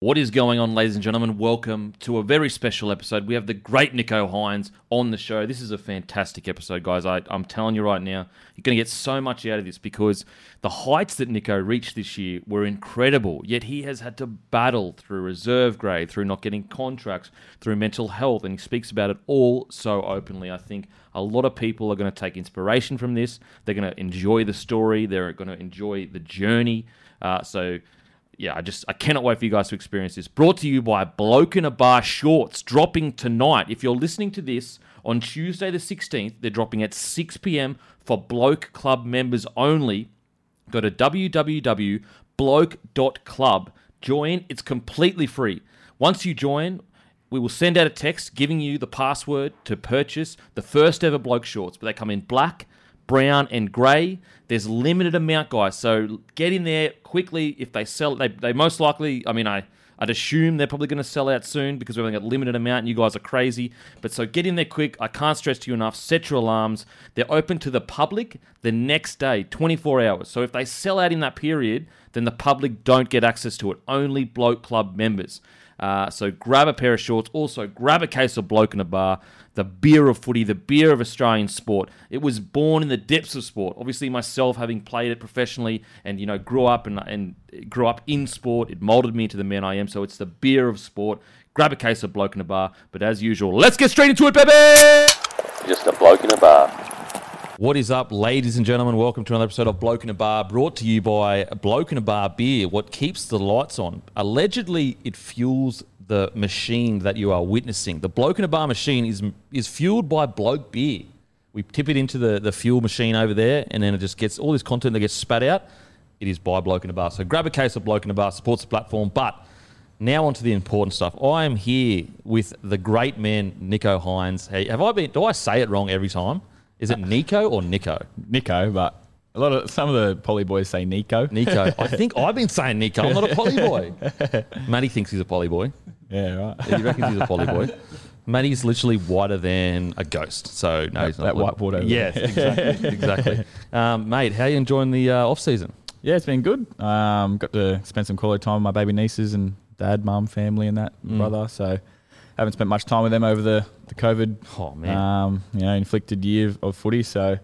What is going on, ladies and gentlemen? Welcome to a very special episode. We have the great Nicho Hynes on the show. This is a fantastic episode, guys. I, I'm telling you right now, you're going to get so much out of this because the heights that Nico reached this year were incredible. Yet he has had to battle through reserve grade, through not getting contracts, through mental health, and he speaks about it all so openly. I think a lot of people are going to take inspiration from this. They're going to enjoy the story. They're going to enjoy the journey. Uh, so yeah, I just I cannot wait for you guys to experience this. Brought to you by Bloke in a Bar Shorts, dropping tonight. If you're listening to this on Tuesday the 16th, they're dropping at 6 p.m. for Bloke Club members only. Go to www.bloke.club. Join. It's completely free. Once you join, we will send out a text giving you the password to purchase the first ever bloke shorts. But they come in black, brown, and grey. There's limited amount, guys. So get in there quickly. If they sell, they they most likely. I mean, I. I'd assume they're probably going to sell out soon because we've only got limited amount and you guys are crazy. But so get in there quick. I can't stress to you enough. Set your alarms. They're open to the public the next day, 24 hours. So if they sell out in that period, then the public don't get access to it. Only Bloke Club members. Uh, so grab a pair of shorts. Also, grab a case of Bloke in a Bar, the beer of footy, the beer of Australian sport. It was born in the depths of sport. Obviously, myself having played it professionally and you know grew up and and grew up in sport, it molded me into the man I am. So it's the beer of sport. Grab a case of Bloke in a Bar. But as usual, let's get straight into it, baby. Just a bloke in a bar. What is up, ladies and gentlemen? Welcome to another episode of Bloke in a Bar, brought to you by Bloke in a Bar Beer. What keeps the lights on? Allegedly, it fuels the machine that you are witnessing. The Bloke in a Bar machine is is fueled by Bloke Beer. We tip it into the, the fuel machine over there, and then it just gets all this content that gets spat out. It is by Bloke in a Bar. So grab a case of Bloke in a Bar, supports the platform. But now on to the important stuff. I am here with the great man Nicho Hynes. Hey, have I been? Do I say it wrong every time? Is it Nico or Nico? Nico, but a lot of some of the poly boys say Nico. Nico. I think I've been saying Nico. I'm not a poly boy. Matty thinks he's a poly boy. Yeah, right. Yeah, He reckons he's a poly boy. Matty's literally whiter than a ghost. So no, he's not. that whiteboard over Yes, exactly. exactly. Um, mate, how you enjoying the uh, off season? Yeah, it's been good. Um, got to spend some quality time with my baby nieces and dad, mum, family, and that Mm. brother. So haven't spent much time with them over the the COVID, Oh man. um, you know, inflicted year of footy. So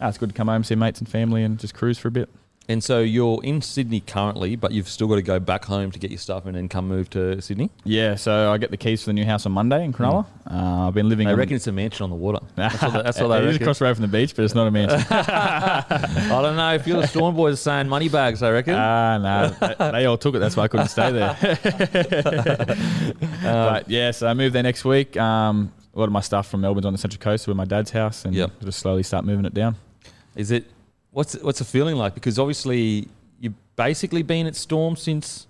ah, it's good to come home, see mates and family, and just cruise for a bit. And so you're in Sydney currently, but you've still got to go back home to get your stuff and then come move to Sydney. Yeah, so I get the keys for the new house on Monday in Cronulla. Uh, I've been living. On- reckon it's a mansion on the water. That's what, they- that's what it is across the road from the beach, but it's not a mansion. I don't know if you're the Storm Boys saying money bags. I reckon. Ah, no, they, they all took it. That's why I couldn't stay there. but yeah, so I move there next week. Um, a lot of my stuff from Melbourne's on the Central Coast, where my dad's house, and Yep. just slowly start moving it down. Is it what's what's the feeling like? Because obviously you've basically been at Storm since.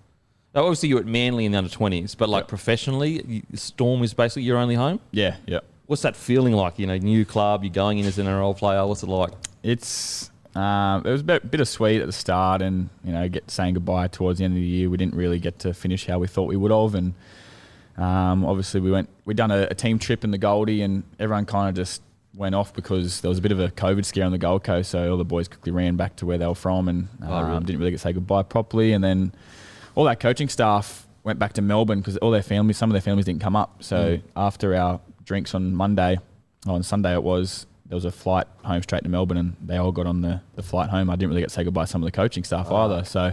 Obviously, you're at Manly in the under twenties, but like professionally, you, Storm is basically your only home. Yeah, yeah. What's that feeling like? You know, new club, you're going in as an NRL player. What's it like? It's um, it was a bit, bit of sweet at the start, and you know, get saying goodbye towards the end of the year. We didn't really get to finish how we thought we would have, and um, obviously we went we done a, a team trip in the Goldie, and everyone kind of just went off because there was a bit of a COVID scare on the Gold Coast, so all the boys quickly ran back to where they were from, and um, Oh, really? didn't really get to say goodbye properly, and then all that coaching staff went back to Melbourne because all their families, some of their families didn't come up. So Mm. after our drinks on Monday, on Sunday it was, there was a flight home straight to Melbourne, and they all got on the, the flight home. I didn't really get to say goodbye to some of the coaching staff Ah. either. So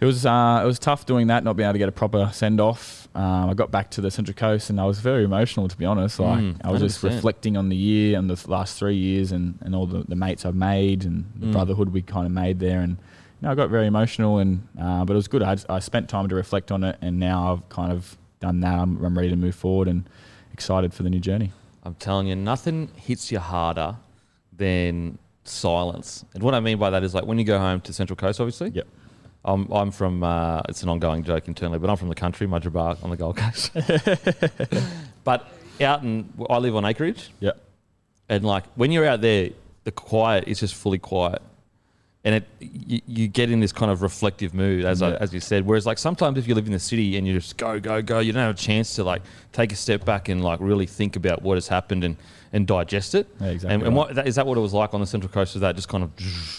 it was uh, it was tough doing that, not being able to get a proper send off. Um, I got back to the Central Coast, and I was very emotional to be honest. Like Mm, I was just 100%. reflecting on the year and the last three years, and, and all the, the mates I've made, and the Mm. brotherhood we kind of made there, and you know, I got very emotional, and uh, but it was good. I, I spent time to reflect on it, and now I've kind of done that. I'm, I'm ready to move forward and excited for the new journey. I'm telling you, nothing hits you harder than silence. And what I mean by that is like when you go home to Central Coast, obviously. Yep. I'm, I'm from, uh, it's an ongoing joke internally, but I'm from the country, Mudgeeraba on the Gold Coast. but out in, I live on acreage, Yeah. and like when you're out there, the quiet is just fully quiet. And it you, you get in this kind of reflective mood, as I, as you said. Whereas like sometimes if you live in the city and you just go go go, you don't have a chance to like take a step back and like really think about what has happened and and digest it. Yeah, exactly And, and right. what that, is that what it was like on the Central Coast? Was that just kind of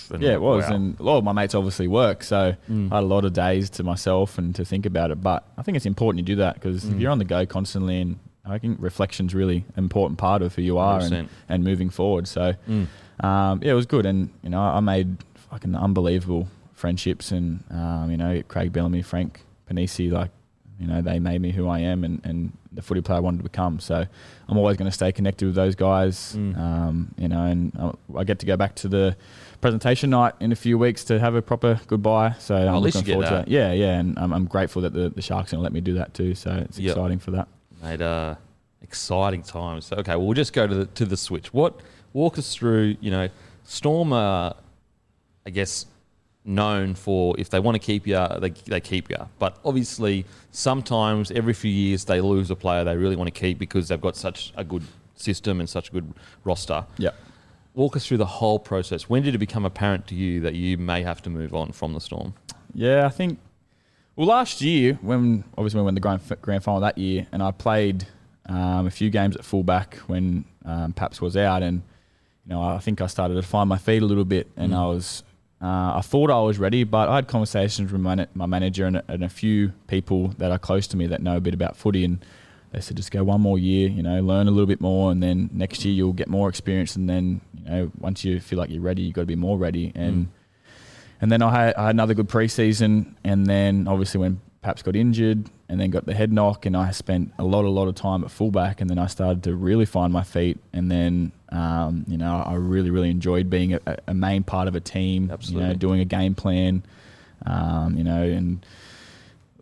and Yeah, it was, wow. and a lot of my mates obviously work, so Mm. I had a lot of days to myself and to think about it. But I think it's important you do that because Mm. if you're on the go constantly, and I think reflection's really an important part of who you are and, and moving forward. So Mm. um, yeah, it was good, and you know I made fucking unbelievable friendships, and um, you know Craig Bellamy, Frank Ponissi, like you know they made me who I am, and, and the footy player I wanted to become. So I'm always going to stay connected with those guys, Mm. um, you know, and I, I get to go back to the presentation night in a few weeks to have a proper goodbye. So I'm at least looking forward to. Yeah, yeah, and I'm, I'm grateful that the, the Sharks are going to let me do that too. So it's Yep. exciting for that. mate. Uh, exciting times. So, okay, well, we'll just go to the to the switch. What walk us through? You know, Storm are, I guess, known for if they want to keep you, they they keep you. But obviously, sometimes every few years they lose a player they really want to keep because they've got such a good system and such a good roster. Yeah. Walk us through the whole process. When did it become apparent to you that you may have to move on from the Storm? Yeah, I think. Well, last year when obviously we won the grand, grand final that year, and I played um, a few games at fullback when um, Paps was out, and you know I think I started to find my feet a little bit, and Mm. I was. Uh, I thought I was ready, but I had conversations with my, my manager and, and a few people that are close to me that know a bit about footy, and they said just go one more year, you know, learn a little bit more, and then next year you'll get more experience, and then you know once you feel like you're ready, you have got to be more ready, and Mm. and then I had, I had another good preseason, and then obviously when Paps got injured, and then got the head knock, and I spent a lot, a lot of time at fullback, and then I started to really find my feet, and then um, you know I really, really enjoyed being a, a main part of a team, Absolutely. you know, doing a game plan, um, you know, and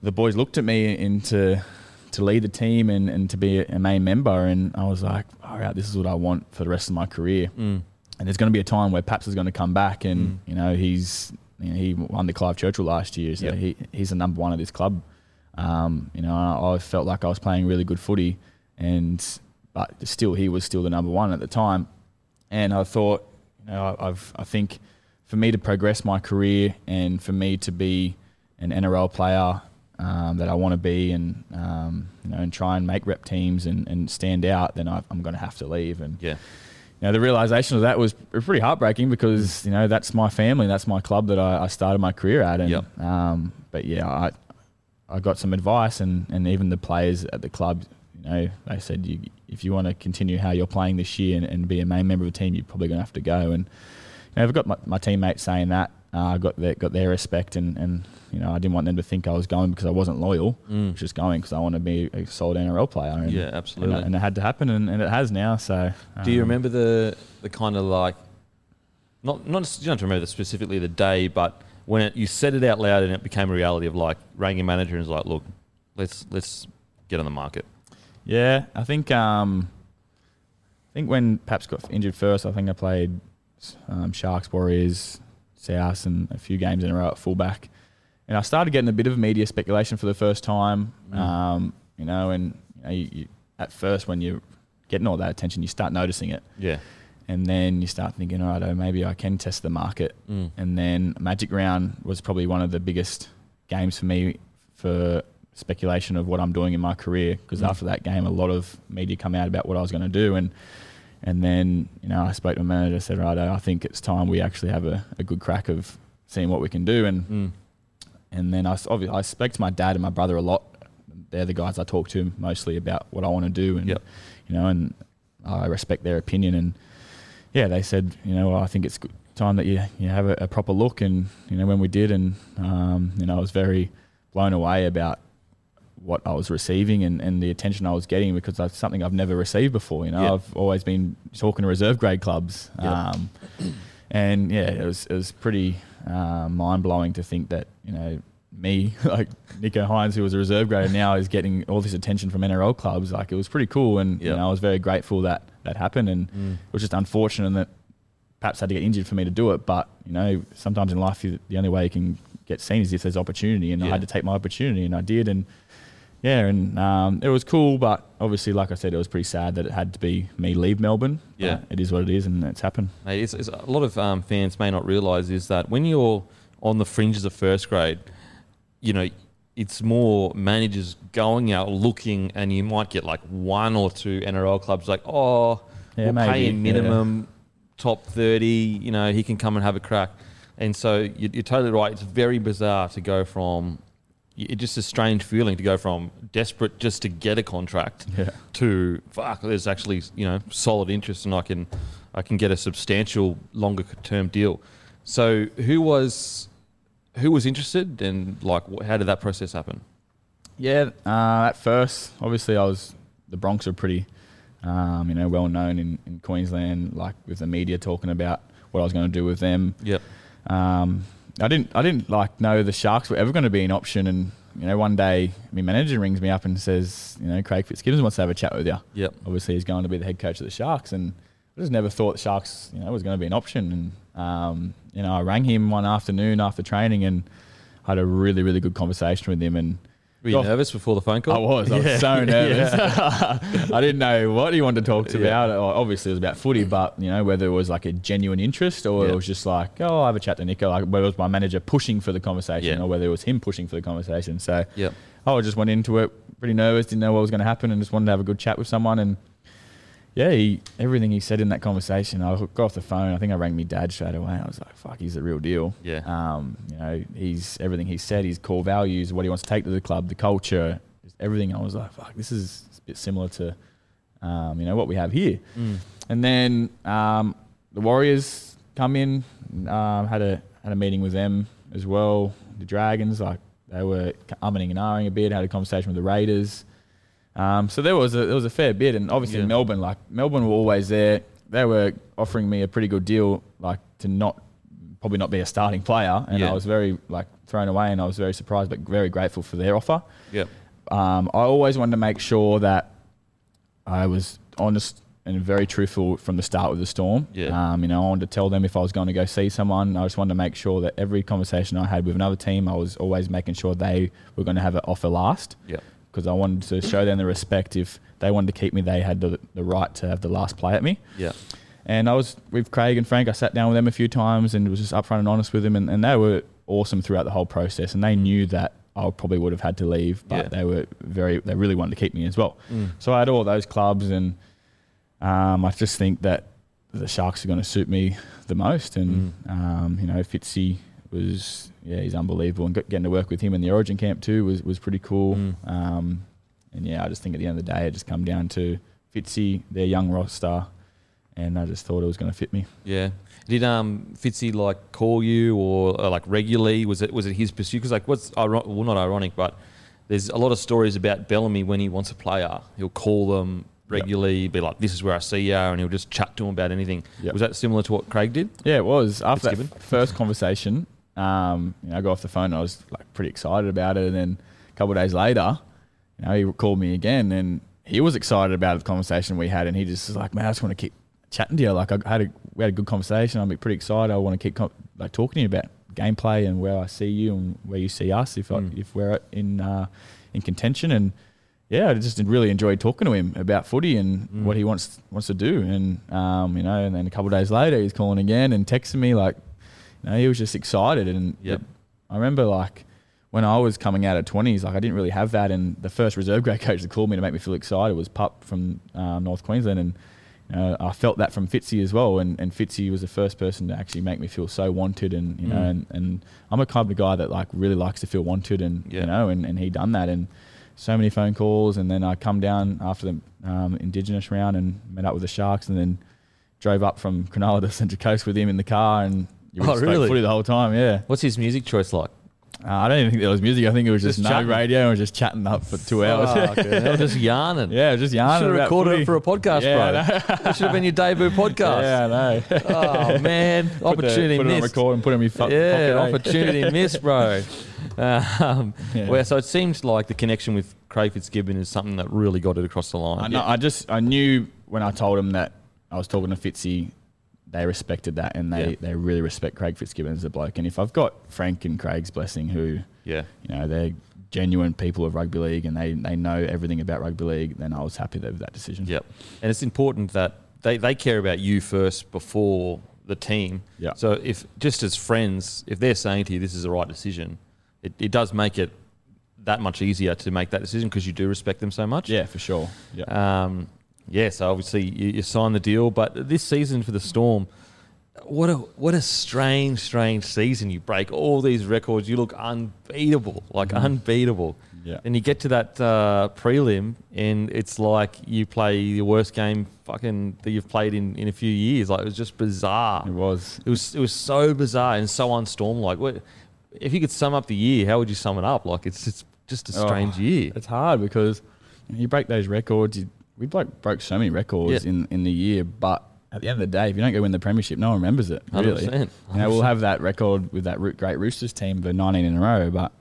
the boys looked at me into to lead the team and, and to be a main member, and I was like, all right, this is what I want for the rest of my career Mm. and there's going to be a time where Paps is going to come back, and Mm. you know he's you know, he won the Clive Churchill last year, so Yep. he he's the number one of this club. Um, you know, I, I felt like I was playing really good footy, and but still he was still the number one at the time, and I thought, you know, I, I've I think for me to progress my career and for me to be an NRL player um, that I want to be, and um, you know, and try and make rep teams and, and stand out, then I, I'm going to have to leave, and Yeah. you know, the realization of that was pretty heartbreaking because you know that's my family, that's my club that I, I started my career at, and Yep. um, but yeah, I I got some advice, and, and even the players at the club, you know, they said you, if you want to continue how you're playing this year and, and be a main member of the team, you're probably going to have to go. And you know, I've got my, my teammates saying that. Uh, I got their, got their respect, and, and you know, I didn't want them to think I was going because I wasn't loyal. Mm. I was just going because I want to be a solid NRL player. And, Yeah, absolutely. and it had to happen, and, and it has now. So, Do you um, remember the the kind of like not not you don't have to remember specifically the day, but when it, you said it out loud and it became a reality of like rang your manager and was like, look, let's let's get on the market. Yeah, I think um, I think when Paps got injured first, I think I played um, Sharks, Warriors, South, and a few games in a row at fullback, and I started getting a bit of media speculation for the first time. Mm. Um, you know, and you know, you, you, at first when you're getting all that attention, you start noticing it, Yeah. and then you start thinking, all right, oh, maybe I can test the market. Mm. And then Magic Round was probably one of the biggest games for me for speculation of what I'm doing in my career. Because Mm. after that game, a lot of media come out about what I was going to do, and and then you know I spoke to my manager, said, right, I think it's time we actually have a, a good crack of seeing what we can do. And Mm. and then I s- obvi- I spoke to my dad and my brother a lot. They're the guys I talk to mostly about what I want to do, and Yep. you know, and I respect their opinion. And yeah, they said, you know, I think it's good time that you you have a, a proper look. And you know, when we did, and um, you know, I was very blown away about what I was receiving and, and the attention I was getting because that's something I've never received before. You know, Yep. I've always been talking to reserve grade clubs. Yep. Um, and yeah, it was it was pretty uh, mind blowing to think that you know me like Nicho Hynes, who was a reserve grader now, is getting all this attention from NRL clubs. Like it was pretty cool, and Yep. you know I was very grateful that that happened, and Mm. it was just unfortunate that perhaps I had to get injured for me to do it. But you know, sometimes in life, the only way you can get seen is if there's opportunity, and I had to take my opportunity, and I did, and yeah, and um, it was cool, but obviously, like I said, it was pretty sad that it had to be me leave Melbourne. Yeah. It is what it is, and it's happened. Mate, it's, it's, a lot of um, fans may not realise is that when you're on the fringes of first grade, you know, it's more managers going out looking, and you might get like one or two NRL clubs like, oh, Yeah, we'll pay maybe, him minimum top thirty. You know, he can come and have a crack. And so you- you're totally right. It's very bizarre to go from. It's just a strange feeling to go from desperate just to get a contract Yeah. to fuck. There's actually you know solid interest, and I can I can get a substantial longer term deal. So who was who was interested, and like how did that process happen? Yeah, uh, at first, obviously, I was the Broncos are pretty, um, you know, well known in, in Queensland, like with the media talking about what I was going to do with them. Yep. Um, I didn't, I didn't like know the Sharks were ever going to be an option, and you know, one day my manager rings me up and says, you know, Craig Fitzgibbons wants to have a chat with you. Yep. Obviously, he's going to be the head coach of the Sharks, and I just never thought the Sharks, you know, was going to be an option. And um, you know, I rang him one afternoon after training and had a really, really good conversation with him, and. Were you Oh. nervous before the phone call? I was. I was so nervous. I didn't know what he wanted to talk to Yeah. about. Obviously, it was about footy, but you know whether it was like a genuine interest or Yeah. it was just like, oh, I'll have a chat to Nico. Like whether it was my manager pushing for the conversation Yeah. or whether it was him pushing for the conversation. So Yep. Oh, I just went into it pretty nervous, didn't know what was going to happen, and just wanted to have a good chat with someone. And yeah, he, everything he said in that conversation, I got off the phone. I think I rang me dad straight away. I was like, "Fuck, he's the real deal." Yeah. Um, you know, he's everything he said, his core values, what he wants to take to the club, the culture, just everything. I was like, "Fuck, this is a bit similar to, um, you know, what we have here." Mm. And then um, the Warriors come in, um, had a had a meeting with them as well. The Dragons, like they were umming and ahhing a bit. Had a conversation with the Raiders. Um, so there was a there was a fair bit, and obviously Yeah. Melbourne, like Melbourne were always there. They were offering me a pretty good deal, like to not probably not be a starting player, and Yeah. I was very like thrown away, and I was very surprised, but very grateful for their offer Yep. um, I always wanted to make sure that I was honest and very truthful from the start with the storm. Yeah. Um, you know, I wanted to tell them if I was going to go see someone. I just wanted to make sure that every conversation I had with another team, I was always making sure they were going to have an offer last. Yep. Because I wanted to show them the respect. If they wanted to keep me, they had the, the right to have the last play at me. Yep. And I was with Craig and Frank. I sat down with them a few times and was just upfront and honest with them, and, and they were awesome throughout the whole process. And they knew that I probably would have had to leave, but Yeah. they were very, they really wanted to keep me as well. Mm. So I had all those clubs, and um, I just think that the Sharks are going to suit me the most. And um, you know, Fitzy was yeah, he's unbelievable, and getting to work with him in the Origin camp too was was pretty cool. Mm. Um, and yeah, I just think at the end of the day, it just come down to Fitzy, their young roster, and I just thought it was going to fit me. Yeah. Did um Fitzy like call you or, uh like regularly? Was it was it his pursuit? Because like what's ironic, well not ironic, but there's a lot of stories about Bellamy when he wants a player, he'll call them regularly, be like, "This is where I see you," and he'll just chat to them about anything. Yep. Was that similar to what Craig did? Yeah, it was after first conversation. Um, you know, I got off the phone. And I was like pretty excited about it, and then a couple of days later, you know, he called me again, and he was excited about the conversation we had, and he just was like, "Man, I just want to keep chatting to you. Like, I had a we had a good conversation. I'm be pretty excited. I want to keep com- like talking to you about gameplay and where I see you and where you see us if I, Mm. if we're in uh, in contention." And yeah, I just really enjoyed talking to him about footy and Mm. what he wants wants to do. And um, you know, and then a couple of days later, he's calling again and texting me like, you know, he was just excited. And Yep. I remember like when I was coming out of twenties, like I didn't really have that. And the first reserve grade coach that called me to make me feel excited was Pup from um, North Queensland, and you know, I felt that from Fitzy as well. And, and Fitzy was the first person to actually make me feel so wanted. And you know, Mm. and, and I'm a kind of guy that like really likes to feel wanted, and Yeah. you know, and, and he done that. And so many phone calls, and then I come down after the um, Indigenous round and met up with the Sharks, and then drove up from Cronulla to Central Coast with him in the car, and you Oh, just really? footy the whole time. Yeah, What's his music choice like? uh, I don't even think there was music. I think it was just, Just no chatting. radio and we was just chatting up for two hours. Fucking hell, just yarning. yeah, just yarning Should have recorded footy. it for a podcast, Yeah, bro. That should have been your debut podcast. Yeah, I know. Oh man, Put the- opportunity put it on missed. record and put it in my fu- yeah, pocket, eh? opportunity missed, bro. Um, Yeah. well, so it seems like the connection with Craig Fitzgibbon is something that really got it across the line. I, know, I just I knew when I told him that I was talking to Fitzy, they respected that and they, Yeah. they really respect Craig Fitzgibbon as a bloke. And if I've got Frank and Craig's blessing, who Yeah, you know they're genuine people of rugby league and they, they know everything about rugby league, then I was happy with that decision. Yep. And it's important that they, they care about you first before the team. Yeah. So if just as friends, if they're saying to you this is the right decision, it, it does make it that much easier to make that decision because you do respect them so much. Yeah, for sure. Yeah. Um, yeah, so obviously you, you sign the deal, but this season for the Storm, what a what a strange, strange season. You break all these records. You look unbeatable, like Mhm. unbeatable. Yeah. And you get to that uh, prelim, and it's like you play the worst game fucking that you've played in, in a few years. Like it was just bizarre. It was. It was it was so bizarre and so unstorm like. What if you could sum up the year? How would you sum it up? Like it's it's just a Oh, strange year. It's hard because you, you break those records. You, we broke, broke so many records Yeah. in, in the year, but at the end of the day, if you don't go win the premiership, no one remembers it. Really, 100%, you know, we'll have that record with that great Roosters team for 19 in a row, but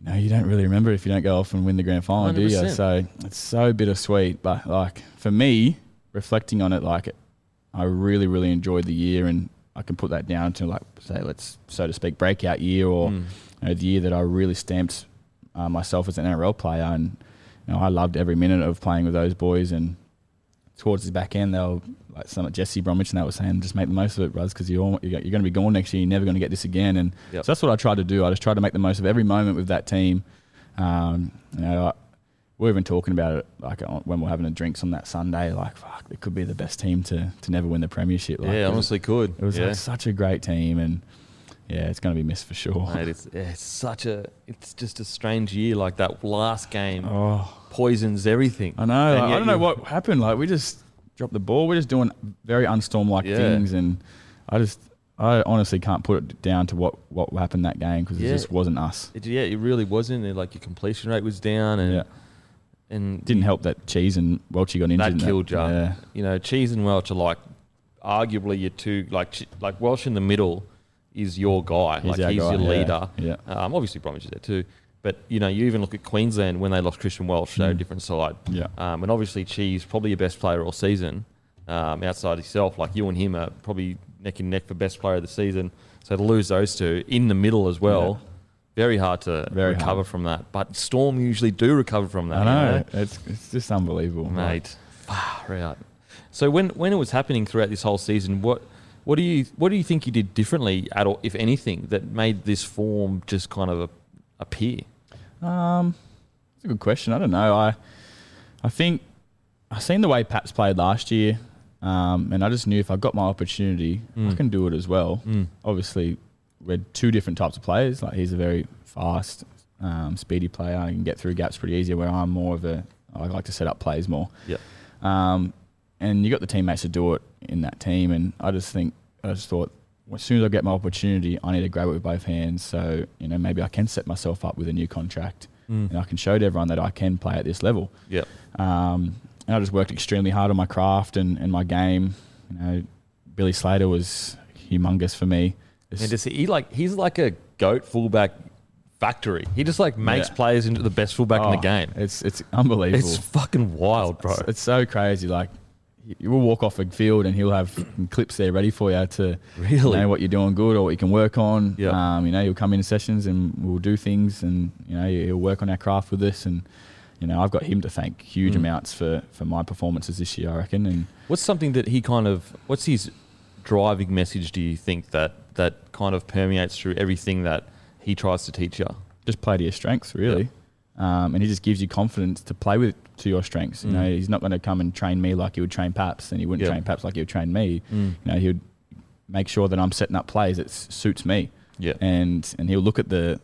you know, you don't really remember if you don't go off and win the grand final, do you? So it's so bittersweet. But like for me, reflecting on it, like I really, really enjoyed the year, and I can put that down to like say, let's so to speak, breakout year or Mm. you know, the year that I really stamped uh, myself as an NRL player, and you know, I loved every minute of playing with those boys. And towards the back end, they'll like some Jesse Bromwich and that was saying, just make the most of it, Ruz, because you're you're going to be gone next year. You're never going to get this again. And Yep. so that's what I tried to do. I just tried to make the most of every moment with that team. Um, you know, I, we are even talking about it like when we're having a drinks on that Sunday. Like, fuck, it could be the best team to to never win the premiership. Like, yeah, was- honestly, could. it was yeah. like such a great team, and yeah, it's going to be missed for sure. Mate, it's, it's such a, it's just a strange year. Like that last game Oh, poisons everything. I know. Like, I don't know what happened. Like we just dropped the ball. We're just doing very unstorm like Yeah. things, and I just, I honestly can't put it down to what what happened that game because Yeah. it just wasn't us. It, yeah, it really wasn't. Like your completion rate was down, and Yeah. and Didn't help that Cheese and Welchie got injured. that killed you. Yeah. You know, Cheese and Welch are like arguably your two like like Welch in the middle is your guy. He's like he's guy, your yeah, leader. yeah. Um, obviously Bromwich is there too. But you know, you even look at Queensland when they lost Christian Welch, they're a Mm. different side. Yeah. Um, and obviously Cheese probably your best player all season. Um, outside himself, like you and him are probably neck and neck for best player of the season. So to lose those two in the middle as well, very hard to Very recover hard. from that. But Storm usually do recover from that. I you know. know? It's it's just unbelievable, mate. Far out. So when when it was happening throughout this whole season, what what do you what do you think you did differently at all, if anything, that made this form just kind of appear? Um, it's a good question. I don't know. I I think I seen the way Paps played last year, um, and I just knew if I got my opportunity, I Mm. can do it as well. Mm. Obviously, we're two different types of players. Like he's a very fast, um, speedy player. I can get through gaps pretty easy. Where I'm more of a I like to set up plays more. Yep. Um, and you got the teammates to do it in that team, and I just think I just thought. As soon as I get my opportunity, I need to grab it with both hands. So you know, maybe I can set myself up with a new contract Mm. and I can show to everyone that I can play at this level. Yep. Um, and I just worked extremely hard on my craft and, and my game. You know, Billy Slater was humongous for me. It's- And just he like he's like a goat fullback factory. He just like makes Yeah. players into the best fullback in oh, the game. It's it's unbelievable. It's fucking wild, bro. It's, it's so crazy. Like you will walk off a field and he'll have clips there ready for you to Really? know what you're doing good or what you can work on. Um, you know, he'll come in sessions and we'll do things and you know he'll work on our craft with us and. You know, I've got him to thank huge Mm. amounts for, for my performances this year, I reckon. And What's something that he kind of what's his driving message do you think that that kind of permeates through everything that he tries to teach you? just play to your strengths, really. Um, and he just gives you confidence to play with to your strengths. You Mm. know, he's not going to come and train me like he would train Paps, and he wouldn't Yeah. train Paps like he would train me. Mm. You know, he would make sure that I'm setting up plays that suits me. Yeah. And and he'll look at the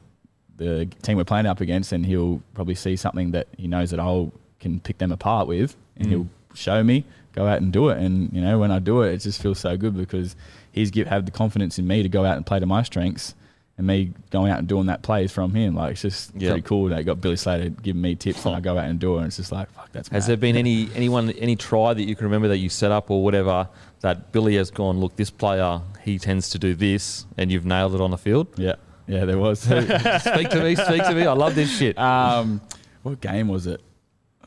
the team we're playing up against, and he'll probably see something that he knows that I can pick them apart with, and Mm. he'll show me, go out and do it. And you know, when I do it, it just feels so good because he's give have the confidence in me to go out and play to my strengths. And me going out and doing that plays from him, like it's just Yeah. pretty cool. They got Billy Slater giving me tips, and I go out and do it. And it's just like, fuck, that's. Has mad. there been any anyone any try that you can remember that you set up or whatever that Billy has gone? Look, this player he tends to do this, and you've nailed it on the field. Yeah, yeah, there was. speak to me, speak to me. I love this shit. Um, what game was it?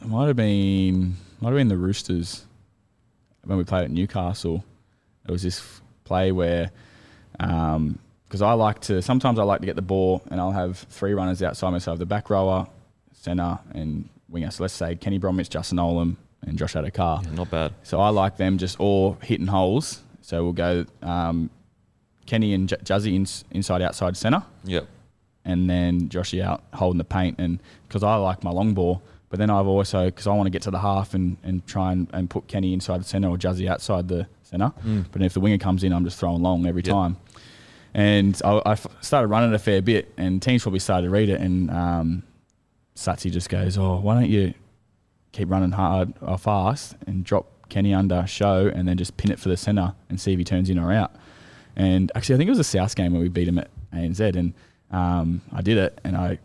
It might have been might have been the Roosters when we played at Newcastle. It was this play where um, because I like to sometimes I like to get the ball and I'll have three runners outside myself, the back rower, centre, and winger. So let's say Kenny Bromwich, Justin Olam, and Josh Addo-Carr. Yeah, not bad. So I like them just all hitting holes. So we'll go um, Kenny and J- Juzzy ins- inside, outside, centre, Yep. and then Joshy out holding the paint. And because I like my long ball, but then I've also because I want to get to the half and, and try and, and put Kenny inside the centre or Juzzy outside the centre. But if the winger comes in, I'm just throwing long every Yep. time. And I started running it a fair bit, and teams probably started to read it. And um, Slatsy just goes, "Oh, why don't you keep running hard or fast and drop Kenny under show, and then just pin it for the centre and see if he turns in or out." And actually, I think it was a South game where we beat him at ANZ, and um, I did it, and I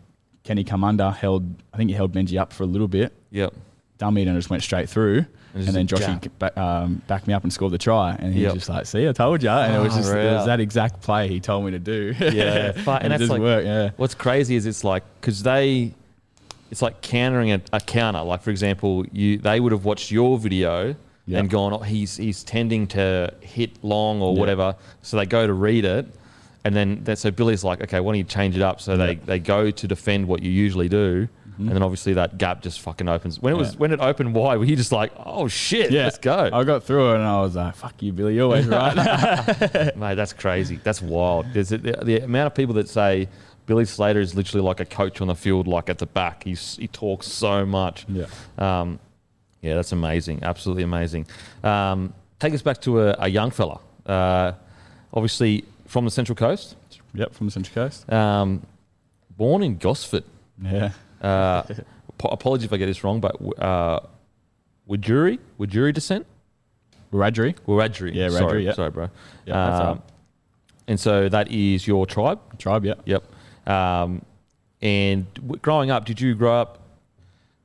Kenny come under, held I think he held Benji up for a little bit, Yep. dummied and just went straight through. And And, then Joshy ba- um, backed me up and scored the try, and he Yep. was just like, "See, I told you." And it was Oh, just it was that exact play he told me to do. Yeah, but- and and, that's like- worked. Yeah, What's crazy is it's like because they, it's like countering a, a counter. Like for example, you they would have watched your video Yeah. and gone, oh, he's he's tending to hit long or Yeah. whatever. So they go to read it, and then that so Billy's like, okay, why don't you change it up? So they Yeah. they go to defend what you usually do. And then obviously that gap just fucking opens. When it was when it opened wide, were you just like, oh shit, yeah. let's go, I got through it, and I was like, "Fuck you, Billy, you're always right." mate? That's crazy. That's wild. There's the, the amount of people that say Billy Slater is literally like a coach on the field, like at the back. He's, he talks so much. yeah. Um, yeah, that's amazing. Absolutely amazing. Um, take us back to a, a young fella. Uh, obviously from the Central Coast. Yep, from the Central Coast. Um, born in Gosford. Yeah. Uh, ap- apologies if I get this wrong, but uh, Wajuri? Wajuri descent? Wiradjuri. Wiradjuri. Yeah, sorry, Wiradjuri, yeah. sorry, bro. Yeah, that's Um, right. And so that is your tribe? Tribe, yeah. Yep. Um, and w- growing up, did you grow up?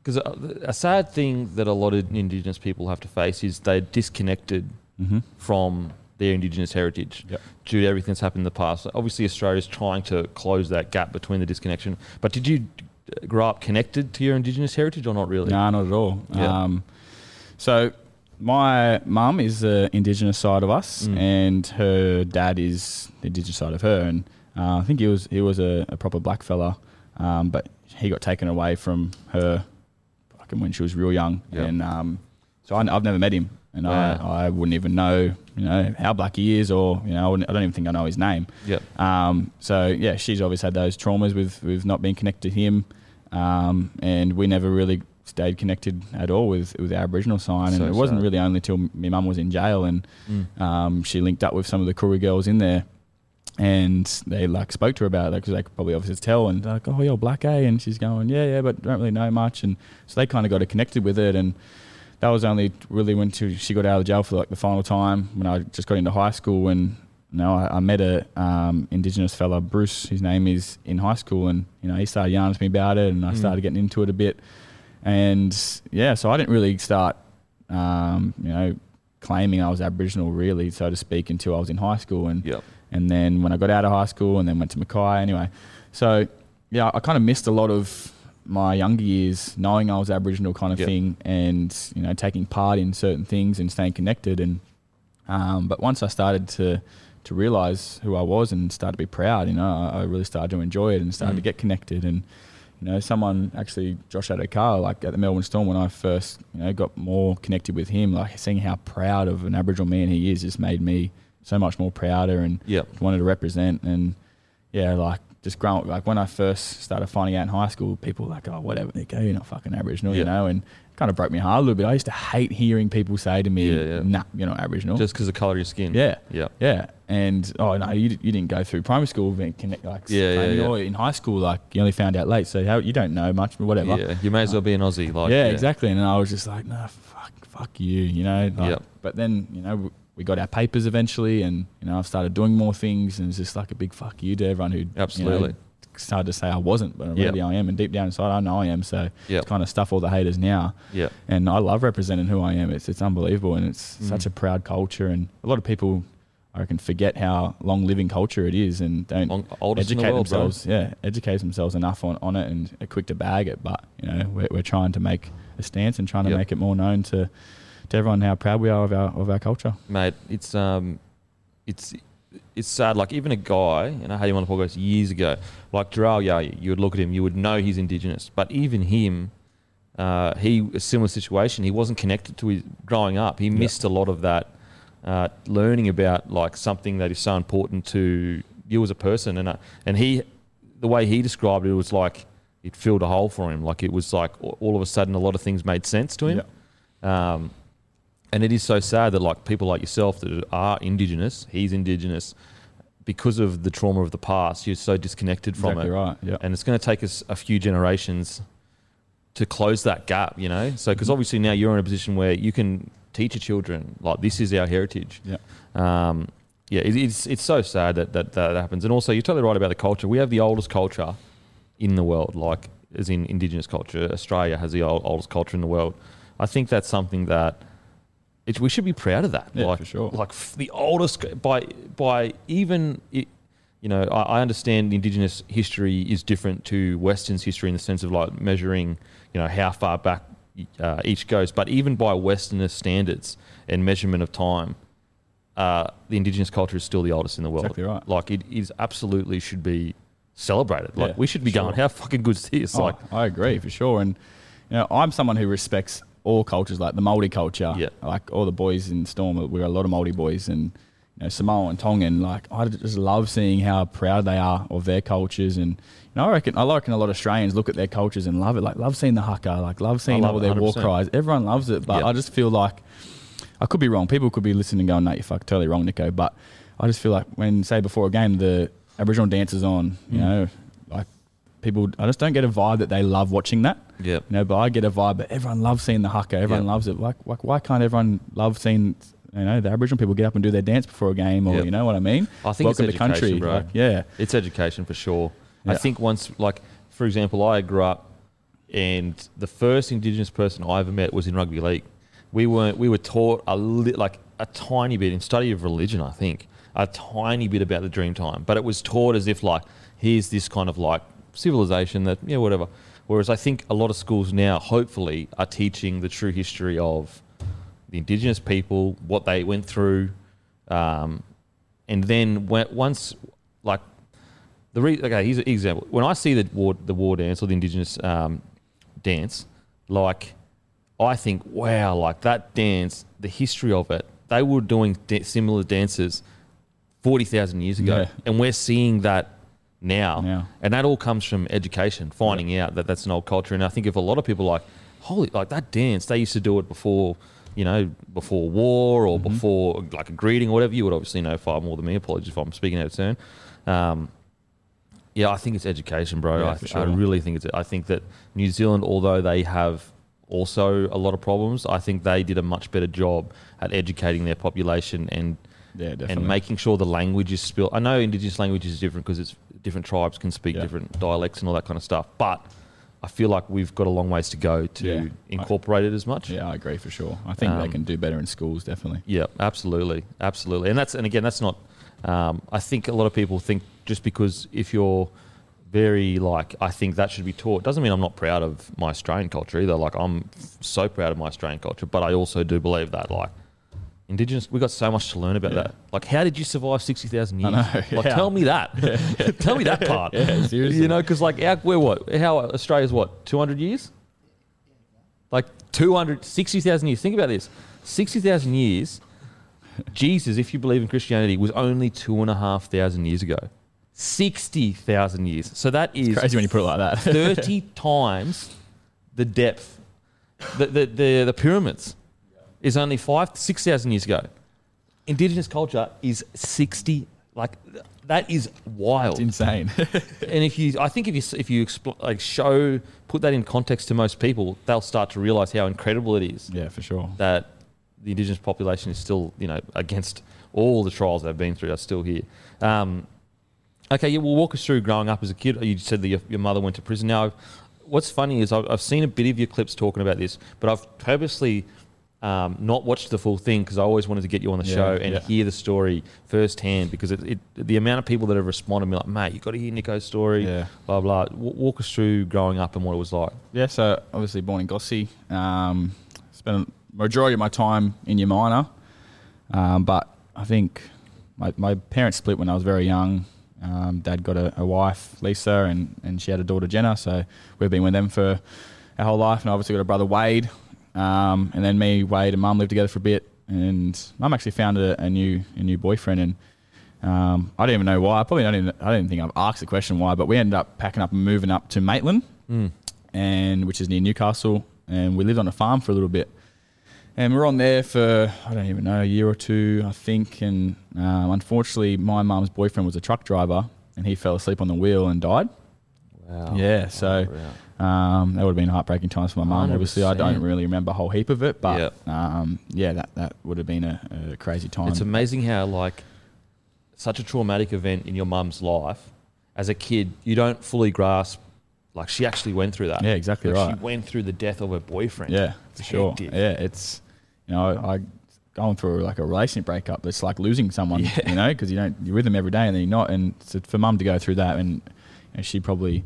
Because a, a sad thing that a lot of Indigenous people have to face is they're disconnected Mm-hmm. from their Indigenous heritage Yep. due to everything that's happened in the past. Obviously, Australia's trying to close that gap between the disconnection. But did you grow up connected to your Indigenous heritage or not really? No, not at all. Yeah. Um, so my mum is the Indigenous side of us, Mm. and her dad is the Indigenous side of her. And uh, I think he was he was a, a proper black fella, um, but he got taken away from her fucking when she was real young. Yeah. And um, so I, I've never met him, and Wow. I, I wouldn't even know you know how black he is, or you know I, wouldn't- I don't even think I know his name. Yep. Um, so yeah, she's always had those traumas with with not being connected to him, um, and we never really stayed connected at all with with our Aboriginal sign. And So it wasn't really only till my mum was in jail and Mm. um, she linked up with some of the Koori girls in there. And they like spoke to her about it because they could probably obviously tell and they're like, oh, you're black, eh? And she's going, yeah, yeah, but don't really know much. And so they kind of got her connected with it. And that was only really when she, she got out of jail for like the final time when I just got into high school. And you know, I, I met a um, Indigenous fella, Bruce. His name is in high school, and you know, he started yarning to me about it, and I Mm. started getting into it a bit. And yeah, so I didn't really start, um, you know, claiming I was Aboriginal, really, so to speak, until I was in high school. And Yep. and then when I got out of high school and then went to Mackay anyway. So yeah, I kind of missed a lot of my younger years knowing I was Aboriginal kind of Yep. thing and, you know, taking part in certain things and staying connected. And, um, but once I started to, to realize who I was and start to be proud, you know, I, I really started to enjoy it and started Mm. to get connected. And, you know, someone actually, Josh Addo-Carr, like at the Melbourne Storm, when I first, you know, got more connected with him, like seeing how proud of an Aboriginal man he is just made me so much more prouder and Yep. wanted to represent. And yeah, like just growing like when I first started finding out in high school, people were like, oh, whatever, Nico, you're not fucking Aboriginal, Yeah. you know, and it kind of broke my heart a little bit. I used to hate hearing people say to me, Yeah, yeah. nah, you're not Aboriginal. Just because of colour of your skin. yeah. Yeah. Yeah, and oh no, you, you didn't go through primary school, then connect like Yeah, yeah, yeah. or in high school, like you only found out late, so how you don't know much, but whatever. Yeah. You may as well be an Aussie. Like, yeah, exactly. And I was just like, nah, fuck, fuck you, you know. Like, Yep. But then, you know, we got our papers eventually, and you know, I've started doing more things, and it's just like a big fuck you to everyone who you know, Absolutely. started to say I wasn't, but Yep. really I am, and deep down inside I know I am. So Yep. it's kind of stuff all the haters now, Yeah. and I love representing who I am. It's it's unbelievable, and it's Mm. such a proud culture, and a lot of people. I can forget how long living culture it is and don't Long, educate the world, bro. themselves. Yeah, educate themselves enough on, on it and are quick to bag it. But you know, we're, we're trying to make a stance and trying to Yep. make it more known to to everyone how proud we are of our of our culture. mate. It's um, it's it's sad. Like even a guy, and I had him on the podcast years ago, like Jarrell Yaya, you would look at him, you would know he's Indigenous, but even him, uh, he a similar situation. He wasn't connected to his growing up. He missed a lot of that uh, learning about like something that is so important to you as a person. And uh, and he, the way he described it was like it filled a hole for him. Like it was like all of a sudden a lot of things made sense to him. Um, and it is so sad that like people like yourself that are indigenous, he's indigenous, because of the trauma of the past, you're so disconnected from Exactly it. right. Yeah. And it's going to take us a few generations to close that gap, you know? So, because obviously now you're in a position where you can teach your children, like, this is our heritage. Yeah. Um, yeah, it, it's, it's so sad that, that that happens. And also, you're totally right about the culture. We have the oldest culture in the world, like, as in Indigenous culture. Australia has the old, oldest culture in the world. I think that's something that it, we should be proud of that. Yeah, like, for sure. Like f- the oldest by by even it, you know I, I understand Indigenous history is different to Western's history in the sense of like measuring you know how far back uh, each goes, but even by Westernist standards and measurement of time, uh, the Indigenous culture is still the oldest in the world. Exactly right. Like it is absolutely should be celebrated. Like Yeah, we should be sure. going, how fucking good is this? Oh, like I agree for sure. And you know, I'm someone who respects all cultures, like the Māori culture. Yeah. Like all the boys in Storm, we're a lot of Māori boys, and you know, Samoa and Tongan. Like I just love seeing how proud they are of their cultures, and you know, I reckon I reckon a lot of Australians look at their cultures and love it. Like love seeing the haka, like love seeing love all it, their war 100%. cries. Everyone loves it, but. I just feel like I could be wrong. People could be listening going, "Nate, you're fuck totally wrong, Nico." But I just feel like when, say, before a game, the Aboriginal dance is on, you Mm. know, people, I just don't get a vibe that they love watching that. yeah. You know, but I get a vibe that everyone loves seeing the haka. Everyone Yeah. loves it. Like, like, why can't everyone love seeing, you know, the Aboriginal people get up and do their dance before a game, or Yeah. you know what I mean? I think it's Welcome to the country, bro. Like, yeah, It's education for sure. I think once, like, for example, I grew up and the first Indigenous person I ever met was in rugby league. We weren't, we were taught a li- like a tiny bit in study of religion, I think, a tiny bit about the dream time, but it was taught as if like, here's this kind of like civilization that, yeah, whatever. Whereas I think a lot of schools now, hopefully, are teaching the true history of the Indigenous people, what they went through, um, and then when, once, like, the re- okay, here's an example. When I see the war, the war dance or the Indigenous um, dance, like, I think, wow, like that dance, the history of it, they were doing da- similar dances forty thousand years ago, Yeah. and we're seeing that now, Now. and that all comes from education, finding out that that's an old culture. And I think if a lot of people like, holy, like that dance, they used to do it before, you know, before war or before like a greeting or whatever. You would obviously know far more than me. Apologies if I'm speaking out of turn. Um, yeah, I think it's education, bro. Yeah, I, for I really think it's. I think that New Zealand, although they have also a lot of problems, I think they did a much better job at educating their population and yeah, and making sure the language is spilled. I know Indigenous language is different because it's different tribes can speak Yeah. different dialects and all that kind of stuff. But I feel like we've got a long ways to go to Yeah. incorporate it as much. yeah, I agree for sure. I think they Um, can do better in schools, definitely. Yeah, absolutely, absolutely. And that's and again, that's not. Um, I think a lot of people think just because if you're very like, I think that should be taught doesn't mean I'm not proud of my Australian culture either. Like I'm so proud of my Australian culture, but I also do believe that like. Indigenous, we got so much to learn about Yeah. that. Like, how did you survive sixty thousand years? know, Like, yeah. tell me that. tell me that part. Yeah, seriously. You know, because like, our, we're what? How Australia's what? Two hundred years? Like 200, 60,000 years. Think about this 60,000 years. Jesus, if you believe in Christianity, was only two and a half thousand years ago. 60,000 years. So that is Crazy when you put it like that. 30 times the depth. The, the, the, the pyramids is only five, 6,000 years ago. Indigenous culture is 60, like, that is wild it's insane. and if you, I think if you if you expl- like show put that in context to most people, they'll start to realize how incredible it is yeah, for sure. that the indigenous population is still, you know, against all the trials they've been through, are still here. Um, okay, yeah, well, walk us through growing up as a kid. You said that your, your mother went to prison. Now, what's funny is I've, I've seen a bit of your clips talking about this, but I've purposely um, not watched the full thing because I always wanted to get you on the Yeah, show and yeah. hear the story firsthand because it, it, the amount of people that have responded to me like, mate, you got to hear Nico's story, Yeah. blah, blah. W- walk us through growing up and what it was like. Yeah, so obviously born in Gossie. Um, spent a majority of my time in Umina. Um, but I think my, my parents split when I was very young. Um, Dad got a, a wife, Lisa, and, and she had a daughter, Jenna. So we've been with them for our whole life. And I obviously got a brother, Wade. Um, and then me, Wade, and Mum lived together for a bit. And Mum actually found a, a new a new boyfriend. And um, I don't even know why. I probably don't even, I don't even think I've asked the question why. But we ended up packing up and moving up to Maitland, and which is near Newcastle. And we lived on a farm for a little bit. And we were on there for, I don't even know, a year or two, I think. And um, unfortunately, my mum's boyfriend was a truck driver and he fell asleep on the wheel and died. Wow. Yeah, so um, that would have been heartbreaking times for my mum. Obviously, I don't really remember a whole heap of it, but um, yeah, that, that would have been a, a crazy time. It's amazing how like such a traumatic event in your mum's life, as a kid, you don't fully grasp. Like she actually went through that. Yeah, exactly Like, right. She went through the death of her boyfriend. Yeah, for sure. Yeah, it's you know I going through like a relationship breakup. It's like losing someone, Yeah. you know, because you don't you're with them every day and then you're not. And so for mum to go through that, and you know, she probably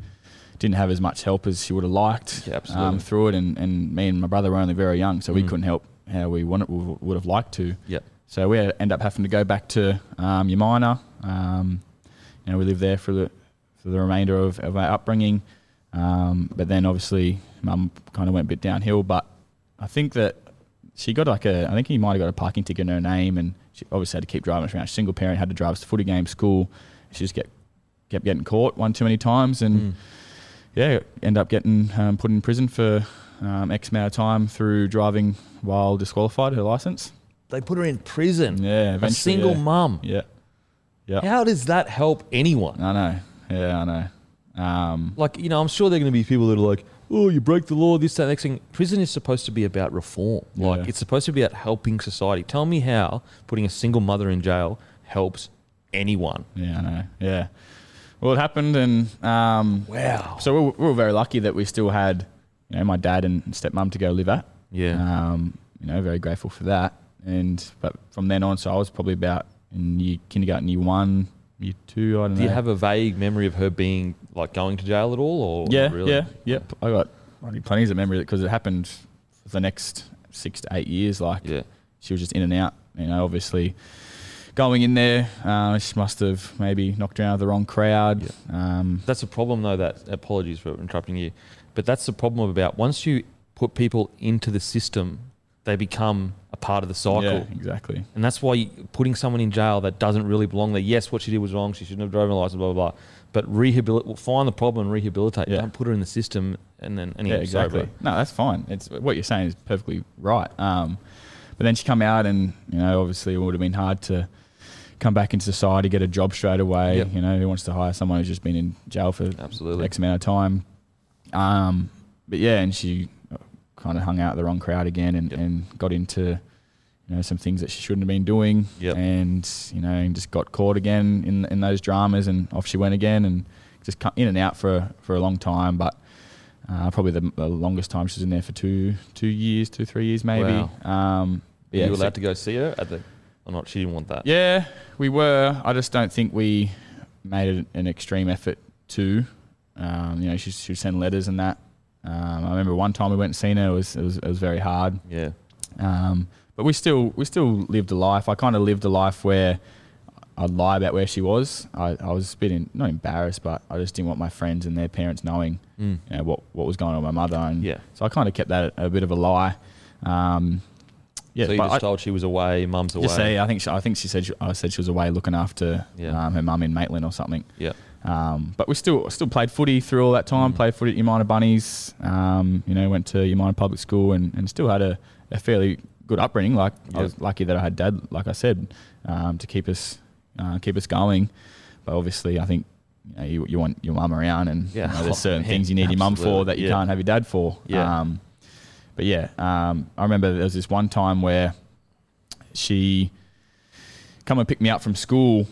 didn't have as much help as she would have liked Yeah, um, through it. And, and me and my brother were only very young, so we Mm. couldn't help how we wanted would have liked to. Yep. So we end up having to go back to um, Umina. Um, you know, we lived there for the for the remainder of, of our upbringing. Um, but then obviously, mum kind of went a bit downhill. But I think that she got like a, I think he might have got a parking ticket in her name, and she obviously had to keep driving us around. Single parent, had to drive us to footy games, school. She just get kept getting caught one too many times, and Mm. Yeah, end up getting um, put in prison for um, X amount of time through driving while disqualified her license. They put her in prison. Yeah, A single yeah. mum. Yeah. Yeah. How does that help anyone? I know. Yeah, I know. Um, Like, you know, I'm sure there are going to be people that are like, oh, you broke the law, this, that, next thing. Prison is supposed to be about reform. Like, Yeah. it's supposed to be about helping society. Tell me how putting a single mother in jail helps anyone. yeah, I know. Yeah. Well, it happened, and um, Wow. so we were, we were very lucky that we still had, you know, my dad and stepmom to go live at. Yeah. Um, you know, very grateful for that. And but from then on, so I was probably about in year, kindergarten, year one, year two. I don't know. Do know. you have a vague memory of her being, like, going to jail at all? Or Yeah, really? yeah, yep. I got bloody plenty of memory because it happened for the next six to eight years. Like, Yeah. she was just in and out. You know, obviously going in there, uh, she must have maybe knocked with the wrong crowd. Um, That's a problem, though. That apologies for interrupting you, but that's the problem about once you put people into the system, they become a part of the cycle. yeah, exactly. And that's why you, putting someone in jail that doesn't really belong there. Yes, what she did was wrong. She shouldn't have driven a license. Blah blah blah. But rehabilitate, well, find the problem and rehabilitate. Yeah. Don't put her in the system and then anyway. yeah, exactly. no, that's fine. It's what you're saying is perfectly right. Um, but then she come out, and you know, obviously, it would have been hard to come back into society, get a job straight away. Yep. You know, who wants to hire someone who's just been in jail for Absolutely. X amount of time? Um, but yeah, and she kind of hung out with the wrong crowd again, and, Yep. and got into you know some things that she shouldn't have been doing, Yep. and you know, and just got caught again in in those dramas, and off she went again, and just cut in and out for for a long time, but. Uh, probably the, the longest time she was in there for two two years, two three years maybe. Um, Were yeah, you so- allowed to go see her at the? Or not? She didn't want that. yeah, we were. I just don't think we made it an extreme effort to. Um, you know, she she would send letters and that. Um, I remember one time we went and seen her. It was it was, it was very hard. Yeah. Um, but we still we still lived a life. I kind of lived a life where I'd lie about where she was. I, I was a bit in, not embarrassed, but I just didn't want my friends and their parents knowing Mm. you know, what what was going on with my mother. And Yeah. so I kind of kept that a, bit of a lie. Um, yeah, so you just I- told she was away, mum's away. just say, I think she, I think she said she, I said she was away looking after Yeah. um, her mum in Maitland or something. Yeah. Um, but we still still played footy through all that time. Mm. Played footy at Umina Bunnies. Um, you know, went to Umina Public School and, and still had a, a fairly good upbringing. Like I was lucky that I had dad, like I said, um, to keep us uh, keep us going. But obviously, I think you, know, you, you want your mum around, and you know, there's certain Yeah, things you need your mum for that you Yeah. can't have your dad for. Yeah. Um, but yeah, um, I remember there was this one time where she come and pick me up from school.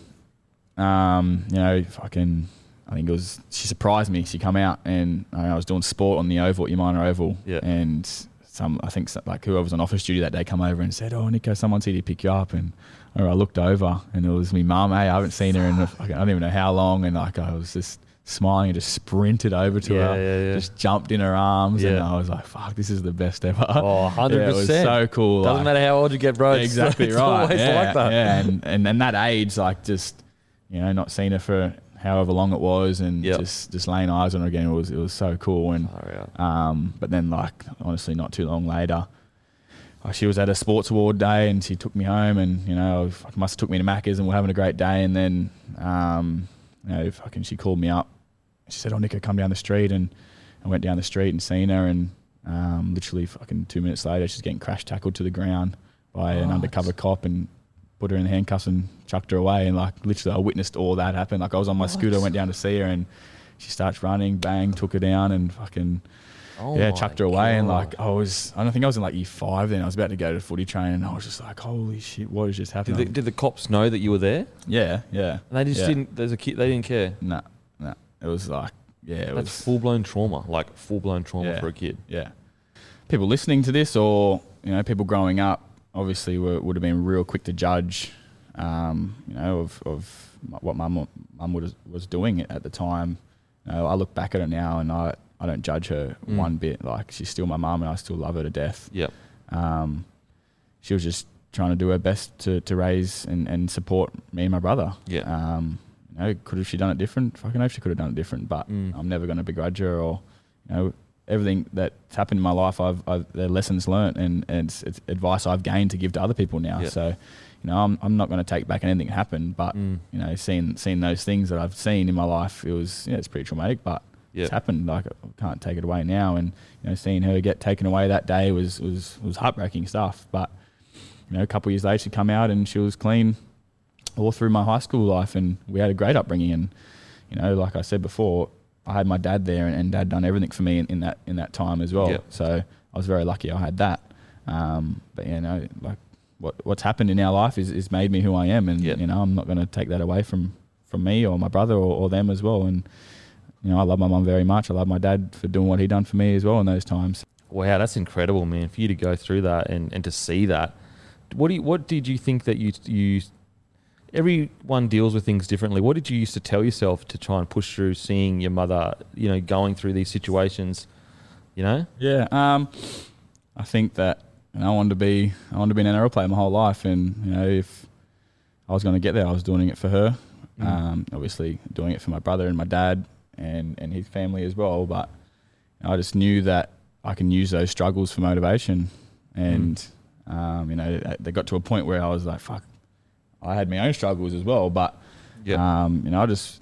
Um, you know, fucking, I think it was, she surprised me. She come out and I, I was doing sport on the oval at Umina Oval. Yeah. And some, I think some, like whoever was on office duty that day come over and said, oh, Nicho, someone's here to pick you up. And I looked over and it was me mum. Hey, I haven't seen her in, I don't even know how long. And like, I was just smiling and just sprinted over to Yeah, her, yeah, yeah. just jumped in her arms, and I was like, "Fuck, this is the best ever." Oh, 100%. Yeah, it was so cool. Doesn't like- matter how old you get, bro. It's- exactly it's right. always like that. Yeah, and, and and that age, like just you know, not seeing her for however long it was, and Yep. just just laying eyes on her again, it was it was so cool. And um, but then like honestly, not too long later. She was at a sports award day and she took me home and you know I must have took me to Macca's and we're having a great day and then um, you know fucking she called me up. She said, "Oh Nicho, come down the street." And I went down the street and seen her and um, literally fucking two minutes later she's getting crash tackled to the ground by an What? undercover cop and put her in handcuffs and chucked her away and like literally I witnessed all that happen. Like I was on my scooter, went down to see her and she starts running, bang, took her down and fucking Oh yeah, chucked her away. And like, I was, I don't think I was in like year five then. I was about to go to footy training and I was just like, holy shit, what has just Did happened? the, did the cops know that you were there? yeah, yeah. And they just yeah. didn't. There's a kid. They didn't care. No. It was like, yeah, it That's was, full blown trauma. Like full blown trauma Yeah. for a kid. yeah. People listening to this or, you know, people growing up obviously were, would have been real quick to judge, um, you know, of, of what mum, mum was, was doing at the time. You know, I look back at it now and I, I don't judge her Mm. one bit. Like, she's still my mum and I still love her to death. Yep. um, she was just trying to do her best to, to raise and, and support me and my brother. Yeah. Um, you know, could have she done it different? Fucking hope she could have done it different, but Mm. I'm never going to begrudge her or, you know, everything that's happened in my life, I've, I've they're lessons learnt and, and it's, it's advice I've gained to give to other people now. Yeah. So, you know, I'm, I'm not going to take back anything that happened, but, Mm. you know, seeing, seeing those things that I've seen in my life, it was, yeah, it's pretty traumatic, but Yeah. it's happened. Like I can't take it away now. And you know, seeing her get taken away that day was was was heartbreaking stuff. But you know, a couple of years later, she come out and she was clean all through my high school life, and we had a great upbringing. And you know, like I said before, I had my dad there, and, and dad done everything for me in, in that in that time as well. Yeah. So I was very lucky I had that. Um, but you know, like what what's happened in our life is, is made me who I am, and Yeah. you know, I'm not going to take that away from from me or my brother or, or them as well. And you know, I love my mum very much. I love my dad for doing what he done for me as well in those times. Wow, that's incredible, man. For you to go through that and, and to see that, what do you, what did you think that you you? Everyone deals with things differently. What did you used to tell yourself to try and push through seeing your mother, you know, going through these situations? You know, Yeah, um, I think that know, I wanted to be I wanted to be an NRL player my whole life, and you know, if I was going to get there, I was doing it for her. Mm. Um, obviously, doing it for my brother and my dad and and his family as well. But I just knew that I can use those struggles for motivation, and um, you know, they got to a point where I was like, "Fuck." I had my own struggles as well, but yeah, um, you know, I just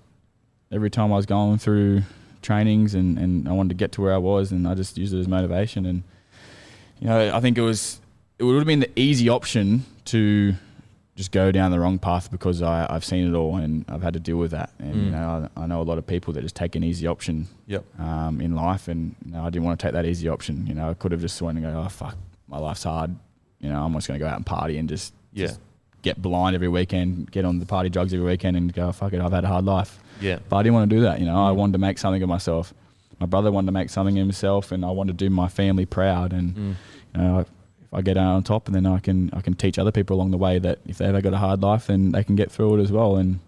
every time I was going through trainings and, and I wanted to get to where I was, and I just used it as motivation. And you know, I think it was it would have been the easy option to just go down the wrong path because I, I've seen it all and I've had to deal with that. And you Mm. know, I, I know a lot of people that just take an easy option yep, um, in life, and you know, I didn't want to take that easy option. You know, I could have just went and go, oh fuck, my life's hard. You know, I'm just going to go out and party and just yeah, just get blind every weekend, get on the party drugs every weekend, and go, fuck it, I've had a hard life. yeah, But I didn't want to do that. You know, I wanted to make something of myself. My brother wanted to make something of himself, and I wanted to do my family proud. And mm. you know, if I get out on top, and then I can I can teach other people along the way that if they ever got a hard life, then they can get through it as well. And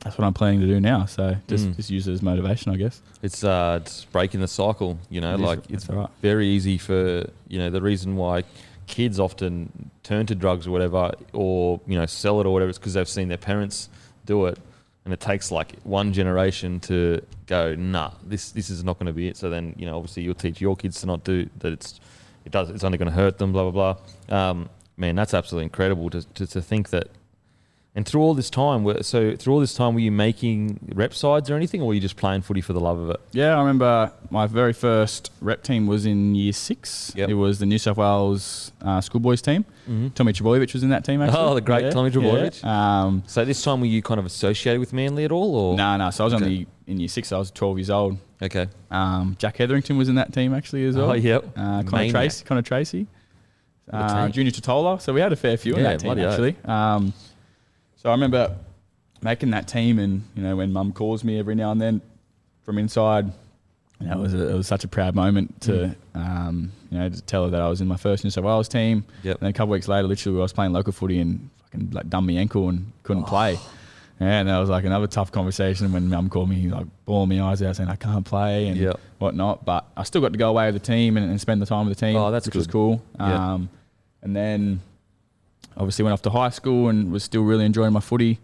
that's what I'm planning to do now. So just Mm. just use it as motivation, I guess. it's uh, it's breaking the cycle. You know, It is- like that's it's right. very easy for you know the reason why kids often turn to drugs or whatever or you know sell it or whatever It's because they've seen their parents do it. And it takes like one generation to go nah this this is not going to be it. So then you know obviously you'll teach your kids to not do that it's it does it's only going to hurt them blah blah blah. Um, man that's absolutely incredible to, to, to think that and through all this time were- so through all this time were you making rep sides or anything or were you just playing footy for the love of it Yeah, I remember my very first rep team was in year six. Yep. It was the New South Wales uh, schoolboys team. mm-hmm. Tommy Trbojevic was in that team. Actually. Oh, the great Tommy Trbojevic. Um, So this time were you kind of associated with Manly at all, or no, no. So I was Okay. only in year six. I was 12 years old. Okay. Um, Jack Hetherington was in that team actually as well. Oh, yep. Uh, Connor. Tracey. Connor Tracey. Uh. Junior Tatola. So we had a fair few in that team actually. Um, so I remember making that team, and you know when Mum calls me every now and then from inside. You know, it was a, it was such a proud moment to um, you know to tell her that I was in my first New South Wales team. Yep. And then a couple of weeks later, literally, I was playing local footy and fucking like done my ankle and couldn't Oh. play. And that was like another tough conversation when mum called me, like bawling my eyes out saying I can't play and Yep. whatnot. But I still got to go away with the team and, and spend the time with the team, Oh, that's which was cool. Yeah. Um, and then obviously went off to high school and was still really enjoying my footy.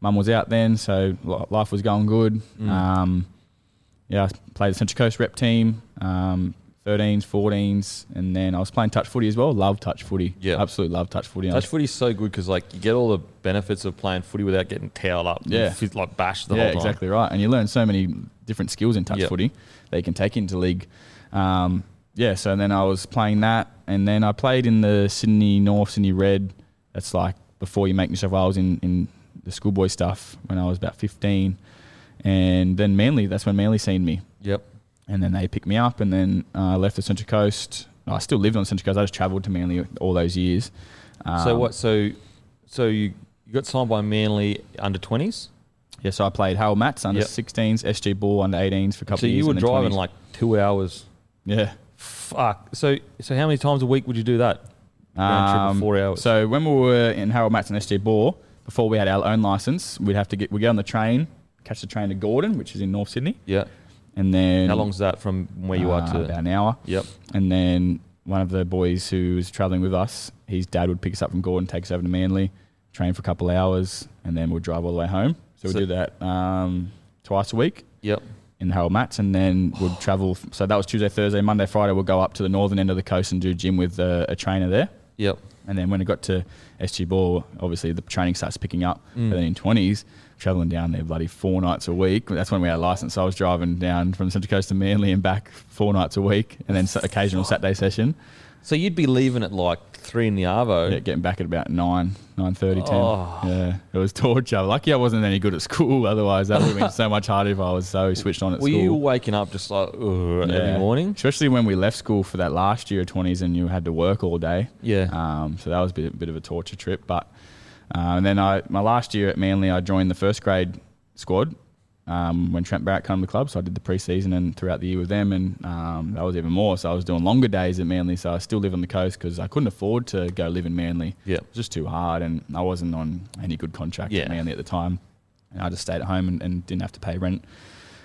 Mum was out then, so life was going good. Mm. Um, yeah, I played the Central Coast rep team, um, 13s, 14s, and then I was playing touch footy as well. Love touch footy. Yeah. absolutely love touch footy. Touch footy is so good because like you get all the benefits of playing footy without getting towed up. Yeah. fit- like bashed the yeah, whole time. exactly right. And you learn so many different skills in touch Yep. footy that you can take into league. Um, yeah, so then I was playing that, and then I played in the Sydney North, Sydney Red. That's like before you make New South Wales in, in the schoolboy stuff when I was about 15. And then Manly, that's when Manly seen me. Yep. And then they picked me up, and then uh, I left the Central Coast. I still lived on the Central Coast. I just travelled to Manly all those years. so Um, what? So so you you got signed by Manly under twenties. Yeah, so I played Harold Mats under Yep. 16s, SG Ball under 18s for a couple So of years. you were driving 20s. like two hours. yeah. Fuck. So so how many times a week would you do that? Round trip of Um, four hours. So when we were in Harold Mats and SG Ball, before we had our own license, we'd have to get we get on the train, catch the train to Gordon, which is in North Sydney, Yeah. and then How long's that from where you are uh, to? about an hour. Yep. And then one of the boys who was traveling with us, his dad would pick us up from Gordon, take us over to Manly, train for a couple of hours, and then we'd drive all the way home. So we So- do that um, twice a week Yep. in Harold Mats, and then we'd travel. So that was Tuesday, Thursday, Monday, Friday. We'll go up to the northern end of the coast and do gym with uh, a trainer there. Yep. And then when it got to SG Ball, obviously the training starts picking up. Mm. But then in 20s, traveling down there bloody four nights a week. That's when we had a license. So I was driving down from the Central Coast to Manly and back four nights a week. And then occasional Saturday session. So you'd be leaving at like three in the arvo. Yeah, getting back at about 9, 9.30, 10. Oh. Yeah, it was torture. Lucky I wasn't any good at school. Otherwise, that would have been so much harder if I was so switched on at Were school. Were you waking up just like "Ugh," every morning? Especially when we left school for that last year of 20s and you had to work all day. Yeah. Um, so that was a bit, bit of a torture trip. But uh, and then I my last year at Manly, I joined the first grade squad um, when Trent Barrett came to the club. So I did the preseason and throughout the year with them, and um, that was even more. So I was doing longer days at Manly. So I still live on the coast because I couldn't afford to go live in Manly. Yeah. It was just too hard, and I wasn't on any good contract Yeah. at Manly at the time. And I just stayed at home and, and didn't have to pay rent.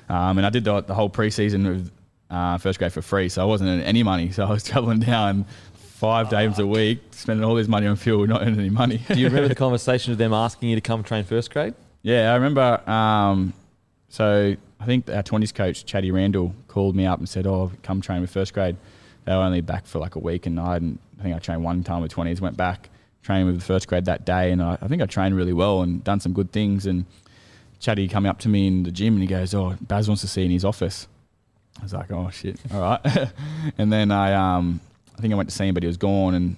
Um, and I did the, the whole preseason with uh, first grade for free, so I wasn't earning any money. So I was traveling down five days a week, spending all this money on fuel, not earning any money. Do you remember the conversation of them asking you to come train first grade? yeah, I remember. Um, so I think our 20s coach, Chatty Randall, called me up and said, "Oh, come train with first grade." They were only back for like a week, and I, hadn't, I think I trained one time with 20s. Went back, trained with the first grade that day, and I, I think I trained really well and done some good things. And Chatty coming up to me in the gym and he goes, "Oh, Baz wants to see you in his office." I was like, "Oh shit, all right." and then I, um, I think I went to see him, but he was gone, and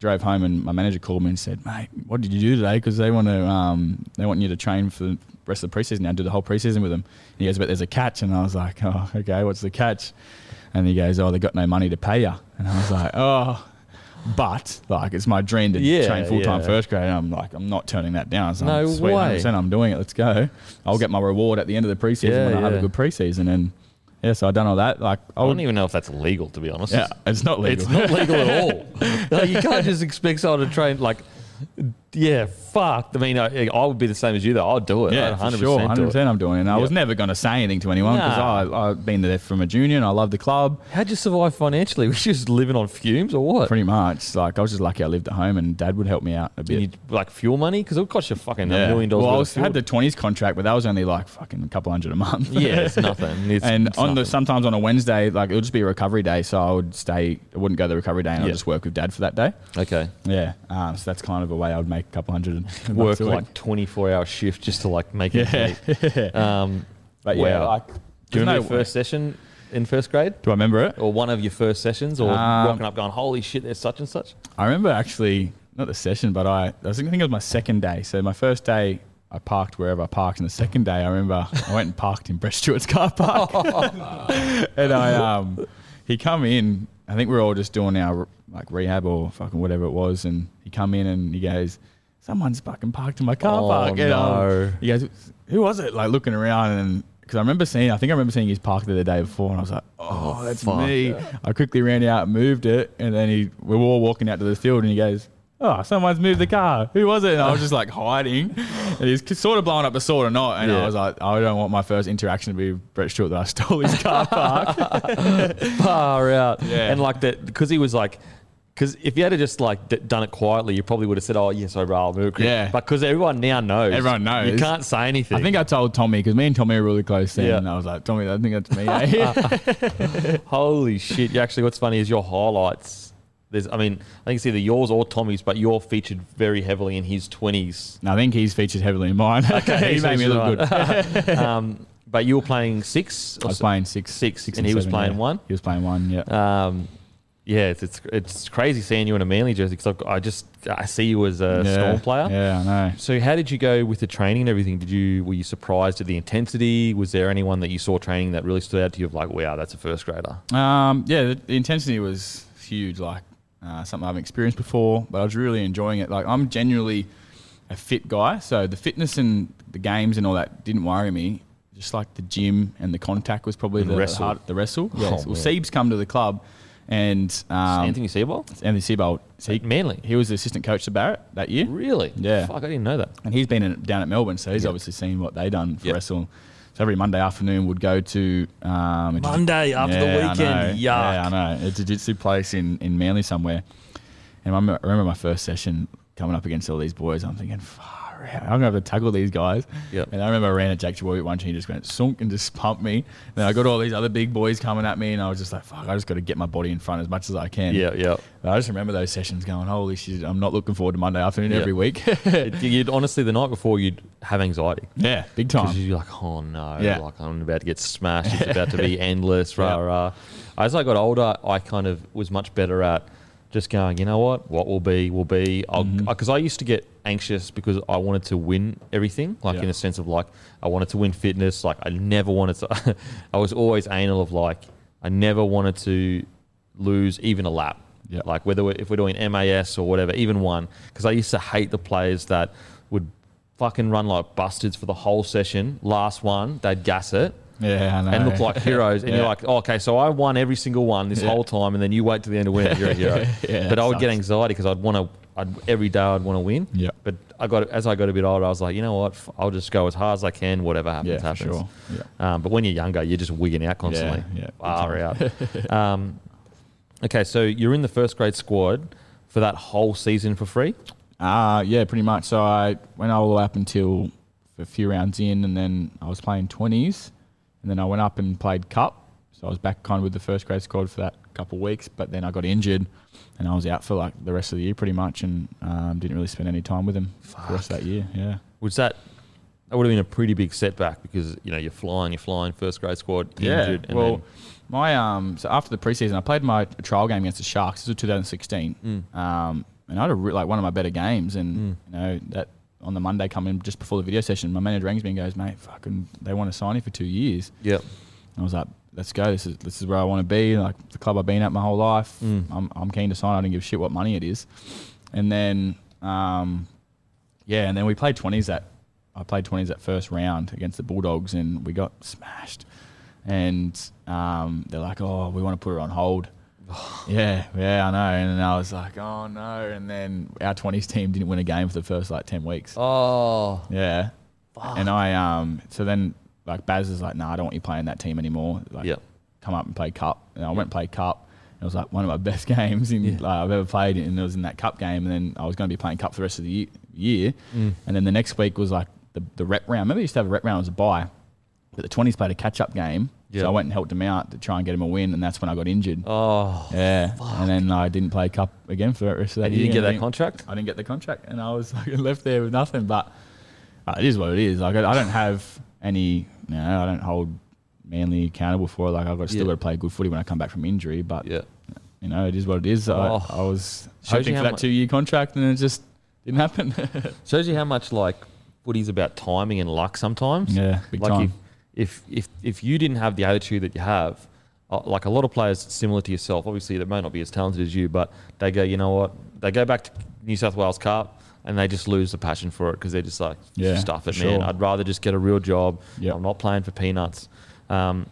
drove home. And my manager called me and said, "Mate, what did you do today? Because they want to, um, they want you to train for the rest of the preseason now, do the whole preseason with them." And he goes, "But there's a catch," and I was like, "Oh, okay, what's the catch?" And he goes, "Oh, they got no money to pay you," and I was like, "Oh." But like it's my dream to Yeah, train full time yeah. first grade. And I'm like, I'm not turning that down. So No I'm sweet, way. 100%, I'm doing it. Let's go. I'll get my reward at the end of the preseason Yeah, when I have a good preseason. And yeah, so I done all that. Like I I would, don't even know if that's legal, to be honest. yeah, it's not legal. It's not legal at all. Like, you can't just expect someone to train like, yeah, fuck. I mean, I, I would be the same as you though. I'd do it. Yeah, I'd for sure, do hundred it. percent. I'm doing it. And I was never going to say anything to anyone because Nah. I've been there from a junior and I love the club. How'd you survive financially? Was you just living on fumes or what? Pretty much, like I was just lucky I lived at home and Dad would help me out a You bit. need like fuel money because it would cost you fucking a million dollars. Well, I worth was, of had the twenties contract, but that was only like fucking a couple hundred a month. yeah, it's nothing. It's, and it's on the nothing. sometimes on a Wednesday, like it would just be a recovery day, so I would stay. I wouldn't go the recovery day, and I'd just work with Dad for that day. okay, Yeah, um, so that's kind of a way I would make couple hundred. bucks work like twenty four hour shift just to like make it. yeah. Um, but yeah, wow. like, do you remember no your first session in first grade? Do I remember it? Or one of your first sessions, or Um, walking up going, "Holy shit, there's such and such." I remember actually not the session, but I, I I think it was my second day. So my first day, I parked wherever I parked, and the second day, I remember I went and parked in Brett Stewart's car park, and I um, he come in. I think we are all just doing our like rehab or fucking whatever it was, and he come in and he goes, "Someone's fucking parked in my car Oh, park." And, um, no. he goes, "Who was it?" Like looking around and. Because I remember seeing, I think I remember seeing his parked there the day before, and I was like, "Oh, Oh, that's me." I quickly ran out, moved it, and then he we were all walking out to the field, and he goes, oh, someone's moved the car. Who was it? And I was just like hiding. And he's sort of blowing up the sword or not. And Yeah. I was like, I don't want my first interaction to be Brett Stewart that I stole his car park. Far out. Yeah. And like that, because he was like, because if you had just like d- done it quietly, you probably would have said, "Oh yes, I bro, I'll move." Yeah. But because everyone now knows, Everyone knows. you can't say anything. I think I told Tommy because me and Tommy are really close then. Yeah. And I was like, Tommy, I think that's me. eh?" Holy shit! You actually, what's funny is your highlights. There's, I mean, I think it's either yours or Tommy's, but you're featured very heavily in his twenties. And I think he's featured heavily in mine. Okay, he made me look good. um, but you were playing six. I was playing six, Six, and and he was playing yeah. one? He was playing one. Yeah. Um, yeah, it's, it's it's crazy seeing you in a Manly jersey because I just I see you as a yeah. Storm player. Yeah, I know. So how did you go with the training and everything? Did you were you surprised at the intensity? Was there anyone that you saw training that really stood out to you of like, wow, that's a first grader? Um, yeah, the, the intensity was huge, like uh, something I haven't experienced before, but I was really enjoying it. Like I'm genuinely a fit guy, so the fitness and the games and all that didn't worry me. Just like the gym and the contact was probably And the wrestle. hard, the wrestle. Oh, Yeah, well, man. Siebes come to the club, and um, Anthony Seibold? Anthony Seibold, so he, Manly. he was the assistant coach to Barrett that year. Really? Yeah. Fuck, I didn't know that. and he's been in, down at Melbourne, so he's Yeah. obviously seen what they done for Yeah. wrestle. So every Monday afternoon would go to um, a jiu- Monday after the I weekend. know. Yeah, I know. A jiu-jitsu place in, in Manly somewhere. And I remember, my first session coming up against all these boys. I'm thinking, far I'm going to have to tackle these guys. Yep. And I remember I ran at Jack Chawoy once and he just went sunk and just pumped me. Then I got all these other big boys coming at me and I was just like, fuck, I just got to get my body in front as much as I can. Yeah, yeah. I just remember those sessions going, holy shit, I'm not looking forward to Monday afternoon Yeah. every week. You'd honestly the night before you'd have anxiety. yeah, big time. Because you're like, oh no, Yeah. like I'm about to get smashed. It's about to be endless. Rah Yeah. rah. As I got older, I kind of was much better at just going. You know what? What will be will be. Mm-hmm. Because I used to get anxious because I wanted to win everything. Like Yeah. in a sense of like I wanted to win fitness. Like I never wanted to. I was always anal of like I never wanted to lose even a lap. Yeah. Like whether we're, if we're doing MAS or whatever, even one, because I used to hate the players that would fucking run like bastards for the whole session. Last one, they'd gas it yeah, I know. and look like heroes. And you're like, oh, okay, so I won every single one this Yeah. whole time, and then you wait to the end to win. You're a hero. Yeah, but I would get anxiety because I'd want to. I'd, every day I'd want to win. Yeah. But I got as I got a bit older, I was like, you know what? I'll just go as hard as I can. Whatever happens, Yeah, happens. sure. Yeah. Um, but when you're younger, you're just wigging out constantly. Yeah, yeah, Far out. um, okay, so you're in the first grade squad for that whole season for free. Uh, yeah, pretty much. So I went all the way up until a few rounds in, and then I was playing 20s, and then I went up and played Cup. So I was back kind of with the first grade squad for that couple of weeks, but then I got injured, and I was out for like the rest of the year pretty much, and um, didn't really spend any time with him for the rest of that year. Yeah. Was that that would have been a pretty big setback because you know you're flying, you're flying, first grade squad, injured, and well, then, my um, so after the preseason, I played my trial game against the Sharks. This was 2016, Mm. um, and I had a, re- like one of my better games. And you know that on the Monday coming just before the video session, my manager rings me and goes, "Mate, fucking, they want to sign you for two years." yeah, And I was like, "Let's go. This is this is where I want to be. Like the club I've been at my whole life. Mm. I'm I'm keen to sign. I don't give a shit what money it is." And then, um, yeah, and then we played 20s that I played 20s that first round against the Bulldogs, and we got smashed. And um, they're like, "Oh, we want to put her on hold." yeah, yeah, I know. And then I was like, "Oh no!" And then our 20s team didn't win a game for the first like 10 weeks. oh, Yeah. And I um so then like Baz is like, nah, I don't want you playing that team anymore. Like yeah, come up and play cup. And I went and played cup. And it was like one of my best games in Yeah. like, I've ever played and it was in that cup game and then I was going to be playing cup for the rest of the year, year. Mm. and then the next week was like the, the rep round. Remember, they used to have a rep round as a bye, but the 20s played a catch up game. Yeah. So I went and helped him out to try and get him a win, and that's when I got injured. oh, yeah, and then I didn't play cup again for the rest of that and you didn't get that contract. I didn't get the contract, and I was like left there with nothing. But uh, it is what it is. Like I, I don't have any, you know, I don't hold Manly accountable for it. Like I've got still Yeah. got to play good footy when I come back from injury. But Yeah, you know, it is what it is. Oh. I, I was hoping for that two year contract, and it just didn't happen. shows you how much like footy's about timing and luck sometimes. yeah, big like time. If, if if you didn't have the attitude that you have, uh, like a lot of players similar to yourself, obviously they may not be as talented as you, but they go, you know what? They go back to New South Wales Cup and they just lose the passion for it because they're just like, Yeah, stuff it, man. sure. I'd rather just get a real job. Yep. I'm not playing for peanuts. Um,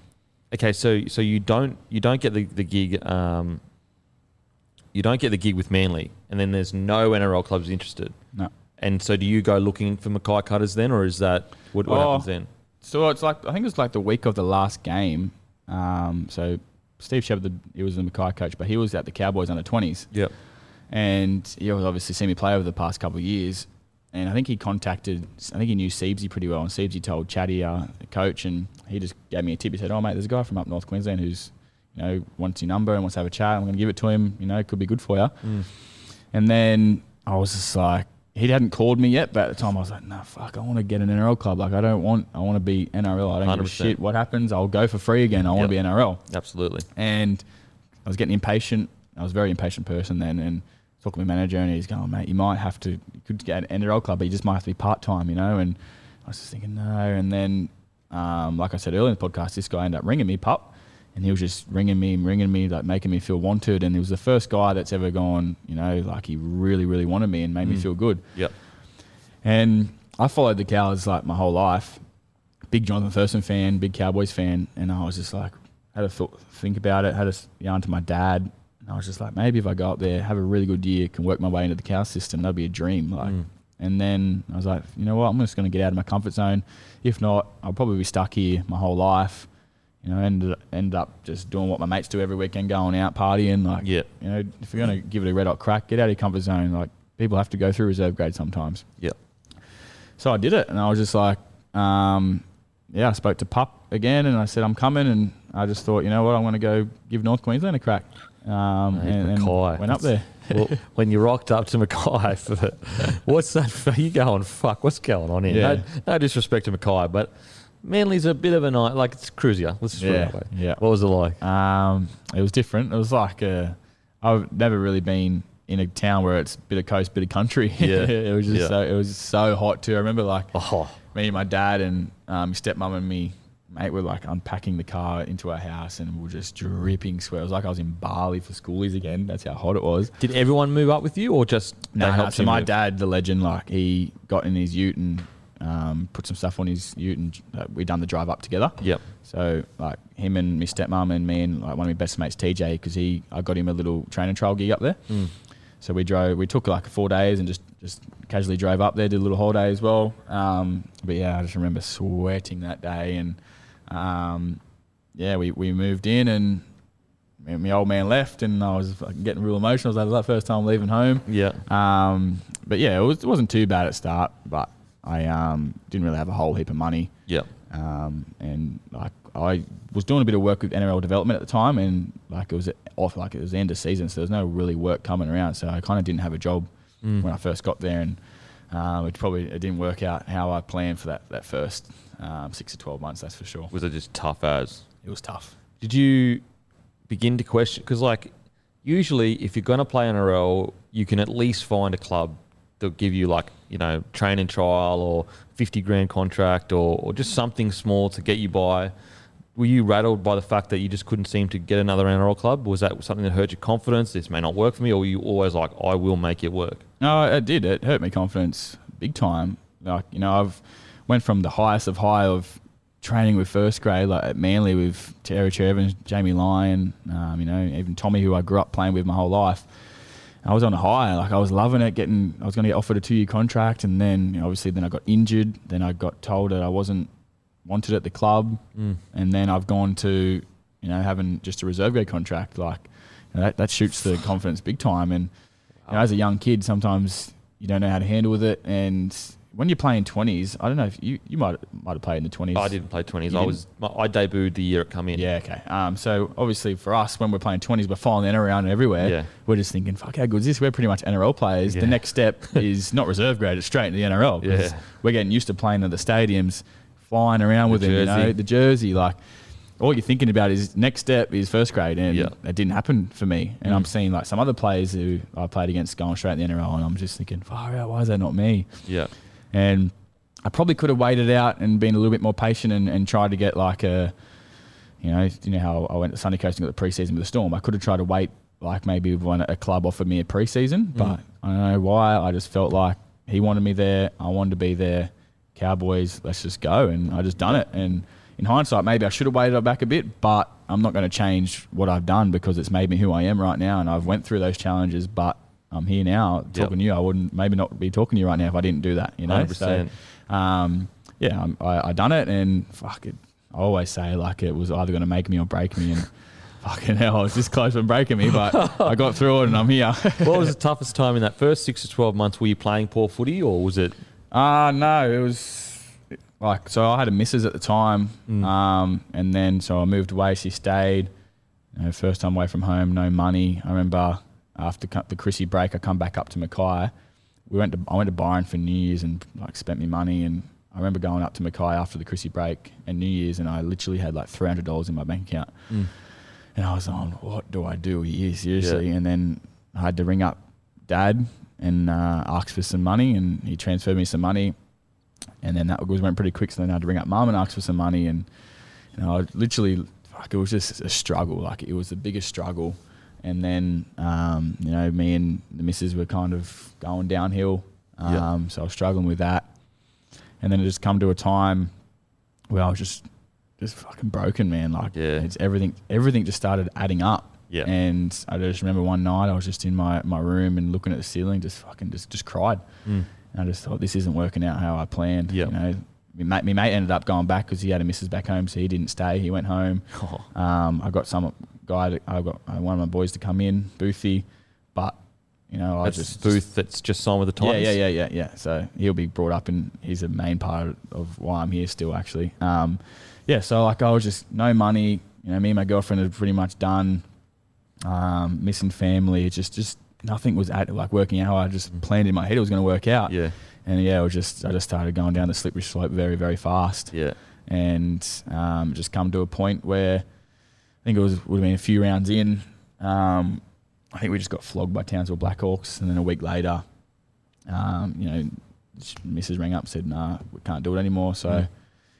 okay, so so you don't you don't get the the gig um, you don't get the gig with Manly, and then there's no NRL clubs interested. No. And so, do you go looking for Mackay cutters then, or is that what, what Oh. happens then? So it's like I think it was like the week of the last game. Um, so Steve Shepard, he was the Mackay coach, but he was at the Cowboys under twenties, Yep. and he was obviously seen me play over the past couple of years. And I think he contacted, I think he knew Seebsy pretty well, and Seebsy told Chatty, uh, the coach, and he just gave me a tip. He said, "Oh mate, there's a guy from up North Queensland who's, you know, wants your number and wants to have a chat. I'm going to give it to him. You know, it could be good for you." And then I was just like, he hadn't called me yet, but at the time I was like, no, fuck, I want to get an NRL club. Like, I don't want, I want to be NRL. I don't give a 100%. shit what happens. I'll go for free again. I want to Yep. be NRL. Absolutely. And I was getting impatient. I was a very impatient person then. And talking to my manager, and he's going, mate, you might have to, you could get an NRL club, but you just might have to be part time, you know? And I was just thinking, no. And then, um, like I said earlier in the podcast, this guy ended up ringing me, pup. And he was just ringing me and ringing me, like making me feel wanted. And he was the first guy that's ever gone, you know, like he really, really wanted me and made me feel good. Yep. And I followed the Cows like my whole life. Big Jonathan Thurston fan, big Cowboys fan, and I was just like, had a thought, think about it, had a yarn to my dad, and I was just like, maybe if I go up there, have a really good year, can work my way into the Cow system, that'd be a dream. Like, Mm. and then I was like, you know what, I'm just going to get out of my comfort zone. If not, I'll probably be stuck here my whole life. You know, ended end up just doing what my mates do every weekend, going out partying. Like, Yep. you know, if you're going to give it a red hot crack, get out of your comfort zone. Like, people have to go through reserve grade sometimes. Yep. So I did it, and I was just like, um, yeah, I spoke to Pup again, and I said I'm coming, and I just thought, you know what, I'm to go give North Queensland a crack, um, Mate, and, and went up there. well, when you rocked up to Mackay, for the, what's that? For you going? Fuck, what's going on here? Yeah. No, no disrespect to Mackay, but Manly's a bit of a night. Like it's cruisier. Let's just put it Yeah, that way. yeah. What was it like? Um, it was different. It was like uh, I've never really been in a town where it's bit of coast, bit of country. Yeah. it was just Yeah. so it was so hot too. I remember like Oh, me and my dad and um, stepmom and me mate were like unpacking the car into our house and we were just dripping sweat. It was like I was in Bali for schoolies again. That's how hot it was. did everyone move up with you, or just No, no, helped so you my move? dad, the legend, like he got in his ute and um, put some stuff on his ute and uh, we done the drive up together. Yep. So like him and my stepmom and me and like one of my best mates TJ because he I got him a little training trial gig up there. Mm. So we drove. We took like four days and just just casually drove up there. Did a little holiday as well. Um, but yeah, I just remember sweating that day and um, yeah, we, we moved in and my old man left and I was getting real emotional. It was like the first time leaving home. Yeah. Um, but yeah, it, was, it wasn't too bad at start, but I um, didn't really have a whole heap of money. Yep. Um, and like I was doing a bit of work with NRL development at the time, and like it was off, like it was the end of season, so there was no really work coming around. So I kind of didn't have a job Mm. when I first got there, and um, it probably it didn't work out how I planned for that that first um, six to twelve months. That's for sure. Was it just tough as? It was tough. Did you begin to question? Because like usually, if you're going to play NRL, you can at least find a club that'll give you like you know training trial or fifty grand contract or, or just something small to get you by. Were you rattled by the fact that you just couldn't seem to get another NRL club? Was that something that hurt your confidence? This may not work for me, or were you always like, I will make it work? No, it did. It hurt my confidence big time. Like you know, I've went from the highest of high of training with first grade, like at Manly with Terry Chervin, Jamie Lyon, um, you know, even Tommy, who I grew up playing with my whole life. I was on a high, like I was loving it. Getting, I was going to get offered a two-year contract, and then you know, obviously, then I got injured. Then I got told that I wasn't wanted at the club, Mm. and then I've gone to, you know, having just a reserve grade contract. Like you know, that, that shoots the confidence big time. And you know, as a young kid, sometimes you don't know how to handle with it. And when you're playing twenties, I don't know if you you might might have played in the twenties. I didn't play twenties. I was I debuted the year it come in. Yeah, okay. Um, so obviously for us, when we're playing twenties, we're following in around everywhere. Yeah. We're just thinking, fuck, how good is this? We're pretty much NRL players. Yeah. The next step is not reserve grade; it's straight into the NRL. Yeah. We're getting used to playing at the stadiums, flying around The with them. You know, the jersey. Like all you're thinking about is next step is first grade, and Yeah. that didn't happen for me. And Mm. I'm seeing like some other players who I played against going straight in the NRL, and I'm just thinking, far out, why is that not me? Yeah. And I probably could have waited out and been a little bit more patient and, and tried to get like a, you know, you know how I went to Sunny Coast and got the preseason with the Storm. I could have tried to wait like maybe when a club offered me a preseason, mm. but I don't know why. I just felt like he wanted me there. I wanted to be there. Cowboys, let's just go, and I just done it. And in hindsight, maybe I should have waited back a bit, but I'm not going to change what I've done because it's made me who I am right now, and I've went through those challenges. But I'm here now talking to you. I wouldn't maybe not be talking to you right now if I didn't do that. You know, 100%. so um, yeah, I'm, I I done it, and fuck it. I always say like it was either going to make me or break me, and fucking hell, I was this close from breaking me, but I got through it, and I'm here. what was the toughest time in that first six to twelve months? Were you playing poor footy, or was it? Uh no, it was like so. I had a missus at the time, um, and then so I moved away. She stayed. You know, first time away from home, no money. I remember after the Chrissy break, I come back up to Mackay. We went to I went to Byron for New Year's and like spent me money. And I remember going up to Mackay after the Chrissy break and New Year's, and I literally had like three hundred dollars in my bank account. And I was on, what do I do here, seriously? And then I had to ring up dad and uh, ask for some money, and he transferred me some money. And then that was went pretty quick. So then I had to ring up mum and ask for some money, and you know, I literally, fuck, it was just a struggle. Like it was the biggest struggle. And then, um, you know, me and the missus were kind of going downhill. Um, Yeah. So I was struggling with that. And then it just come to a time where I was just, just fucking broken, man. Like Yeah. it's everything, everything just started adding up. Yeah. And I just remember one night I was just in my, my room and looking at the ceiling, just fucking just, just cried. Mm. And I just thought this isn't working out how I planned. Yeah. You know, my mate, my mate ended up going back because he had a missus back home, so he didn't stay. He went home. Oh. Um, I got some guy. To, I got uh, one of my boys to come in, Boothie, but you know, I That's just Booth. That's just signed with the yeah, Titans. yeah, yeah, yeah, yeah. So he'll be brought up, and he's a main part of why I'm here still, actually. Um, yeah, so like I was just no money. You know, me and my girlfriend had pretty much done. Um, missing family, just just nothing was at like working out. I just planned in my head it was going to work out, Yeah. and yeah, it was just I just started going down the slippery slope very very fast Yeah. and um, just come to a point where I think it was would have been a few rounds in. Um, I think we just got flogged by Townsville Blackhawks, and then a week later, um, you know, Mrs. rang up said, "Nah, we can't do it anymore." So, Mm.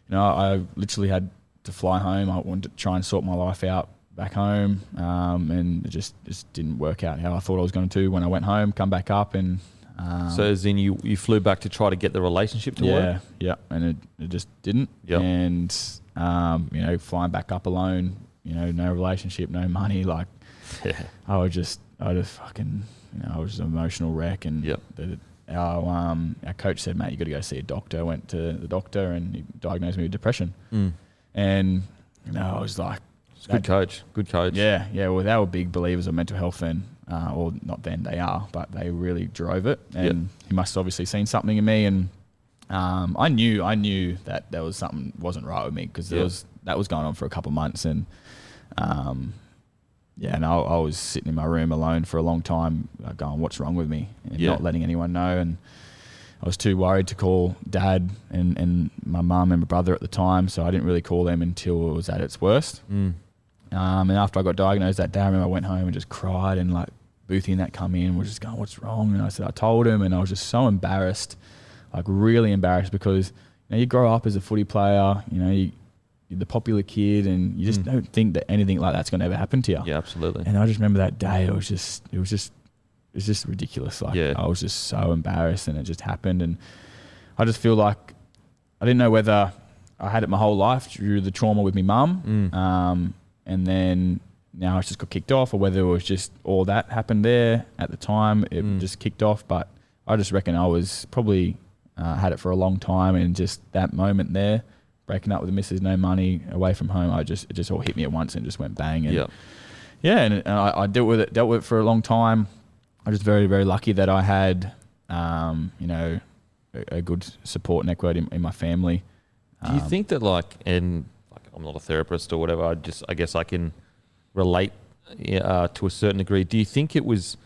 you know, I literally had to fly home. I wanted to try and sort my life out back home, um, and it just just didn't work out how I thought I was going to. When I went home, come back up, and um, So as in you, you flew back to try to get the relationship to yeah, work. yeah, and it, it just didn't. Yep. And um, you know, flying back up alone, you know, no relationship, no money. Like Yeah. I was just, I just fucking, you know, I was just an emotional wreck. And Yep. the, our um, our coach said, "Mate, you got to go see a doctor." I went to the doctor, and he diagnosed me with depression. Mm. And you know, I was like, a good coach. Good coach. yeah, yeah. Well, they were big believers of mental health then, uh, or not then. They are, but they really drove it. And he must have obviously seen something in me, and um, I knew, I knew that there was something wasn't right with me because there Yeah. was that was going on for a couple of months, and um, yeah, and I, I was sitting in my room alone for a long time, uh, going, "What's wrong with me?" and Yeah. not letting anyone know, and. I was too worried to call dad and, and my mum and my brother at the time, so I didn't really call them until it was at its worst. Mm. Um, and after I got diagnosed that day, I remember I went home and just cried and like Boothie and that come in was just going, "What's wrong?" And I said I told him, and I was just so embarrassed, like really embarrassed because you know you grow up as a footy player, you know you, the popular kid, and you just Mm. don't think that anything like that's going to ever happen to you. Yeah, absolutely. And I just remember that day. It was just, it was just, it was just ridiculous. Like Yeah. I was just so embarrassed, and it just happened. And I just feel like I didn't know whether I had it my whole life through the trauma with my mum, Mm. um, and then now it's just got kicked off, or whether it was just all that happened there at the time. It Mm. just kicked off. But I just reckon I was probably uh, had it for a long time, and just that moment there. Breaking up with the missus, no money, away from home. I just it just all hit me at once and just went bang. And Yeah. yeah, and, and I, I dealt with it, dealt with it for a long time. I was just very, very lucky that I had, um, you know, a, a good support network in, in my family. Do you Um, think that like, and like, I'm not a therapist or whatever. I just, I guess I can relate uh, to a certain degree. Do you think it was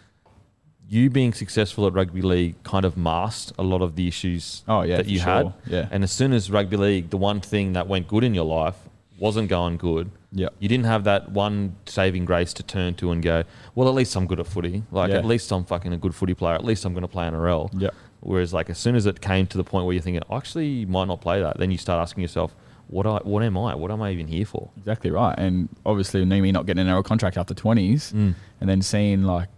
you being successful at rugby league kind of masked a lot of the issues Oh yeah, that you sure. had? Yeah, And as soon as rugby league, the one thing that went good in your life wasn't going good, yeah, you didn't have that one saving grace to turn to and go, well, at least I'm good at footy. Like, Yeah. at least I'm fucking a good footy player. At least I'm going to play NRL. yeah, Whereas, like, as soon as it came to the point where you're thinking, I actually might not play that, then you start asking yourself, what I, what am I? What am I even here for? exactly right. And obviously, me not getting an NRL contract after twenties, Mm. and then seeing like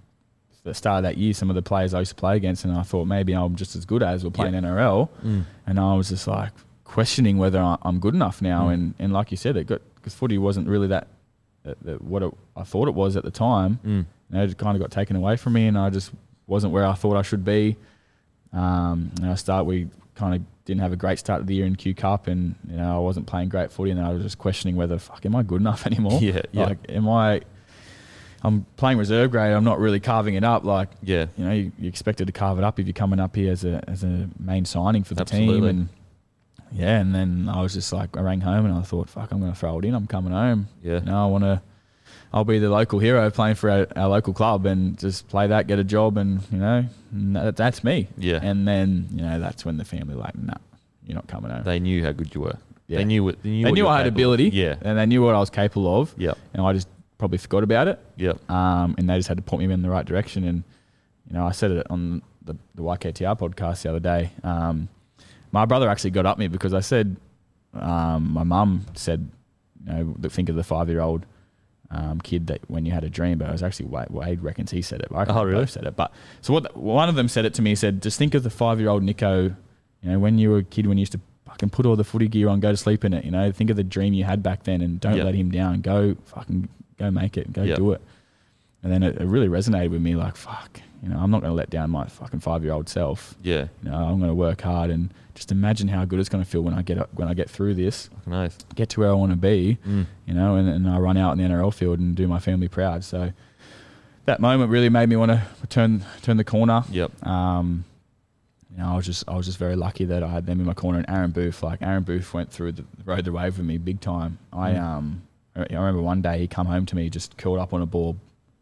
the start of that year, some of the players I used to play against, and I thought maybe I'm just as good as we're playing NRL, Mm. and I was just like questioning whether I'm good enough now. Mm. And, and like you said, it got because footy wasn't really that, that, that what it, I thought it was at the time. Mm. You know, it kind of got taken away from me, and I just wasn't where I thought I should be. Um, and I start we kind of didn't have a great start of the year in Q Cup, and you know I wasn't playing great footy, and then I was just questioning whether fuck am I good enough anymore? Yeah, yeah. Like, am I? I'm playing reserve grade. I'm not really carving it up. Like, Yeah. you know, you, you expected to carve it up if you're coming up here as a as a main signing for the team, Absolutely. and yeah, and then I was just like, I rang home and I thought, fuck, I'm going to throw it in. I'm coming home. Yeah. You know, I want to. I'll be the local hero playing for our, our local club and just play that, get a job, and you know, that, that's me. Yeah. And then you know, that's when the family like, nah, you're not coming home. They knew how good you were. Yeah. They knew what they knew, They knew I had of. ability. Yeah. And they knew what I was capable of. Yeah. And I just probably forgot about it. Yep. Um, and they just had to point me in the right direction. And, you know, I said it on the, the YKTR podcast the other day. Um, my brother actually got up me because I said, um, my mum said, you know, th- think of the five year old um, kid that when you had a dream, but it was actually Wade, Wade reckons he said it. I Oh, really? said it. But so what? One of them said it to me. He said, just think of the five year old Nicho. You know, when you were a kid, when you used to fucking put all the footy gear on, go to sleep in it. You know, think of the dream you had back then, and don't Yeah. let him down. Go fucking go make it. Go Yeah. do it. And then it, it really resonated with me. Like fuck, you know, I'm not going to let down my fucking five year old self. Yeah. You know, I'm going to work hard and just imagine how good it's going to feel when I get up, when I get through this, Fucking oath. get to where I want to be Mm. you know, and, and I run out in the NRL field and do my family proud. So that moment really made me want to turn turn the corner. Yep. Um, you know, I was just I was just very lucky that I had them in my corner. And Aaron Booth, like Aaron Booth, went through the rode the wave with me big time. I Mm. um I I remember one day he come home to me just curled up on a ball,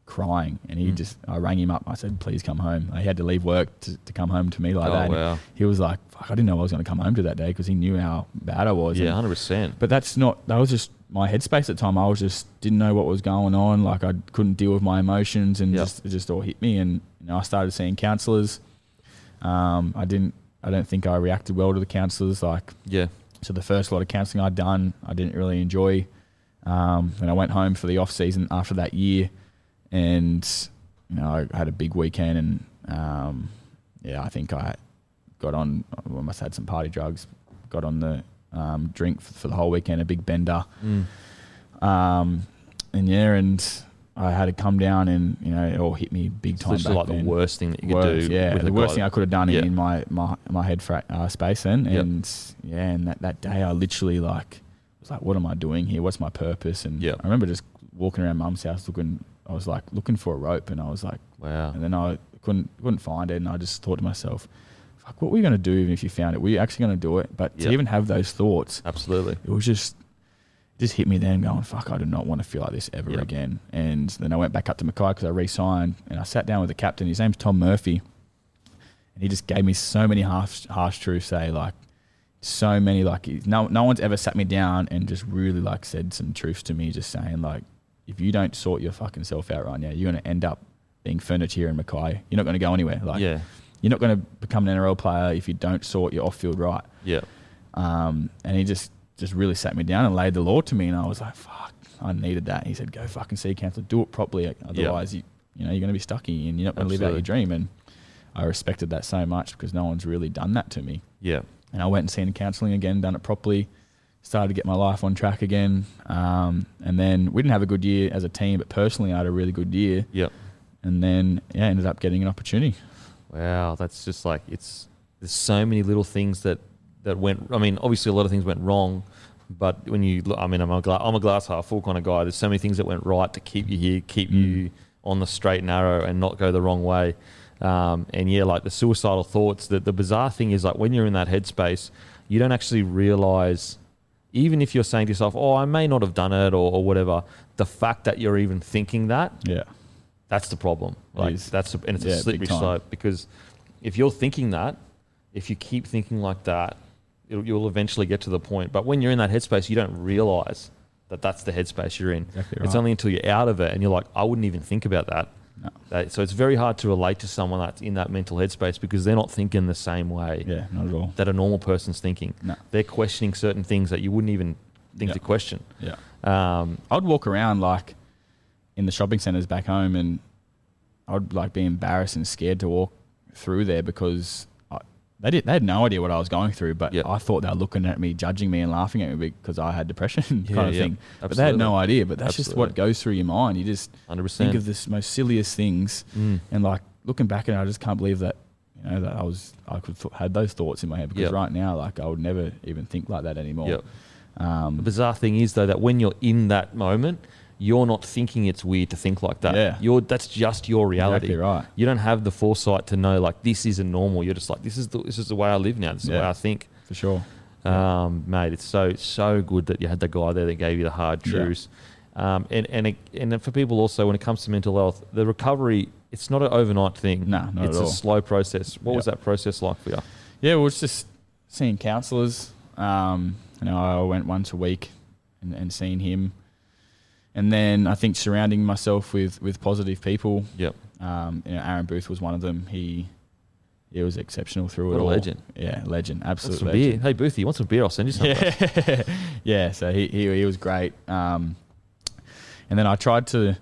crying, and he Mm. just I rang him up. I said, please come home. He had to leave work to, to come home to me like oh that. Wow. He was like, fuck, I didn't know I was going to come home to that day because he knew how bad I was. Yeah, And- hundred percent. but that's not. That was just my headspace at the time. I was just didn't know what was going on. Like I couldn't deal with my emotions, and Yep. just it just all hit me. And you know, I started seeing counsellors. Um, I didn't. I don't think I reacted well to the counsellors. Like Yeah. so, the first lot of counselling I'd done, I didn't really enjoy. Um, and I went home for the off season after that year, and you know, I had a big weekend, and um, yeah, I think I got on. I must have had some party drugs. Got on the um, drink for, for the whole weekend, a big bender. Mm. Um, and yeah, and I had to come down, and you know, it all hit me big It's time. back like then. the worst thing that you could Worst, do. yeah, the worst thing I could have done Yeah. in my my, my head fra- uh, space then, Yep. and yeah, and that, that day I literally like was like, what am I doing here? What's my purpose? And Yep. I remember just walking around mum's house looking. I was like looking for a rope, and I was like, Wow. and then I couldn't couldn't find it, and I just thought to myself, fuck, what were you going to do even if you found it? Were you actually going to do it? But to even have those thoughts, Absolutely. it was just it just hit me then going fuck I do not want to feel like this ever Yep. again and then I went back up to Mackay because I re-signed and I sat down with the captain his name's Tom Murphy and he just gave me so many harsh harsh truths say like so many like no no one's ever sat me down and just really like said some truths to me just saying like if you don't sort your fucking self out right now you're going to end up being furniture here in Mackay you're not going to go anywhere like yeah. you're not going to become an NRL player if you don't sort your off-field right Yeah. um, and he just just really sat me down and laid the law to me, and I was like, "Fuck, I needed that." He said, "Go fucking see a counsellor, do it properly, otherwise you you know you're going to be stuck and you're not going to live out your dream." And I respected that so much because no one's really done that to me. Yeah. And I went and seen counselling again, done it properly, started to get my life on track again. Um, and then we didn't have a good year as a team, but personally, I had a really good year. Yep. And then yeah, ended up getting an opportunity. Wow, that's just like it's. There's so many little things that that went. I mean, obviously a lot of things went wrong, but when you, look, I mean, I'm a gla- I'm a glass half full kind of guy. There's so many things that went right to keep you here, keep you on the straight and narrow, and not go the wrong way. Um, and yeah, like the suicidal thoughts. The the bizarre thing is like when you're in that headspace, you don't actually realize. Even if you're saying to yourself, "Oh, I may not have done it," or, or whatever, the fact that you're even thinking that Yeah, that's the problem. Like that's a, and it's Yeah, a slippery slope because if you're thinking that, if you keep thinking like that, it'll, you'll eventually get to the point. But when you're in that headspace, you don't realize that that's the headspace you're in. Exactly It's only until you're out of it and you're like, I wouldn't even think about that. No. That- so it's very hard to relate to someone that's in that mental headspace because they're not thinking the same way yeah, not at all. that a normal person's thinking. No. They're questioning certain things that you wouldn't even think Yeah. to question. Yeah. Um, I'd walk around like in the shopping centres back home, and I'd like be embarrassed and scared to walk through there because they did they had no idea what I was going through, but Yep. I thought they were looking at me, judging me, and laughing at me because I had depression Yeah, kind of yeah, thing. But they had no idea. But that's just what goes through your mind. You just 100%. think of the most silliest things, Mm. and like looking back at it, I just can't believe that you know that I was I could th- had those thoughts in my head because Yep. right now, like I would never even think like that anymore. Yep. The Um, bizarre thing is though that when you're in that moment, you're not thinking it's weird to think like that. Yeah. You're that's just your reality. Exactly right. You don't have the foresight to know like this isn't normal. You're just like this is the this is the way I live now. This is the way I think. for sure. Um, mate, it's so so good that you had the guy there that gave you the hard Yeah. truths. Um, and and it, and for people also when it comes to mental health, the recovery it's not an overnight thing. No, not it's a all. slow process. What was that process like for you? Yeah, well, it's just seeing counsellors. Um, you know, I went once a week and, and seeing him, and then I think surrounding myself with with positive people. Yep. Um, you know, Aaron Booth was one of them. He he was exceptional through What it a all. legend. Yeah, legend, absolute some beer? Hey Boothie, you want some beer? I'll send you some. Yeah, yeah. So he, he he was great. Um, and then I tried to.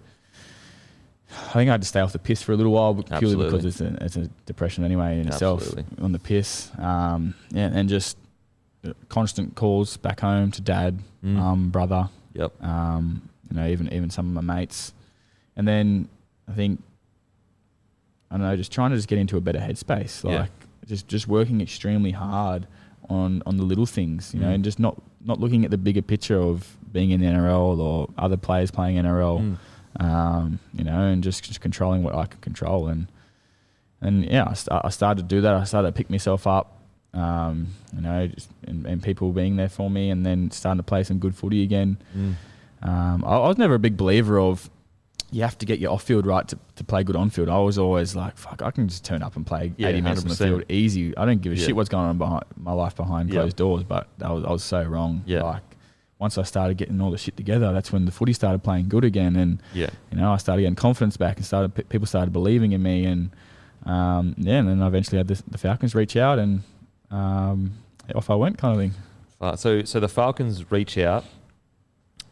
I think I had to stay off the piss for a little while, purely because it's a, it's a depression anyway in itself Absolutely. on the piss. Um, yeah, and just constant calls back home to dad, Mm. um, brother, Yep. um, you know, even even some of my mates, and then I think I don't know, just trying to just get into a better headspace, Yeah. like just just working extremely hard on on the little things, you know, Mm. and just not not looking at the bigger picture of being in the NRL or other players playing NRL, Mm. um, you know, and just, just controlling what I can control, and and yeah, I, st- I started to do that. I started to pick myself up, um, you know, just, and, and people being there for me, and then starting to play some good footy again. Mm. Um, I, I was never a big believer of you have to get your off field right to, to play good on field. I was always like, fuck, I can just turn up and play Yeah, 80 minutes on the field easy. I don't give a Yeah. shit what's going on behind my life behind Yeah. closed doors, but I was, I was so wrong. Yeah. Like, once I started getting all the shit together, that's when the footy started playing good again. And, Yeah. you know, I started getting confidence back and started pe- people started believing in me. And, um, yeah, and then I eventually had the, the Falcons reach out and um, off I went kind of thing. Uh, so, so the Falcons reach out,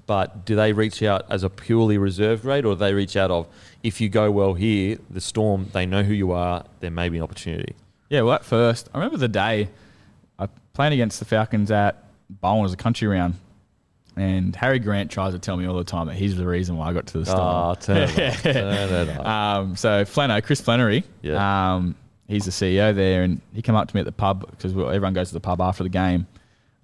but do they reach out as a purely reserve grade, or do they reach out of if you go well here, the Storm, they know who you are, there may be an opportunity. Yeah, well, at first, I remember the day I played against the Falcons at Bowen as a country round, and Harry Grant tries to tell me all the time that he's the reason why I got to the Storm. turn it up, turn it up. um, so Flano, Chris Flannery, Yeah. um, he's the CEO there, and he came up to me at the pub because everyone goes to the pub after the game,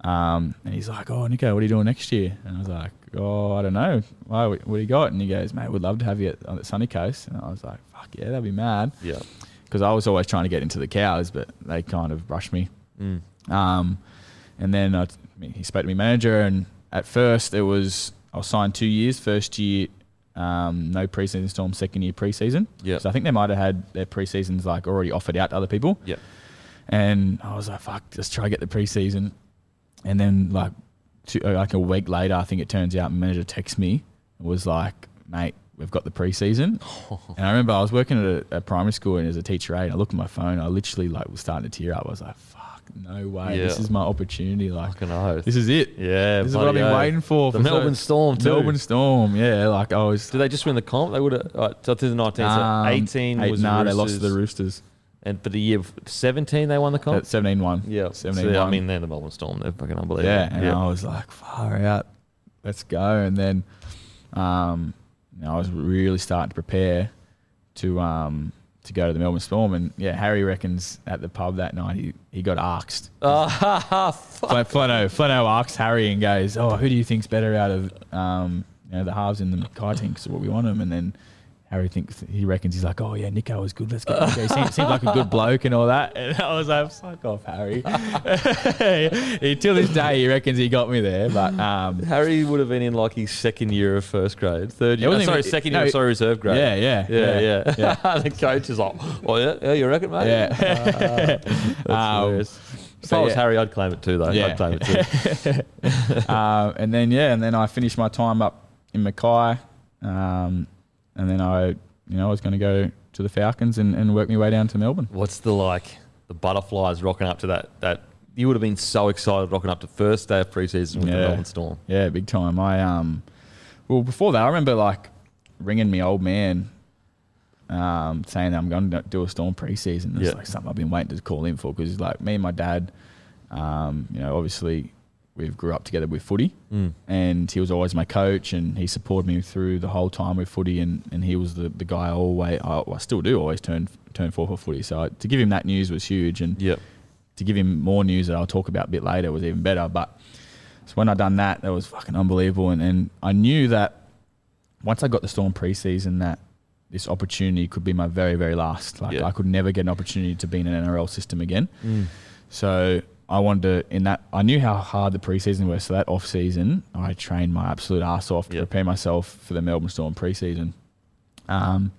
um, and he's like, "Oh, Nicho, what are you doing next year?" And I was like, "Oh, I don't know. Why? What do you got?" And he goes, "Mate, we'd love to have you at, on the sunny coast." And I was like, "Fuck yeah, that'd be mad." Yeah. because I was always trying to get into the cows, but they kind of brushed me. Mm. Um, and then I, he spoke to me manager, and at first it was I was signed two years. First year, um, no preseason storm. Second year preseason. Yep. So I think they might have had their preseasons like already offered out to other people. Yeah. And I was like, fuck, just try to get the preseason. And then like two, uh, like a week later, I think it turns out manager texts me and was like, mate, we've got the preseason. and I remember I was working at a, a primary school and as a teacher aide, I looked at my phone, I literally like was starting to tear up. I was like, fuck, no way. This is my opportunity. Like, this is it. Yeah, This is what I've been oath. waiting for. The for so- Melbourne Storm too. Melbourne Storm, yeah. Like I was. Did they just win the comp? They would have. Uh, so 2019, um, so 18 eight- was nah, the they lost to the Roosters. And for the year 17 they won the comp. At 17 1. yeah, 17 so, I mean they're the Melbourne Storm. They're fucking unbelievable. Yeah, and I was like, far out, let's go. And then, um, you know, I was really starting to prepare to um to go to the Melbourne Storm. And yeah, Harry reckons at the pub that night he, he got asked. Ah, Fla- Flano Flano asks Harry and goes, "Oh, who do you think's better out of um you know the halves in the team? Because what we want them. And then. Harry thinks he reckons he's like, oh yeah, Nicho was good. Let's get Nicho. He seems, seems like a good bloke and all that. And I was like, fuck off, Harry. he, till this day, he reckons he got me there. But um, Harry would have been in like his second year of first grade, third year. wasn't sorry, even- second year. of sorry, reserve grade. yeah, yeah, yeah, yeah. yeah. the coach is like, "Oh yeah, yeah, you reckon, mate?" Yeah. That's Um. If so I was yeah. Harry, I'd claim it too, though. Yeah. I'd claim it too. uh, and then yeah, and then I finished my time up in Mackay, um, and then I, you know, I was going to go to the Falcons and, and work my way down to Melbourne. What's the like the butterflies rocking up to that? That you would have been so excited rocking up to first day of preseason with the Melbourne Storm. Yeah, big time. I um, well before that, I remember like ringing me old man, um, saying that I'm going to do a Storm preseason. It's Yeah. like something I've been waiting to call in for because like me and my dad, um, you know, obviously we've grew up together with footy, Mm. and he was always my coach, and he supported me through the whole time with footy, and, and he was the, the guy I always, I, I still do always turn turn for for footy. So to give him that news was huge, and Yep. to give him more news that I'll talk about a bit later was even better. But so when I done that, that was fucking unbelievable, and, and I knew that once I got the Storm preseason, that this opportunity could be my very very last. Like Yeah. I could never get an opportunity to be in an NRL system again. Mm. So I wanted to in that I knew how hard the preseason was. So that off season, I trained my absolute ass off to Yeah. prepare myself for the Melbourne Storm preseason. Um,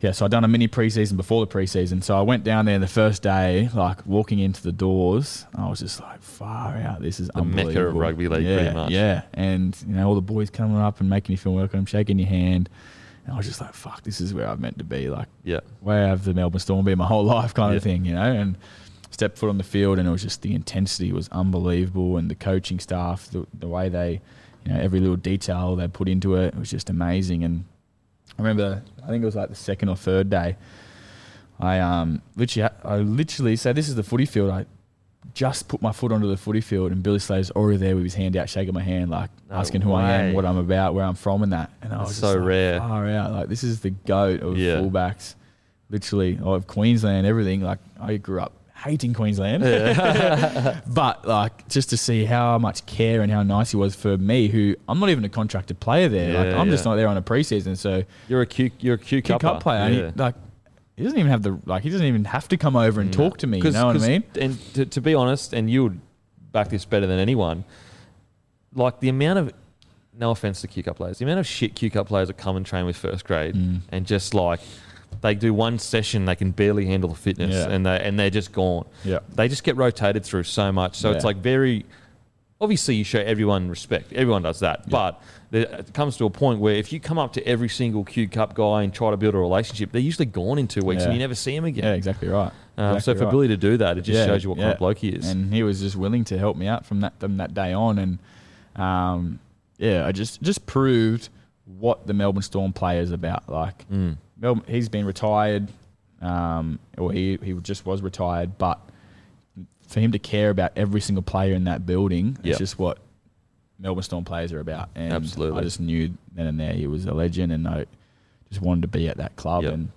yeah, so I'd done a mini preseason before the preseason. So I went down there the first day, like walking into the doors. I was just like, far out. This is The mecca of rugby league, yeah, pretty much. Yeah, and you know all the boys coming up and making you feel welcome, shaking your hand. And I was just like, fuck, this is where I'm meant to be. Like Yeah. where have the Melbourne Storm been my whole life kind of thing, you know? And stepped foot on the field and it was just the intensity was unbelievable and the coaching staff, the, the way they, you know, every little detail they put into it, it was just amazing. And I remember, I think it was like the second or third day, I um literally, I literally, so this is the footy field. I just put my foot onto the footy field and Billy Slater's already there with his hand out, shaking my hand, like No asking who I am, what I'm about, where I'm from, and that. And I That's was so like, rare. Far out, like this is the goat of Yeah. fullbacks, literally of Queensland, everything. Like I grew up hating Queensland, but like just to see how much care and how nice he was for me, who I'm not even a contracted player there. like I'm just not there on a preseason, so You're a Q. You're a Q kick cupper. up player. He, like he doesn't even have the like he doesn't even have to come over and talk to me. You know what I mean? And to, to be honest, and you would back this better than anyone, like the amount of, no offense to Q Cup players, the amount of shit Q Cup players that come and train with first grade Mm. and just like, they do one session, they can barely handle the fitness, Yeah. and they and they're just gone. Yeah. They just get rotated through so much, so it's like very. Obviously, you show everyone respect. Everyone does that, but there, it comes to a point where if you come up to every single Q Cup guy and try to build a relationship, they're usually gone in two weeks, Yeah. and you never see them again. Yeah, exactly right. Um, so for right. Billy to do that, it just Yeah, shows you what kind of bloke he is. and he was just willing to help me out from that from that day on, and um, yeah, I just just proved what the Melbourne Storm player is about. Like, Mm. Melbourne, he's been retired, um, or he he just was retired, but for him to care about every single player in that building, Yep. it's just what Melbourne Storm players are about. And Absolutely. I just knew then and there he was a legend, and I just wanted to be at that club. Yep. And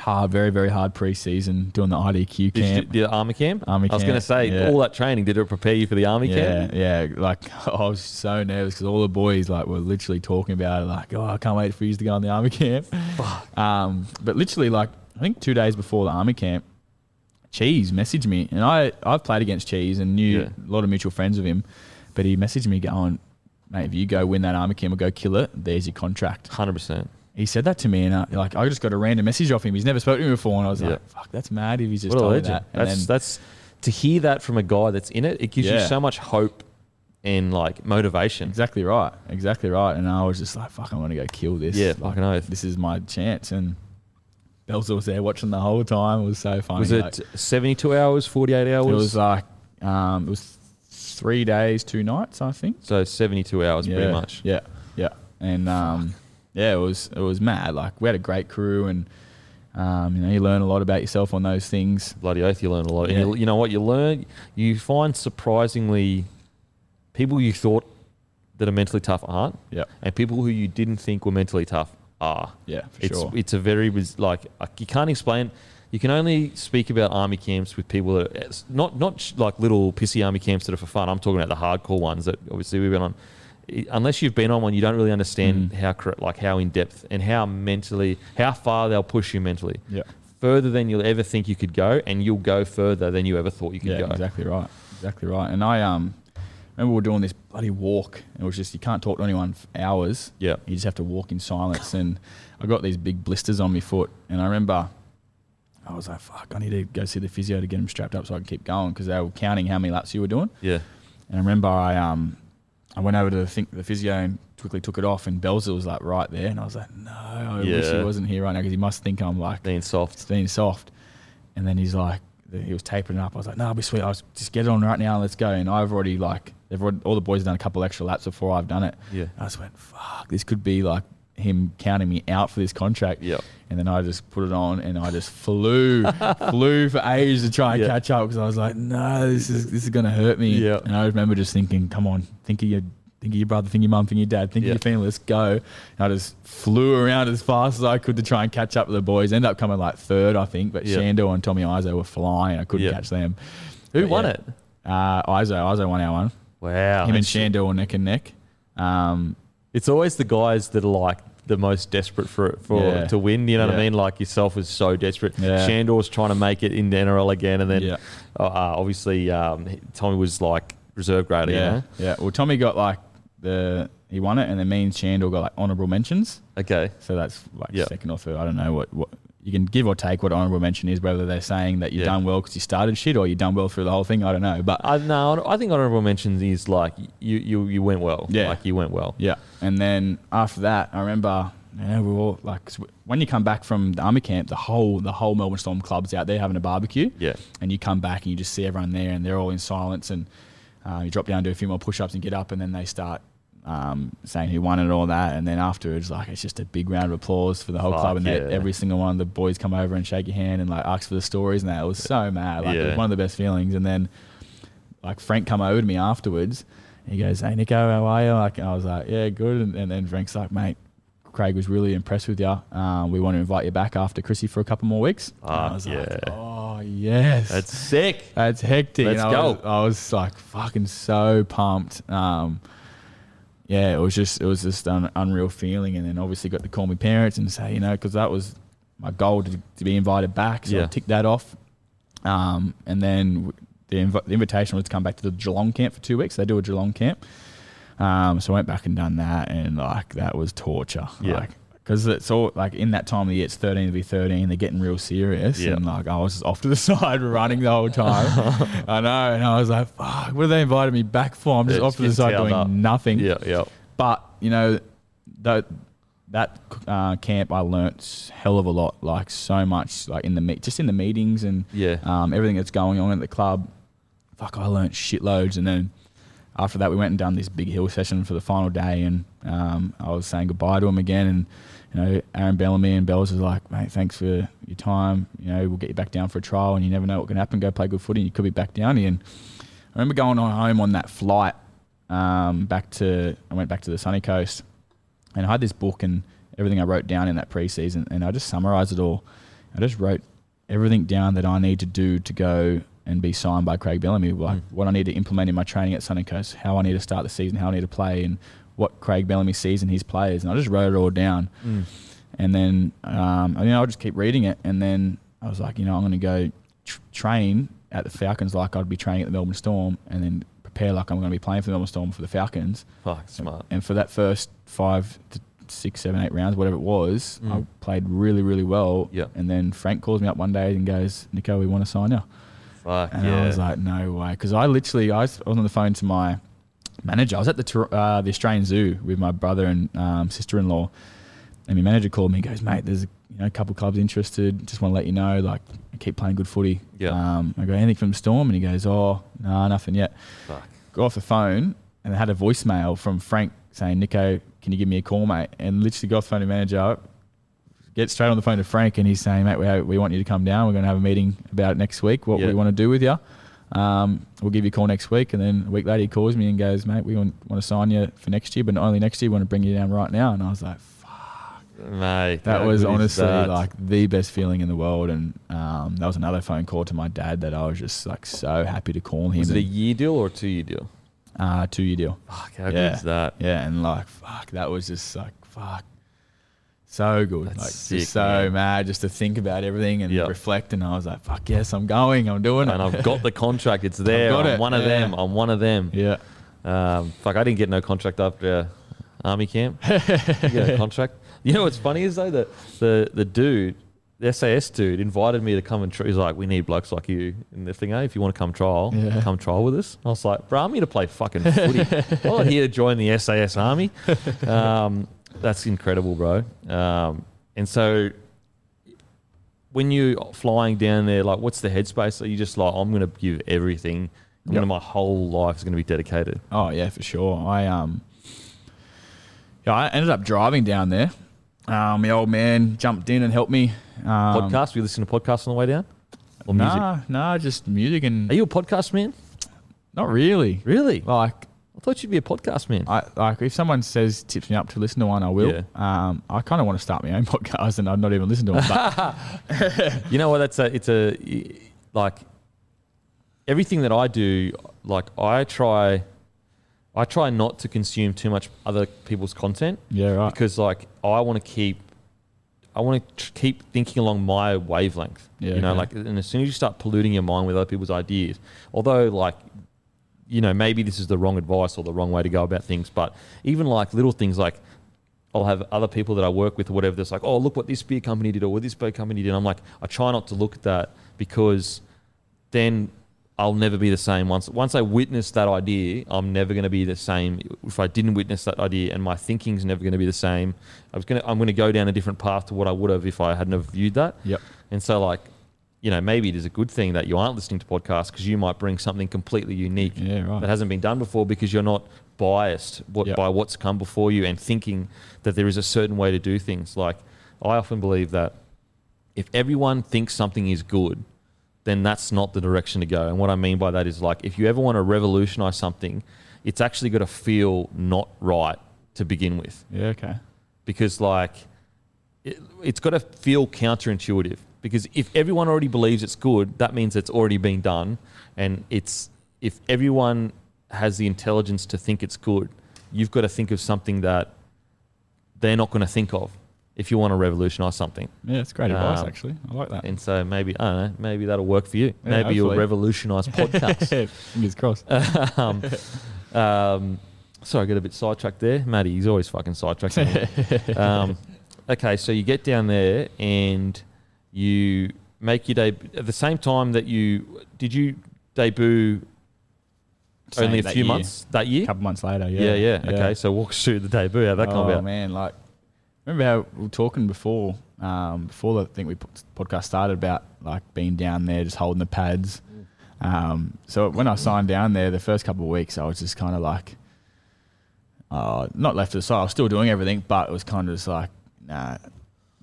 hard, very very hard preseason doing the IDQ Did you camp. do the army camp? Army I was going to say yeah. all that training did it prepare you for the army yeah, camp? yeah. Like I was so nervous because all the boys like were literally talking about it. Like, oh, I can't wait for you to go on the army camp. um, but literally, like I think two days before the army camp, Cheese messaged me, and I I've played against Cheese and knew Yeah. a lot of mutual friends of him, but he messaged me going, mate, if you go win that army camp or go kill it, there's your contract. Hundred percent. He said that to me, and I, like I just got a random message off him. He's never spoken to me before, and I was Yeah. like, fuck, that's mad. If he's just What a told legend! that. And That's then- that's to hear that from a guy that's in it. It gives you so much hope and like motivation. Exactly right. Exactly right. And I was just like, fuck, I'm going to go kill this. Yeah, Like, fucking oath. This is my chance. And Belzer was there watching the whole time. It was so funny. Was it Like, seventy-two hours, forty-eight hours? it was like, um, it was three days, two nights, I think. so seventy-two hours, yeah, pretty much. Yeah. Yeah. And, um, yeah, it was, it was mad. Like we had a great crew and, um, you know, you learn a lot about yourself on those things. Bloody oath, you learn a lot. And Yeah. you, you know what you learn? You find surprisingly people you thought that are mentally tough aren't, Yeah. and people who you didn't think were mentally tough are. Yeah, for it's sure. it's a very like uh, you can't explain. You can only speak about army camps with people that are, not not like little pissy army camps that are for fun. I'm talking about the hardcore ones that obviously we've been on. Unless you've been on one, you don't really understand Mm. how like how in depth and how mentally how far they'll push you mentally. Yeah. Further than you'll ever think you could go, and you'll go further than you ever thought you could yeah, go. exactly right. Exactly right. And I um remember we were doing this bloody walk. And it was just you can't talk to anyone for hours. Yeah. You just have to walk in silence. and I got these big blisters on my foot. And I remember I was like, fuck, I need to go see the physio to get them strapped up so I can keep going because they were counting how many laps you were doing. Yeah. And I remember I um I went over to the, think, the physio and quickly took it off, and Belzer was like right there, and I was like, no, I wish he wasn't here right now because he must think I'm like Being soft. being soft. And then he's like, he was taping it up. I was like, no, I'll be sweet. I was just get it on right now. Let's go. And I've already like, they've already, all the boys have done a couple extra laps before I've done it. Yeah. I just went, fuck, this could be like him counting me out for this contract. Yep. And then I just put it on and I just flew, flew for ages to try and Yeah. catch up because I was like, no, this is this is gonna hurt me. Yeah. And I remember just thinking, come on, think of your think of your brother, think of your mum, think of your dad, think Yeah. of your family, let's go. And I just flew around as fast as I could to try and catch up with the boys. Ended up coming like third, I think, but Yeah. Shando and Tommy Izo were flying. I couldn't catch them. Who But won yeah. it? Uh, Izo, Izo won our one. Wow. Him and Shando were neck and neck. Um, It's always the guys that are like the most desperate for for Yeah. to win. You know what I mean? Like yourself was so desperate. Yeah. Shandor's trying to make it in the NRL again, and then Yeah. uh, uh, obviously um, Tommy was like reserve grader. yeah, You know? yeah. Well, Tommy got like the he won it, and then me and Shandor got like honourable mentions. Okay. So that's like Yeah. second or third. I don't know what, what you can give or take what honourable mention is, whether they're saying that you've Yeah. done well because you started shit or you've done well through the whole thing. I don't know, but I no, I think honorable mentions is like you you you went well. Yeah. Like you went well. Yeah, and then after that, I remember, you know, we were all like, when you come back from the army camp, the whole the whole Melbourne Storm club's out there having a barbecue. Yeah. and you come back and you just see everyone there, and they're all in silence, and uh, you drop down, do a few more push-ups, and get up, and then they start. Um, saying who won it and all that, and then afterwards, like it's just a big round of applause for the whole Fuck, club, and they- yeah. every single one of the boys come over and shake your hand and like ask for the stories, and that it was so mad. Like it was one of the best feelings. And then like Frank come over to me afterwards. He goes, "Hey Nicho, how are you?" Like I was like, "Yeah, good." And, and then Frank's like, "Mate, Craig was really impressed with you. Um, we want to invite you back after Chrissy for a couple more weeks." And I was yeah. like, "Oh yes, That's sick. that's hectic." Let's I go. Was, I was like fucking so pumped. Um, yeah, it was just it was just an unreal feeling, and then obviously got to call my parents and say, you know, because that was my goal to, to be invited back. So Yeah. I ticked that off. Um, and then the, inv- the invitation was to come back to the Geelong camp for two weeks. They do a Geelong camp. Um, so I went back and done that, and like that was torture. Yeah. Like, because it's all like in that time of the year, it's 13 to be 13. They're getting real serious. Yeah. And like I was just off to the side running the whole time. I know. And I was like, fuck, what have they invited me back for? I'm just Yeah, off to the side doing up. nothing. Yeah, yeah. But you know, that that uh, camp, I learnt hell of a lot, like so much, like in the meet, just in the meetings and Yeah. um, everything that's going on at the club. Fuck, I learnt shitloads, and then after that, we went and done this big hill session for the final day, and um, I was saying goodbye to him again, and you know, Aaron Bellamy and Bells was like, mate, thanks for your time. You know, we'll get you back down for a trial, and you never know what can happen. Go play good footy, and you could be back down here. And I remember going on home on that flight um, back to I went back to the sunny coast, and I had this book and everything I wrote down in that preseason, and I just summarized it all. I just wrote everything down that I need to do to go and be signed by Craig Bellamy, like Mm. what I need to implement in my training at Sunny Coast, how I need to start the season, how I need to play, and what Craig Bellamy sees in his players. And I just wrote it all down. Mm. And then, um, I mean, I'll just keep reading it. And then I was like, you know, I'm going to go tr- train at the Falcons like I'd be training at the Melbourne Storm, and then prepare like I'm going to be playing for the Melbourne Storm for the Falcons. Fuck, smart. And for that first five to six, seven, eight rounds, whatever it was, I Mm. played really, really well. Yeah. And then Frank calls me up one day and goes, Nicho, we want to sign you. Fuck, And yeah. I was like, no way. Because I literally, I was on the phone to my manager. I was at the uh, the Australian Zoo with my brother and um, sister-in-law. And my manager called me and goes, mate, there's a, you know, a couple clubs interested. Just want to let you know, like, I keep playing good footy. Yeah. Um, I go, anything from Storm? And he goes, oh, no, nothing yet Fuck. got off the phone and I had a voicemail from Frank saying, Nicho, can you give me a call, mate? And literally got off the phone to manager, get straight on the phone to Frank, and he's saying, mate, we, we want you to come down. We're going to have a meeting about it next week, what Yeah. we want to do with you. Um, we'll give you a call next week. And then a week later, he calls me and goes, mate, we want, want to sign you for next year, but not only next year, we want to bring you down right now. And I was like, fuck. Mate, that was honestly that? like the best feeling in the world. And um, that was another phone call to my dad that I was just like so happy to call him. Was it a year deal or a two year deal? uh, two year deal. Fuck, how Yeah. good is that? Yeah, and like fuck, that was just like fuck, so good. That's like sick, just so man. mad just to think about everything and Yeah. reflect. And I was like, fuck yes, I'm going, I'm doing it. And I've got the contract. It's there. got I'm it, one of yeah. them. I'm one of them. yeah, Um, fuck, I didn't get no contract after uh, army camp. You get a contract. You know what's funny is though that the the dude, the SAS dude, invited me to come and try. He's like, "We need blokes like you in the thing. Eh? If you want to come trial, Yeah. come trial with us." I was like, "Bro, I'm here to play fucking footy. I'm not here to join the SAS army." Um, that's incredible, bro. Um, and so. When you're flying down there, like, what's the headspace? Are you just like, I'm going to give everything? Yep. gonna, my whole life is going to be dedicated. oh yeah, for sure. I um, yeah, I ended up driving down there. Um, my old man jumped in and helped me. Um, Podcast? We listen to podcasts on the way down? Or music? Nah, nah, just music and Are you a podcast man? not really. Really? Like I thought you'd be a podcast man. I like if someone says tips me up to listen to one, I will. Yeah. Um, I kind of want to start my own podcast and I'd not even listen to one. But You know what? That's a. It's a like everything that I do. Like I try, I try not to consume too much other people's content yeah, right. because like I want to keep, I want to tr- keep thinking along my wavelength. Yeah, you know, okay. like and as soon as you start polluting your mind with other people's ideas, although like. You know, maybe this is the wrong advice or the wrong way to go about things, but even like little things like I'll have other people that I work with or whatever that's like, oh, look what this beer company did or what this beer company did. I'm like, I try not to look at that because then I'll never be the same. Once once I witness that idea, I'm never going to be the same. If I didn't witness that idea, and my thinking's never going to be the same, I was going to I'm going to go down a different path to what I would have if I hadn't have viewed that. Yep. And so like, you know, maybe it is a good thing that you aren't listening to podcasts because you might bring something completely unique Yeah, right. that hasn't been done before because you're not biased what, Yep. by what's come before you and thinking that there is a certain way to do things. Like I often believe that if everyone thinks something is good, then that's not the direction to go. And what I mean by that is like if you ever want to revolutionize something, it's actually got to feel not right to begin with Yeah, okay. because like it, it's got to feel counterintuitive because if everyone already believes it's good that means it's already been done and it's if everyone has the intelligence to think it's good you've got to think of something that they're not going to think of if you want to revolutionize something Yeah, it's great advice Um, actually. I like that. and so maybe i don't know maybe that'll work for you Yeah, maybe you'll revolutionize podcasts Fingers crossed. um, um, sorry, I got a bit sidetracked there. Matty, he's always fucking sidetracked. um, okay, so you get down there and you make your debut at the same time that you did you debut Same only a few year. months that year? A couple months later, yeah. yeah. yeah, Okay, so walk us through the debut. How that come oh, about? man, like remember how we were talking before, um, before the thing we put, podcast started about like being down there, just holding the pads. Um, so when I signed down there, the first couple of weeks, I was just kind of like, uh, not left to the side. I was still doing everything, but it was kind of just like, nah,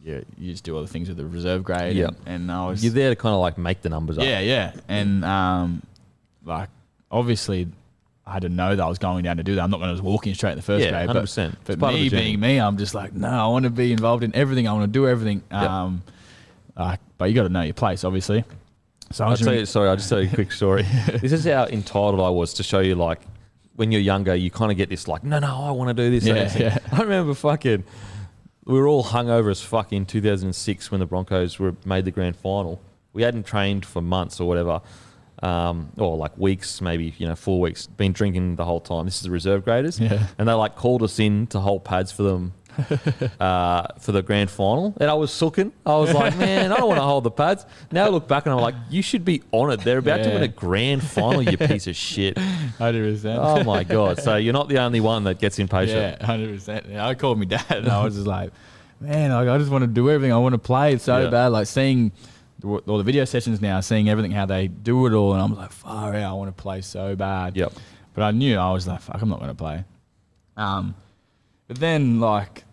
you, you just do all the things with the reserve grade. Yeah. and, and I was You're there to kind of like make the numbers up. yeah, yeah. And um, like obviously I had to know that I was going down to do that. I'm not going to just walk in straight in the first Yeah, grade. 100%. But, but me being me, I'm just like, no, I want to be involved in everything. I want to do everything. Um, like, but you got to know your place, obviously. So I'll tell you, sorry, I'll just tell you a quick story. this is how entitled I was to show you, like, when you're younger, you kind of get this, like, no, no, I want to do this. Yeah, yeah. I remember fucking, we were all hungover as fuck in 2006 when the Broncos were made the grand final. We hadn't trained for months or whatever, um, or like weeks, maybe, you know, four weeks, been drinking the whole time. This is the reserve graders. Yeah. And they like called us in to hold pads for them uh, for the grand final, and I was sooking. I was like, man, I don't want to hold the pads. Now I look back and I'm like, you should be honoured. They're about to win a grand final, you piece of shit. 100%. Oh my god! So you're not the only one that gets impatient. Yeah, hundred percent. Yeah, I called me dad, and I was just like, "Man, like, I just want to do everything. I want to play it so Yeah. bad. Like seeing all the video sessions now, seeing everything how they do it all, and I'm like, far out. I want to play so bad. Yep. But I knew I was like, fuck, I'm not going to play. Um, but then like,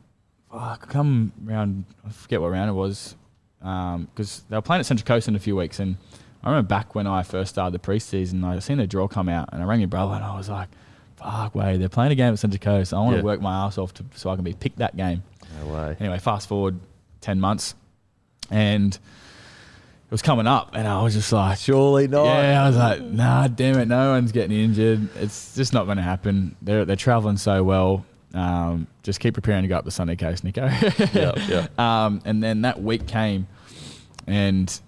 fuck, come round. I forget what round it was, um, because they were playing at Central Coast in a few weeks, and I remember back when I first started the preseason, I seen the draw come out, and I rang my brother, and I was like, fuck, wait, they're playing a game at Central Coast. I want to Yeah. work my ass off to, so I can be picked that game. No way. Anyway, fast forward 10 months and it was coming up and I was just like, Surely not. yeah, I was like, nah, damn it, no one's getting injured. It's just not going to happen. They're, they're traveling so well. Um, just keep preparing to go up the Sunday Coast, Nicho. Yeah, yeah. Um, and then that week came and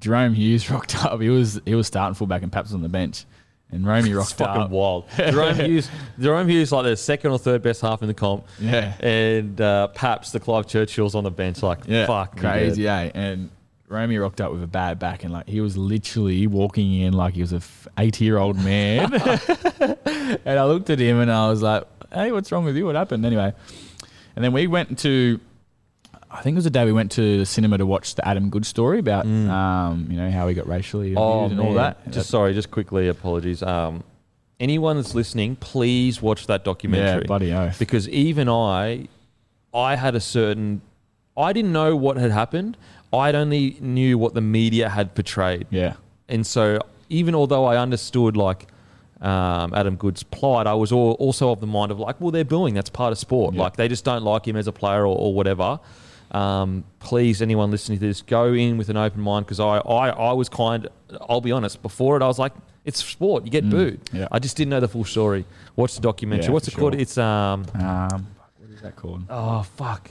Jahrome Hughes rocked up. He was he was starting fullback and Paps was on the bench. And Romey It's rocked fucking up. wild. Jahrome Hughes, Jahrome Hughes, like the second or third best half in the comp, Yeah. and uh, Paps, the Clive Churchill's on the bench. Like, Yeah, fuck, crazy, yeah. And Romy rocked up with a bad back, and like he was literally walking in like he was a eighty-year-old man. and I looked at him and I was like, "Hey, what's wrong with you? What happened?" Anyway, and then we went to, I think it was the day we went to the cinema to watch the Adam Goodes story about, um, you know, how he got racially abused Mm. Oh, and man. all that. Just sorry, just quickly, apologies. Um, anyone that's listening, please watch that documentary. yeah, bloody oath. because even I I had a certain. I didn't know what had happened. I only knew what the media had portrayed. Yeah. And so, even although I understood like um, Adam Goodes' plight, I was all, also of the mind of like, well, they're booing. That's part of sport. Yeah. Like they just don't like him as a player or, or whatever. Um, please, anyone listening to this, go in with an open mind because I, I, I was kind. I'll be honest. Before it, I was like, it's sport. You get booed. yeah. I just didn't know the full story. Watch the documentary. Yeah, What's for it called? It's um. Um, what is that called? Oh fuck.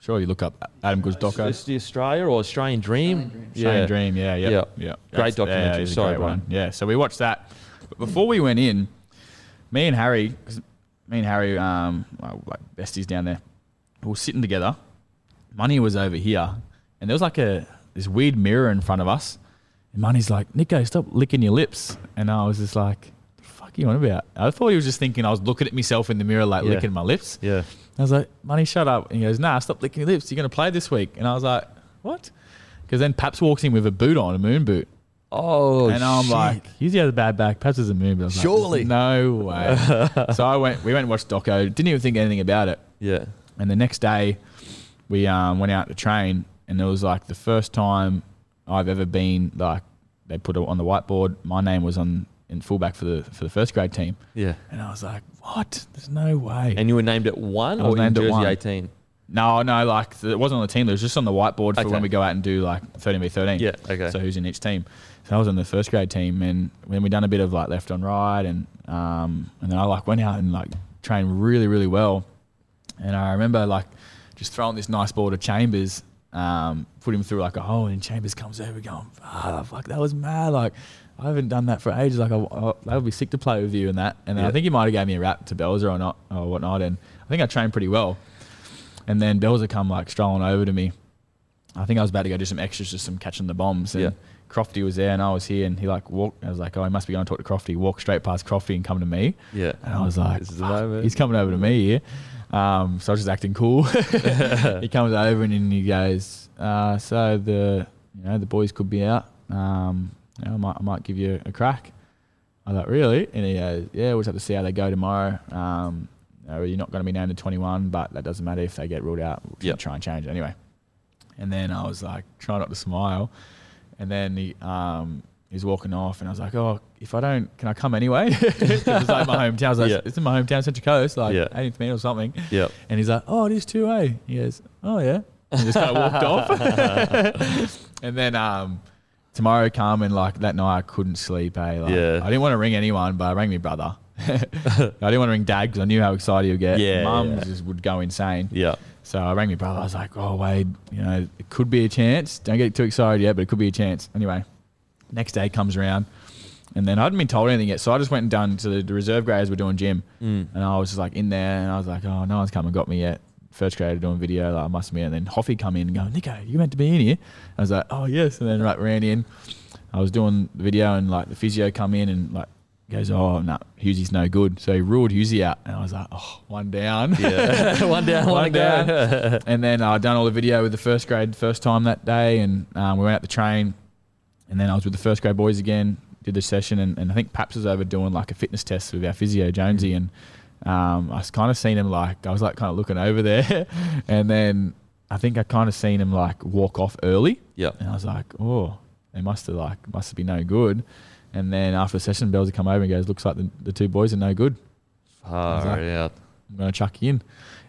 Sure, you look up Adam Goodes' doco. It's the Australia or Australian Dream. Australian Dream, yeah, yeah, Yeah. yeah. Great documentary. Yeah, Sorry, great Brian. one. Yeah, so we watched that. But before we went in, me and Harry, 'cause me and Harry, um, like besties down there, we were sitting together. Money was over here, and there was like a this weird mirror in front of us. And Money's like, Nicho, stop licking your lips. And I was just like, the fuck you on about? I thought he was just thinking I was looking at myself in the mirror, like Yeah. licking my lips. Yeah. I was like, Money, shut up. And he goes, Nah, stop licking your lips. You're going to play this week. And I was like, What? Because then Paps walks in with a boot on, a moon boot. Oh. and I'm shit. like, He's the other bad back. Paps is a moon boot. I was like, Surely. no way. so I went, we went and watched Doco. Didn't even think anything about it. yeah. And the next day, we um, went out to train, and it was like the first time I've ever been like they put it on the whiteboard. My name was on in fullback for the for the first grade team, Yeah. and I was like, "What? There's no way." And you were named at one I was or in named at one. 18? No, no, like it wasn't on the team. It was just on the whiteboard for Okay. when we go out and do like thirteen v thirteen. Yeah, okay. So who's in each team? So I was on the first grade team, and when we done a bit of like left on right, and um, and then I like went out and like trained really really well, and I remember like just throwing this nice ball to Chambers, um, put him through like a hole, and Chambers comes over going, ah, fuck, that was mad. Like I haven't done that for ages. Like I, I, that would be sick to play with you and that. And then I think he might have gave me a rap to Belzer or not or whatnot, and I think I trained pretty well. And then Belzer come like strolling over to me. I think I was about to go do some extras, just some catching the bombs. And Yeah. Crofty was there, and I was here, and he like walked. I was like, oh, he must be going to talk to Crofty. Walk straight past Crofty and come to me. Yeah. And I was like, This is the he's coming over to me here. Um, so I was just acting cool. he comes over and then he goes, uh, so the you know the boys could be out. Um, you know, I might I might give you a crack. I thought really, and he goes, yeah, we'll just have to see how they go tomorrow. Um, you're not going to be named to 21, but that doesn't matter if they get ruled out. We'll Yep. try and change it anyway. And then I was like, trying not to smile. And then he, um, he's walking off, and I was like, "Oh, if I don't, can I come anyway?" it's like my hometown. I was like, Yeah. "It's in my hometown, Central Coast, like Yeah. 18th minute or something." Yeah. And he's like, "Oh, it is two A." He goes, "Oh yeah," and just kind of walked off. and then um, tomorrow come and like that night I couldn't sleep. Eh? Like, Yeah. I didn't want to ring anyone, but I rang my brother. I didn't want to ring dad because I knew how excited he'd get. Yeah, Mum yeah. just would go insane. Yeah. So I rang my brother. I was like, "Oh Wade, you know, it could be a chance. Don't get too excited yet, but it could be a chance." Anyway, next day comes around, and then I hadn't been told anything yet. So I just went and done to the, the reserve graders were doing gym, Mm. and I was just like in there, and I was like, "Oh, no one's come and got me yet." First grader doing video, like I must be. And then Hoffy come in and go, "Nicho, you meant to be in here." I was like, "Oh yes," and then like ran in. I was doing the video, and like the physio come in and like goes, "Oh no, Hughesy's no good." So he ruled Hughesy out, and I was like, "Oh, one down." Yeah. one down, one, One down. down. and then I done all the video with the first grade first time that day, and um, we went out the train. And then I was with the first grade boys again, did the session, and, and I think Paps was over doing like a fitness test with our physio Jonesy, and um, I was kind of seen him like I was like kind of looking over there, and then I think I kind of seen him like walk off early, Yep. and I was like, oh, they must have like must have been no good. And then after the session, Bells would come over and goes, looks like the, the two boys are no good. Far Exactly. out. I'm going to chuck you in.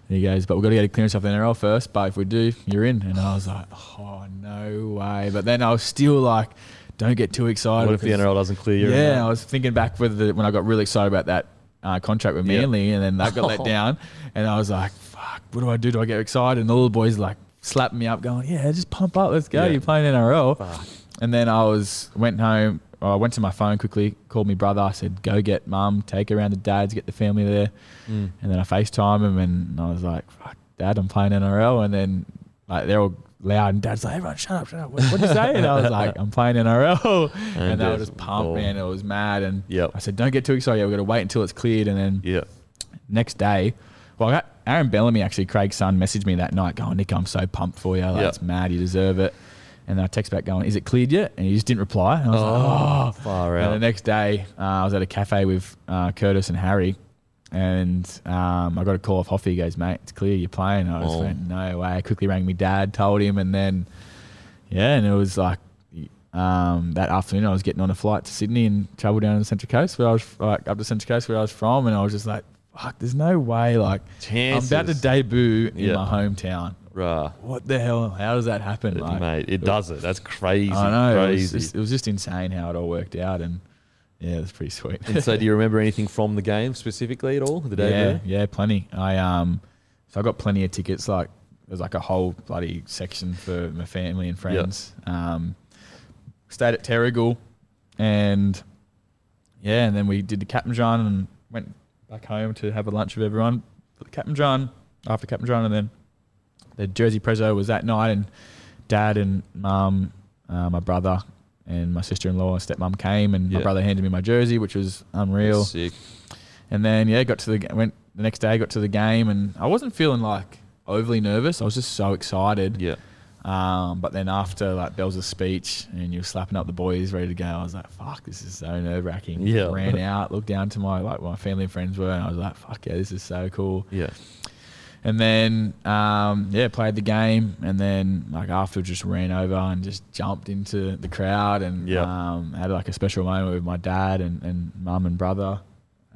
And he goes, but we've got to get a clearance off the NRL first. But if we do, you're in. And I was like, oh, no way. But then I was still like, don't get too excited. What if the NRL doesn't clear you? Yeah, I was thinking back with the, when I got really excited about that uh, contract with. Manly, and then that got let down. And I was like, fuck, what do I do? Do I get excited? And all the boys like slapping me up, going, yeah, just pump up. Let's go. Yeah. You're playing NRL. Fuck. And then I was went home. I went to my phone quickly, called my brother. I said, "Go get mum, take her around to dad's, get the family there." Mm. And then I FaceTime him, and I was like, "Fuck, dad, I'm playing NRL." And then like they're all loud, and dad's like, "Everyone, shut up, shut up." What would you say? And I was like, "I'm playing NRL," and, they were just pumped, ball. man. It was mad, and Yep. I said, "Don't get too excited. We've got to wait until it's cleared." And then Yeah. next day, well, Aaron Bellamy actually, Craig's son, messaged me that night going, Nick, I'm so pumped for you. Like, Yeah. It's mad. You deserve it. And then I text back going, is it cleared yet? And he just didn't reply. And I was like, oh. far And the next day, uh, I was at a cafe with uh, Curtis and Harry. and um, I got a call off Hoffy. He goes, mate, it's clear you're playing. I just Oh. went, no way. I quickly rang my dad, told him, and then yeah, and it was like um, that afternoon I was getting on a flight to Sydney and travel down to the Central Coast where I was like up to Central Coast where I was from, and I was just like, fuck, there's no way. Like I'm about to debut in Yeah. my hometown. Rah. What the hell? How does that happen? Like, mate, it does it. That's crazy. I know. It was, Crazy. just, it was just insane how it all worked out, and yeah, it was pretty sweet. and so, do you remember anything from the game specifically at all? The day yeah, there? yeah, plenty. I um, so I got plenty of tickets. Like there's like a whole bloody section for my family and friends. Um, stayed at Terrigal, and yeah, and then we did the Captain's Run and went back home to have a lunch with everyone. The Captain's Run after Captain's Run, and then the Jersey Prezzo was that night, and Dad and Mum, uh, my brother. And my sister-in-law and stepmom came, and my brother handed me my jersey, which was unreal. Sick. And then yeah, got to the went the next day, got to the game, and I wasn't feeling like overly nervous. I was just so excited. Yeah. Um, but then after like there was a speech and you were slapping up the boys ready to go, I was like, "Fuck, this is so nerve wracking." Yeah. Ran out, looked down to my like where my family and friends were, and I was like, "Fuck yeah, this is so cool." Yeah. And then um, yeah, played the game, and then like after just ran over and just jumped into the crowd, and Yeah. um, had like a special moment with my dad and and mum and brother,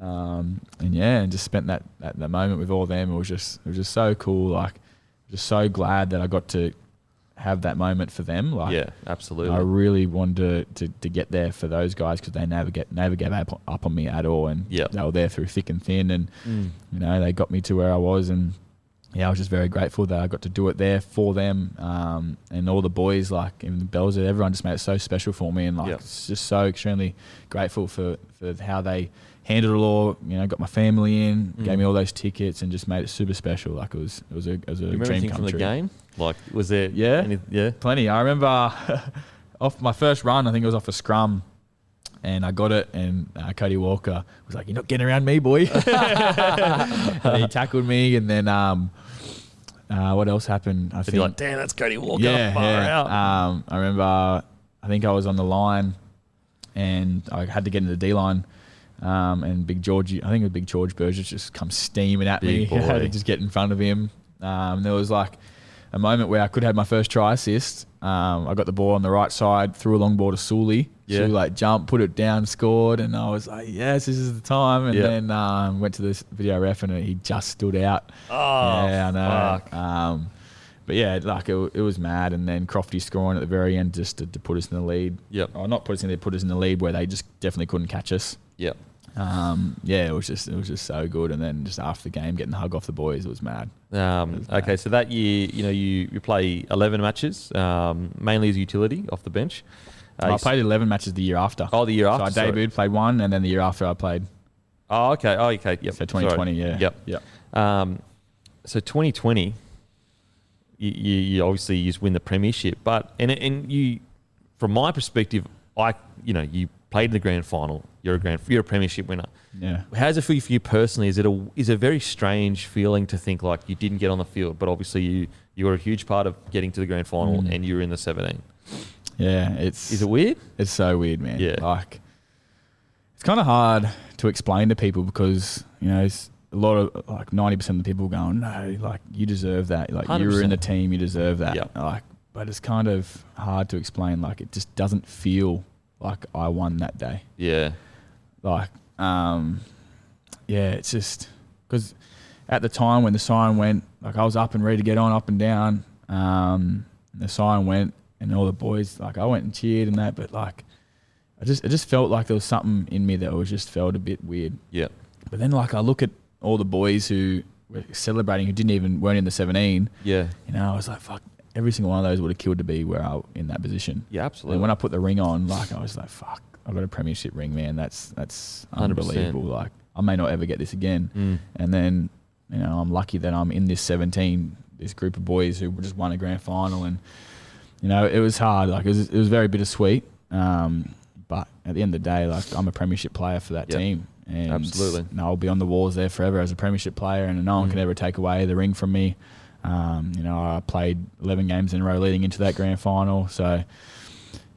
um, and yeah, and just spent that, that that moment with all of them. It was just it was just so cool. Like, just so glad that I got to have that moment for them. Like, Yeah. Absolutely. I really wanted to, to, to get there for those guys because they never get never gave up, up on me at all, and Yep. they were there through thick and thin, and Mm. you know they got me to where I was, and yeah, I was just very grateful that I got to do it there for them, um, and all the boys like even the Bells, everyone just made it so special for me, and like Yep. it's just so extremely grateful for for how they handled it all. You know, got my family in, Mm. gave me all those tickets, and just made it super special. Like it was it was a it was a You remember dream come from the game? Like, was there? Yeah. Any, yeah. Plenty. I remember off my first run, I think it was off a scrum, and I got it, and uh, Cody Walker was like, "You're not getting around me, boy." and he tackled me, and then um, uh, what else happened? I think like, damn, that's Cody Walker. yeah, yeah. Um, I remember, I think I was on the line, and I had to get into the D line. Um, and Big George, I think it was Big George Burgess just come steaming at Big me. I had to just get in front of him. Um, there was like a moment where I could have my first try assist. Um, I got the ball on the right side, threw a long ball to Sully. Yeah. Sully like jumped, put it down, scored, and I was like, yes, this is the time. And Yeah. then um, went to this video ref, and he just stood out. Oh, yeah, I know. fuck. Um, but yeah, like it, it was mad, and then Crofty scoring at the very end just to, to put us in the lead. Yep. Or not put us in, they put us in the lead where they just definitely couldn't catch us. Yep. Um, yeah, it was just it was just so good, and then just after the game, getting the hug off the boys, it was mad. Um, It was okay, bad. so that year, you know, you, you play 11 matches, um, mainly as utility off the bench. Uh, I played eleven matches the year after. Oh, the year after. so I sorry. debuted, played one, and then the year after I played. Oh, okay. Oh, okay. Yep. So 2020, Sorry. yeah. Yep. Yep. Um, so 2020, you, you, you obviously you just win the premiership, but and and you, from my perspective, I you know you played in the grand final. You're a grand, you're a premiership winner. Yeah. How's it feel for you personally? Is it a is a very strange feeling to think like you didn't get on the field, but obviously you you were a huge part of getting to the grand final Mm. and you were in the 17. Yeah. It's Is it weird? It's so weird, man. Yeah. Like, it's kind of hard to explain to people because, you know, it's a lot of, like, 90% of the people going, no, like, you deserve that. Like, you were in the team, you deserve that. Yep. Like, but it's kind of hard to explain. Like, it just doesn't feel like I won that day. Yeah. Like, um, yeah, it's just because at the time when the sign went, like, I was up and ready to get on, up and down. Um, the sign went, and all the boys, like, I went and cheered and that, but like, I just, it just felt like there was something in me that was just felt a bit weird. Yeah. But then, like, I look at all the boys who were celebrating who didn't even weren't in the 17. Yeah. You know, I was like, fuck, every single one of those would have killed to be where I in that position. Yeah. Absolutely. And when I put the ring on, like I was like, "Fuck, I got a premiership ring, man. That's that's 100%. unbelievable. Like I may not ever get this again." Mm. And then, you know, I'm lucky that I'm in this 17, this group of boys who just won a grand final, and you know, it was hard. Like it was, it was very bittersweet. Um, but at the end of the day, like I'm a premiership player for that Yep. team, and Absolutely. know, I'll be on the walls there forever as a premiership player, and no one Mm. can ever take away the ring from me. Um, you know, I played 11 games in a row leading into that grand final, so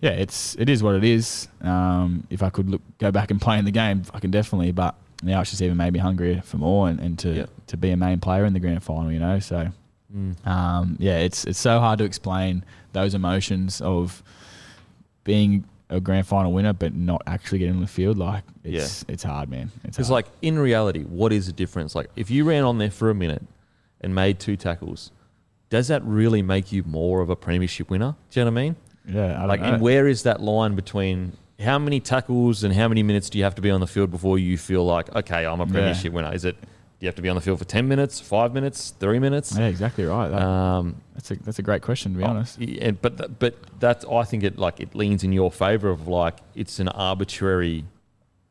yeah, it's it is what it is. Um, if I could look, go back and play in the game, I can definitely. But now it's just even made me hungrier for more and, and to Yep. to be a main player in the grand final. You know, so Mm. um, yeah, it's it's so hard to explain those emotions of being a grand final winner but not actually getting on the field. Like it's it's hard, man. It's hard. like, in reality, what is the difference? Like, if you ran on there for a minute and made two tackles, does that really make you more of a premiership winner? Do you know what I mean? yeah, I don't Like, know. and where is that line between how many tackles and how many minutes do you have to be on the field before you feel like, okay, I'm a Yeah. premiership winner? Is it you have to be on the field for ten minutes, five minutes, three minutes? yeah, exactly right. That, Um, that's a that's a great question to be honest. Oh, yeah, but th- but that's I think it like it leans in your favour of like it's an arbitrary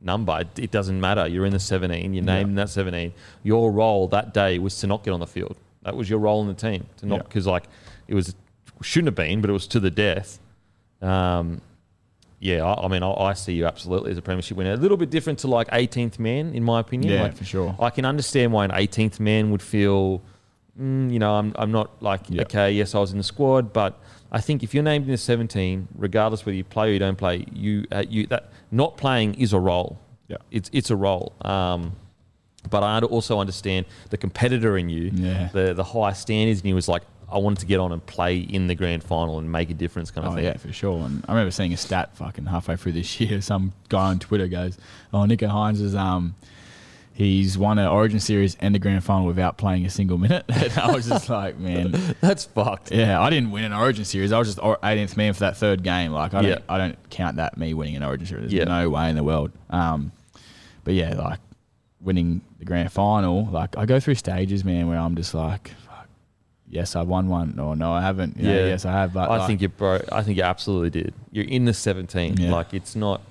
number. It, it doesn't matter. You're in the 17. You're Yeah. named in that 17. Your role that day was to not get on the field. That was your role in the team. To not Yeah. because like it was shouldn't have been, but it was to the death. Um, yeah, I, I mean, I, I see you absolutely as a premiership winner. A little bit different to like 18th man, in my opinion. Yeah, Like, for sure. I can understand why an 18th man would feel, mm, you know, I'm, I'm not like, Yeah. okay, yes, I was in the squad, but I think if you're named in the 17, regardless whether you play or you don't play, you, uh, you that not playing is a role. Yeah. It's, it's a role. Um, but I also understand the competitor in you, Yeah. the, the high standards in you was like, I wanted to get on and play in the grand final and make a difference kind of Oh thing. yeah, for sure. And I remember seeing a stat fucking halfway through this year. Some guy on Twitter goes, "Oh, Nicho Hynes is um, he's won an Origin series and a grand final without playing a single minute." and I was just like, man, That's fucked. yeah, I didn't win an Origin series. I was just 18th man for that third game. Like I don't, Yeah. I don't count that me winning an Origin series. There's Yeah. no way in the world. Um, but yeah, like winning the grand final, like I go through stages, man, where I'm just like. Yes, I won one, or no, I haven't. You know, Yeah. yes, I have. But I like, think you broke. I think you absolutely did. You're in the 17. Yeah. Like it's not.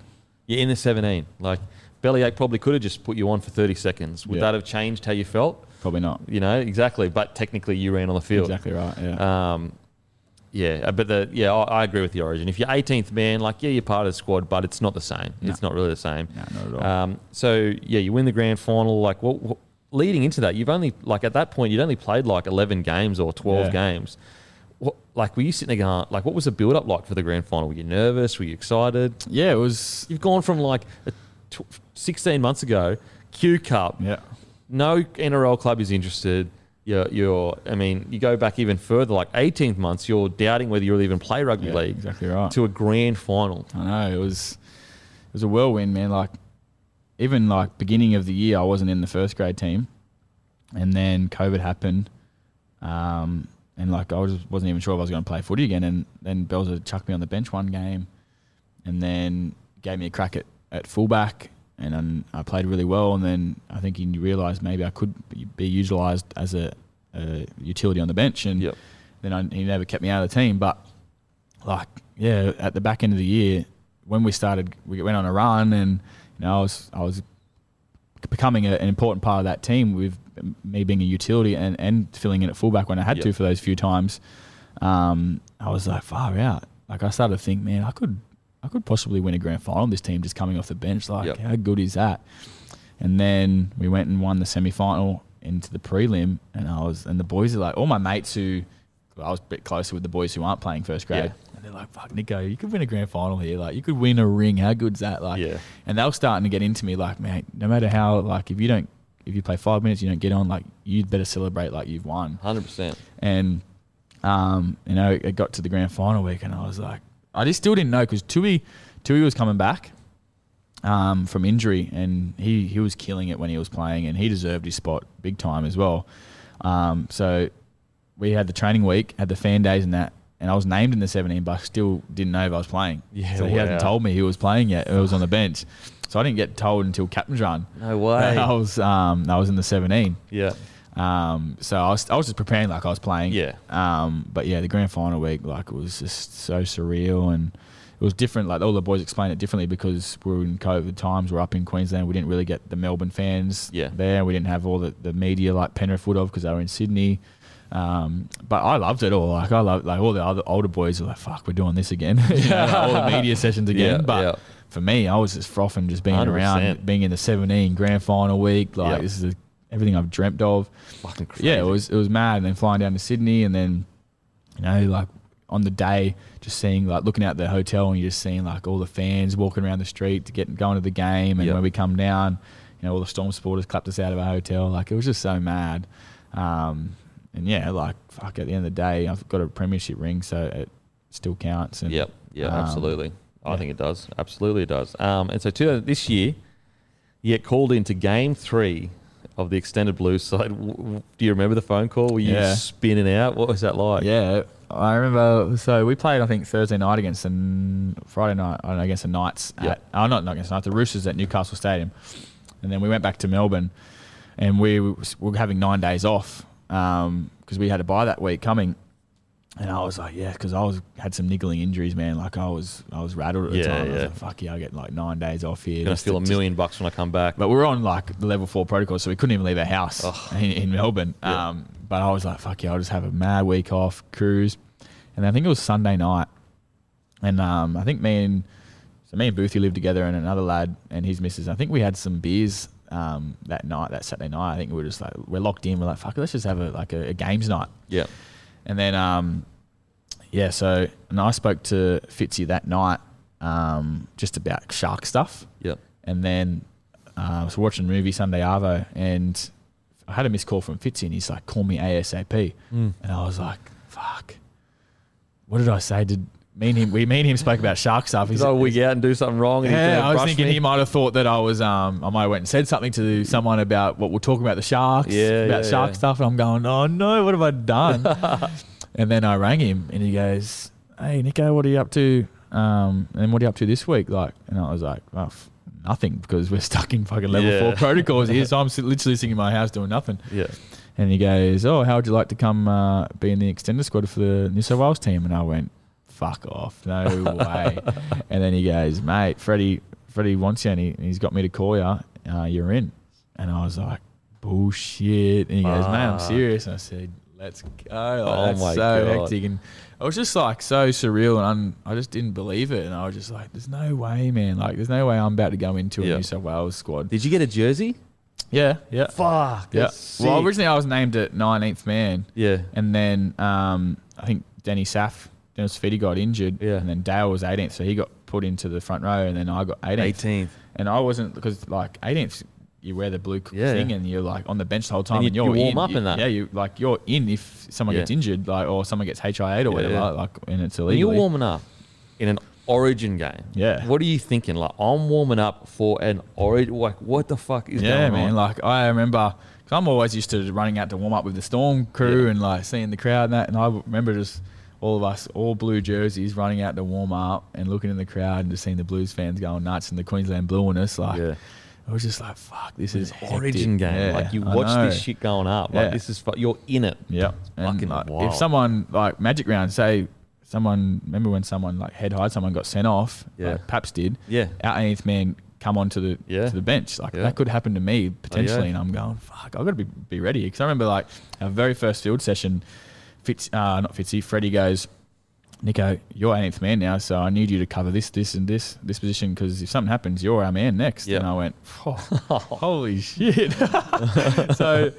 You're in the 17. Like Bellyache probably could have just put you on for 30 seconds. Would Yeah. that have changed how you felt? probably not. You know exactly. But technically, you ran on the field. Exactly right. Yeah. Um, yeah, uh, but the yeah, I, I agree with the origin. If you're 18th man, like yeah, you're part of the squad, but it's not the same. No. It's not really the same. No, not at all. Um, so yeah, you win the grand final. Like what, what? Leading into that, you've only like at that point you'd only played like 11 games or 12 Yeah. games. What like were you sitting there going like what was the build up like for the grand final? Were you nervous? Were you excited? yeah, it was. You've gone from like a tw 16 months ago, Q Cup, Yeah. no NRL club is interested. You're, you're, I mean, you go back even further, like 18 months, you're doubting whether you'll even play rugby yeah league exactly right. to a grand final. I know it was. It was a whirlwind, man. Like, even like beginning of the year, I wasn't in the first grade team, and then COVID happened, um, and like I was wasn't even sure if I was going to play footy again. And then Belzer chucked me on the bench one game, and then gave me a crack at, at fullback, and then I played really well. And then I think he realised maybe I could be, be utilised as a, a utility on the bench, and Yep. then I, he never kept me out of the team. But like, yeah, at the back end of the year, when we started, we went on a run, and you know, I was I was becoming a, an important part of that team with me being a utility and, and filling in at fullback when I had Yep. to for those few times. Um, I was like far out. Like I started to think, man, I could I could possibly win a grand final. On this team just coming off the bench, like Yep. how good is that? And then we went and won the semi final into the prelim, and I was and the boys are like all my mates who I was a bit closer with the boys who aren't playing first grade. Yeah. They're like, "Fuck, Nicho, you could win a grand final here. Like, you could win a ring. How good's that?" Like, Yeah. and they were starting to get into me, like, "Man, no matter how, like, if you don't, if you play five minutes, you don't get on, like, you'd better celebrate like you've won." 100%. And um, you know, it got to the grand final week, and I was like, I just still didn't know because Tui, Tui was coming back um, from injury, and he he was killing it when he was playing, and he deserved his spot big time as well. Um, so we had the training week, had the fan days, and that. And I was named in the 17, but I still didn't know if I was playing. Yeah, so he hadn't told me he was playing yet. It was on the bench, so I didn't get told until captain's run. No way. I was um, I was in the 17. yeah. Um, so I was, I was just preparing like I was playing. Yeah. Um, but yeah, the grand final week, like, it was just so surreal and it was different. Like, all the boys explained it differently because we were in COVID times. We're up in Queensland. We didn't really get the Melbourne fans Yeah. there. We didn't have all the, the media like Penrith would have because they were in Sydney. Um, but I loved it all. Like, I loved, like, all the other older boys were like, fuck, we're doing this again. Know, like, all the media sessions again. Yeah, but yeah. for me, I was just frothing just being 100%. around, being in the 17 grand final week. Like, Yeah. this is everything I've dreamt of Fucking crazy. yeah, it was it was mad. And then flying down to Sydney, and then you know, like on the day, just seeing like looking out the hotel, and you're just seeing like all the fans walking around the street to get going to the game. And Yeah. when we come down, You know, all the Storm supporters clapped us out of our hotel. Like it was just so mad. Um, and yeah, like fuck. At the end of the day, I've got a premiership ring, so it still counts. And Yep. Yeah, um, absolutely. I yeah. think it does. Absolutely, it does. Um, and so two, this year, you get called into game three of the extended blue side. Do you remember the phone call? Were you Yeah. spinning out? What was that like? Yeah, I remember. So we played, I think, Thursday night against the Friday night I don't know, against the Knights. Yeah. At, oh, not, not against the Knights, the Roosters at Newcastle Stadium, and then we went back to Melbourne, and we were having nine days off because we had to buy that week coming. And I was like, yeah, because I was had some niggling injuries, man. Like I was, I was rattled at the Yeah, time. I was yeah. like, fuck yeah, I get like nine days off here. Gonna just steal a just- million bucks when I come back. but we were on like the level four protocol, so we couldn't even leave our house in, in Melbourne. Yeah. Um, but I was like, fuck yeah, I'll just have a mad week off, cruise. And I think it was Sunday night. And um, I think me and so me and Boothie lived together and another lad and his missus. I think we had some beers um, that night, that Saturday night. I think we were just like, we're locked in. We're like, fuck it, let's just have a like a, a games night. yeah. And then, um, yeah, so and I spoke to Fitzy that night um, just about shark stuff. Yep. And then uh, I was watching a movie Sunday Arvo, and I had a missed call from Fitzy, and he's like, "Call me ASAP." Mm. And I was like, "Fuck, what did I say?" Did me and him? We me and him spoke about shark stuff. He's Did I wig out and do something wrong? And yeah, I was thinking me? he might have thought that I was. Um, I might have went and said something to someone about what we're talking about the sharks, Yeah, about yeah, shark yeah. stuff, and I'm going, "Oh no, what have I done?" and then I rang him, and he goes, "Hey, Nicho, what are you up to? Um, and what are you up to this week?" Like, and I was like, oh, f- "Nothing," because we're stuck in fucking level Yeah. four protocols here. So I'm literally sitting in my house doing nothing. Yeah. And he goes, "Oh, how would you like to come uh, be in the extended squad for the New South Wales team?" And I went, "Fuck off, no way." and then he goes, "Mate, Freddie, Freddie wants you, and he, he's got me to call you. Uh, you're in." And I was like, "Bullshit!" And he goes, "Mate, I'm serious." And I said, "Let's go." Like, Oh that's my so God. hectic, and I was just like so surreal, and un- I just didn't believe it, and I was just like, "There's no way, man! Like, there's no way I'm about to go into a Yeah. New South Wales squad." Did you get a jersey? Yeah, yeah. Fuck. Yeah. Well, originally I was named at 19th man, Yeah. and then um, I think Danny Saff, Dennis Fitty got injured, Yeah. and then Dale was 18th, so he got put into the front row, and then I got 18th. 18th. And I wasn't because like 18th, you wear the blue Yeah. thing, and you're like on the bench the whole time, And and, you- you're you warm in. up You- in that. Yeah, you like you're in if someone Yeah. gets injured, like or someone gets HIA or Yeah, whatever, yeah. like and it's When you're illegal. warming up in an Origin game, Yeah. What are you thinking? Like, I'm warming up for an Origin. Like, what the fuck is Yeah, going man. on? Like I remember, cause I'm always used to running out to warm up with the Storm crew Yeah. and like seeing the crowd and that. And I remember just all of us, all blue jerseys, running out to warm up and looking in the crowd and just seeing the Blues fans going nuts and the Queensland blue us. Like yeah. I was just like, fuck, this is Origin hectic. game. Yeah, like, you watch this shit going up. Like, Yeah. this is fu- you're in it. Yep. And fucking like, wild. if someone like Magic Round, say someone, remember when someone like head high, someone got sent off, Yeah. like Paps did. Yeah. Our 18th man come onto the Yeah. to the bench. Like Yeah. that could happen to me oh, potentially, yeah. and I'm going, fuck, I've got to be, be ready. Because I remember like our very first field session, Fitz, uh, not Fitzy, Freddie goes, Nicho, you're 8th man now, so I need you to cover this, this, and this, this position because if something happens, you're our man next. Yeah. And I went, oh, holy shit. so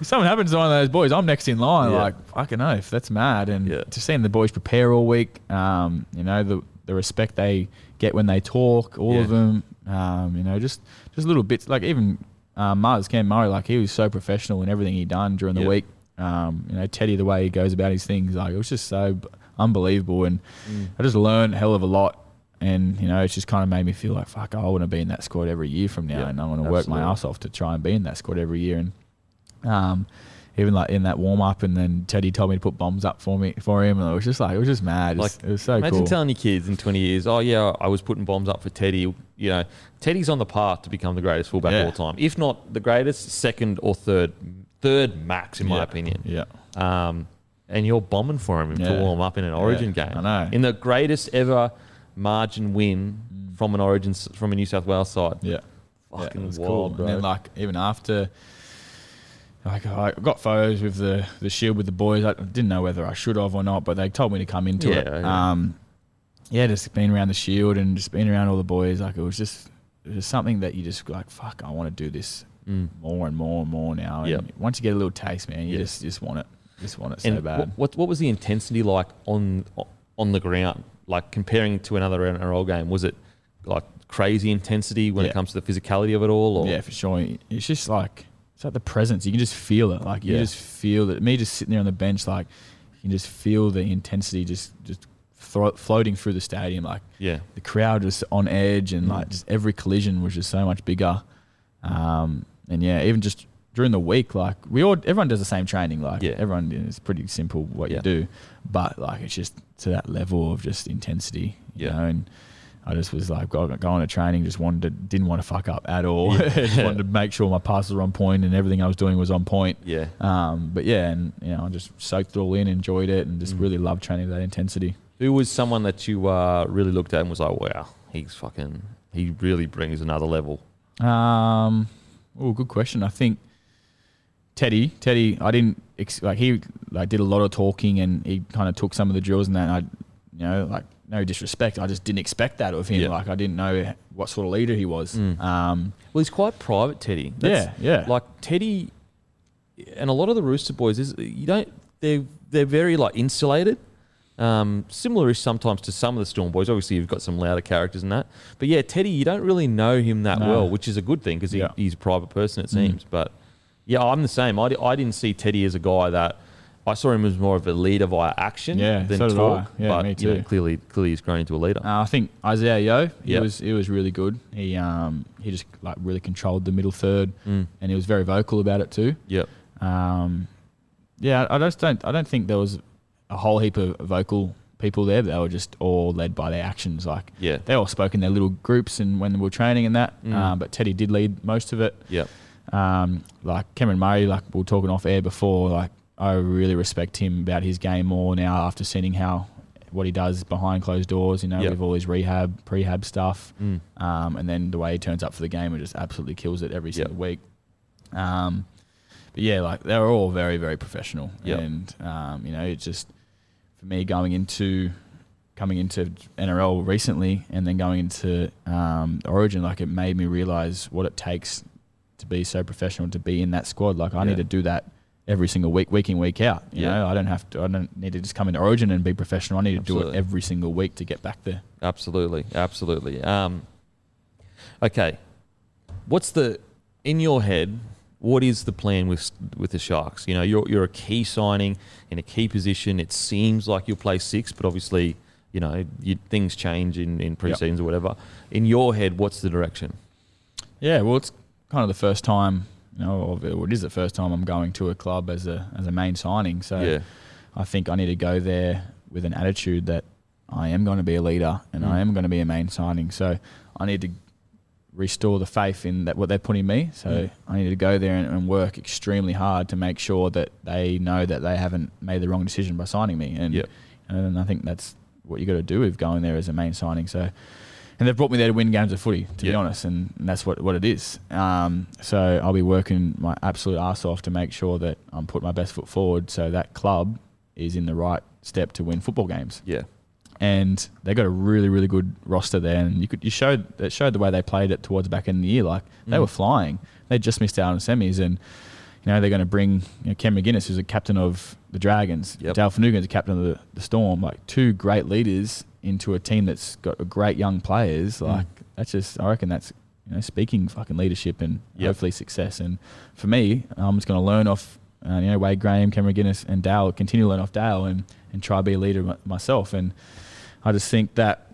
if something happens to one of those boys, I'm next in line. Yeah. Like, fucking oath, that's mad. And Yeah. just seeing the boys prepare all week, um, you know, the, the respect they get when they talk, all of them, um, you know, just, just little bits, like even um, Mars, Cam Murray, like he was so professional in everything he done during the week. Um, you know, Teddy, the way he goes about his things, like it was just so unbelievable. And Mm. I just learned a hell of a lot. And, you know, it's just kind of made me feel like, fuck, I want to be in that squad every year from now. Yeah, and I want to work my ass off to try and be in that squad every year. And, um, even like in that warm up, and then Teddy told me to put bombs up for me for him, and it was just like it was just mad. It was, Like, it was so Imagine cool. telling your kids in 20 years, oh, yeah, I was putting bombs up for Teddy. You know, Teddy's on the path to become the greatest fullback Yeah. of all time. If not the greatest, second or third. Third max, in my Yeah. opinion. Yeah, Um, and you're bombing for him to warm up in an Origin Yeah, game. I know. In the greatest ever margin win from an Origin from a New South Wales side. yeah, Fucking was wild, bro. And then like even after. Like I got photos with the, the shield with the boys. I didn't know whether I should have or not, but they told me to come into it. Yeah, yeah. Um, yeah, just being around the shield and just being around all the boys, like it was just it was something that you just like, fuck, I want to do this Mm. more and more and more now. And Yep. once you get a little taste, man, you just just want it, just want it so bad. what, what what was the intensity like on on the ground? Like comparing to another NRL game, was it like crazy intensity when Yeah. it comes to the physicality of it all? Or Yeah, for sure. It's just like it's like the presence. You can just feel it. Like you Yeah. just feel that. Me just sitting there on the bench, like you can just feel the intensity just just thro- floating through the stadium. Like yeah, the crowd just on edge, and Mm. like just every collision was just so much bigger. Um, and yeah, even just during the week, like we all everyone does the same training. Like Yeah. everyone it's pretty simple what Yeah. you do, but like it's just to that level of just intensity. You Yeah. know, and I just was like go- going to training, just wanted to didn't want to fuck up at all. just wanted to make sure my passes were on point and everything I was doing was on point. yeah. Um, but yeah, and you know, I just soaked it all in, enjoyed it, and just Mm. really loved training that intensity. Who was someone that you uh, really looked at and was like, wow, he's fucking, he really brings another level. Um, oh, good question. I think Teddy, Teddy, I didn't ex- like he like did a lot of talking and he kind of took some of the drills and that. And I, you know, like no disrespect, I just didn't expect that of him. Yeah. Like I didn't know what sort of leader he was. Mm. Um, Well, he's quite private, Teddy. yeah, yeah, Like Teddy, and a lot of the Rooster boys is you don't they're they're very like insulated. Um, similar-ish sometimes to some of the Storm boys. Obviously, you've got some louder characters in that. But yeah, Teddy, you don't really know him that No. well, which is a good thing because he, Yeah. he's a private person, it Mm. seems. But yeah, I'm the same. I, I didn't see Teddy as a guy that I saw him as more of a leader via action Yeah, than so talk. Yeah, but me you know, too. clearly, clearly, he's grown into a leader. Uh, I think Isaah Yeo, he Yep. was he was really good. He um he just like really controlled the middle third, Mm. and he was very vocal about it too. Yep. Um, yeah, I just don't. I don't think there was a whole heap of vocal people there. They were just all led by their actions. Like Yeah. they all spoke in their little groups and when we were training and that. Mm. Um, but Teddy did lead most of it. Yep. Um, like Cameron Murray, like we were talking off air before. Like I really respect him about his game more now after seeing how what he does behind closed doors. You know, Yep. with all his rehab, prehab stuff. Mm. Um, and then the way he turns up for the game and just absolutely kills it every Yep. single week. Um, but yeah, like they were all very, very professional. Yep. And um, you know, it's just for me going into coming into NRL recently and then going into um, Origin, like it made me realize what it takes to be so professional to be in that squad. Like I Yeah. need to do that every single week, week in, week out. You Yeah. know, I don't have to. I don't need to just come into Origin and be professional. I need to do it every single week to get back there. Absolutely, absolutely. Um, okay, what's the in your head? What is the plan with with the Sharks? You know, you're you're a key signing in a key position. It seems like you'll play six, but obviously, you know, you, things change in in pre-seasons or whatever. In your head, what's the direction? Yeah, well, it's kind of the first time, you know, or it is the first time I'm going to a club as a as a main signing. So yeah, I think I need to go there with an attitude that I am going to be a leader and Mm. I am going to be a main signing. So I need to restore the faith in that what they're putting me. So Mm. I need to go there and, and work extremely hard to make sure that they know that they haven't made the wrong decision by signing me. And Yep. and I think that's what you got to do with going there as a main signing. So. And they've brought me there to win games of footy, to be honest, and, and that's what, what it is. Um, so I'll be working my absolute ass off to make sure that I'm putting my best foot forward so that club is in the right step to win football games. yeah, And they got a really, really good roster there, and you could you showed that showed the way they played it towards the back end of the year. Like they Mm. were flying. They just missed out on semis, and you know they're going to bring you know, Cam McInnes, who's a captain of the Dragons, Yep. Dale Finucane's a captain of the, the Storm, like two great leaders into a team that's got great young players. Mm. Like that's just I reckon that's you know speaking fucking leadership and Yep. hopefully success. And for me, I'm just going to learn off. Uh, you know, Wade Graham, Cameron McInnes, and Dale continue to learn off Dale and, and try to be a leader my- myself. And I just think that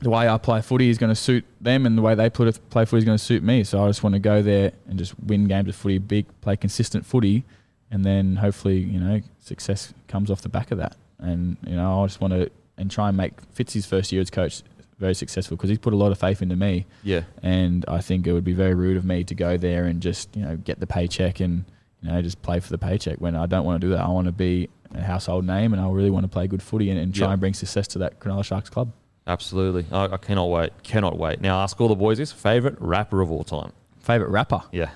the way I play footy is going to suit them, and the way they play, play footy is going to suit me. So I just want to go there and just win games of footy, big, play consistent footy, and then hopefully you know success comes off the back of that. And you know I just want to and try and make Fitzy's first year as coach very successful because he's put a lot of faith into me, yeah, and I think it would be very rude of me to go there and just you know get the paycheck and you know just play for the paycheck when I don't want to do that. I want to be a household name, and I really want to play good footy and, and try Yeah. and bring success to that Cronulla Sharks club. absolutely. I, I cannot wait. Cannot wait. Now, ask all the boys this favorite rapper of all time. Favorite rapper? Yeah,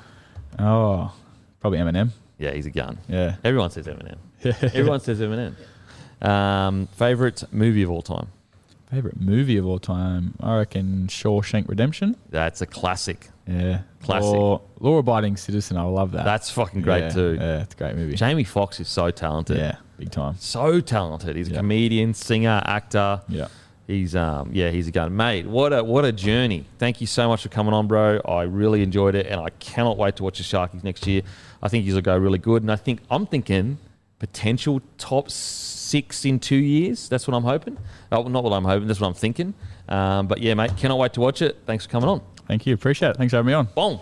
Oh, probably Eminem. yeah, he's a gun. Yeah. Everyone says Eminem. Everyone says Eminem. Um, favorite movie of all time. Favorite movie of all time? I reckon Shawshank Redemption. That's a classic. Yeah. Classic. Or Law Abiding Citizen. I love that. That's fucking great Yeah, too. Yeah, it's a great movie. Jamie Foxx is so talented. Yeah, big time. So talented. He's a Yeah. comedian, singer, actor. Yeah. He's um yeah he's a gun mate. What a what a journey. Thank you so much for coming on, bro. I really enjoyed it, and I cannot wait to watch the Sharkies next year. I think he'll go really good, and I think I'm thinking potential top six in two years. That's what I'm hoping. Oh, not what I'm hoping. That's what I'm thinking. Um, but yeah, mate, cannot wait to watch it. Thanks for coming on. Thank you. Appreciate it. Thanks for having me on. Boom.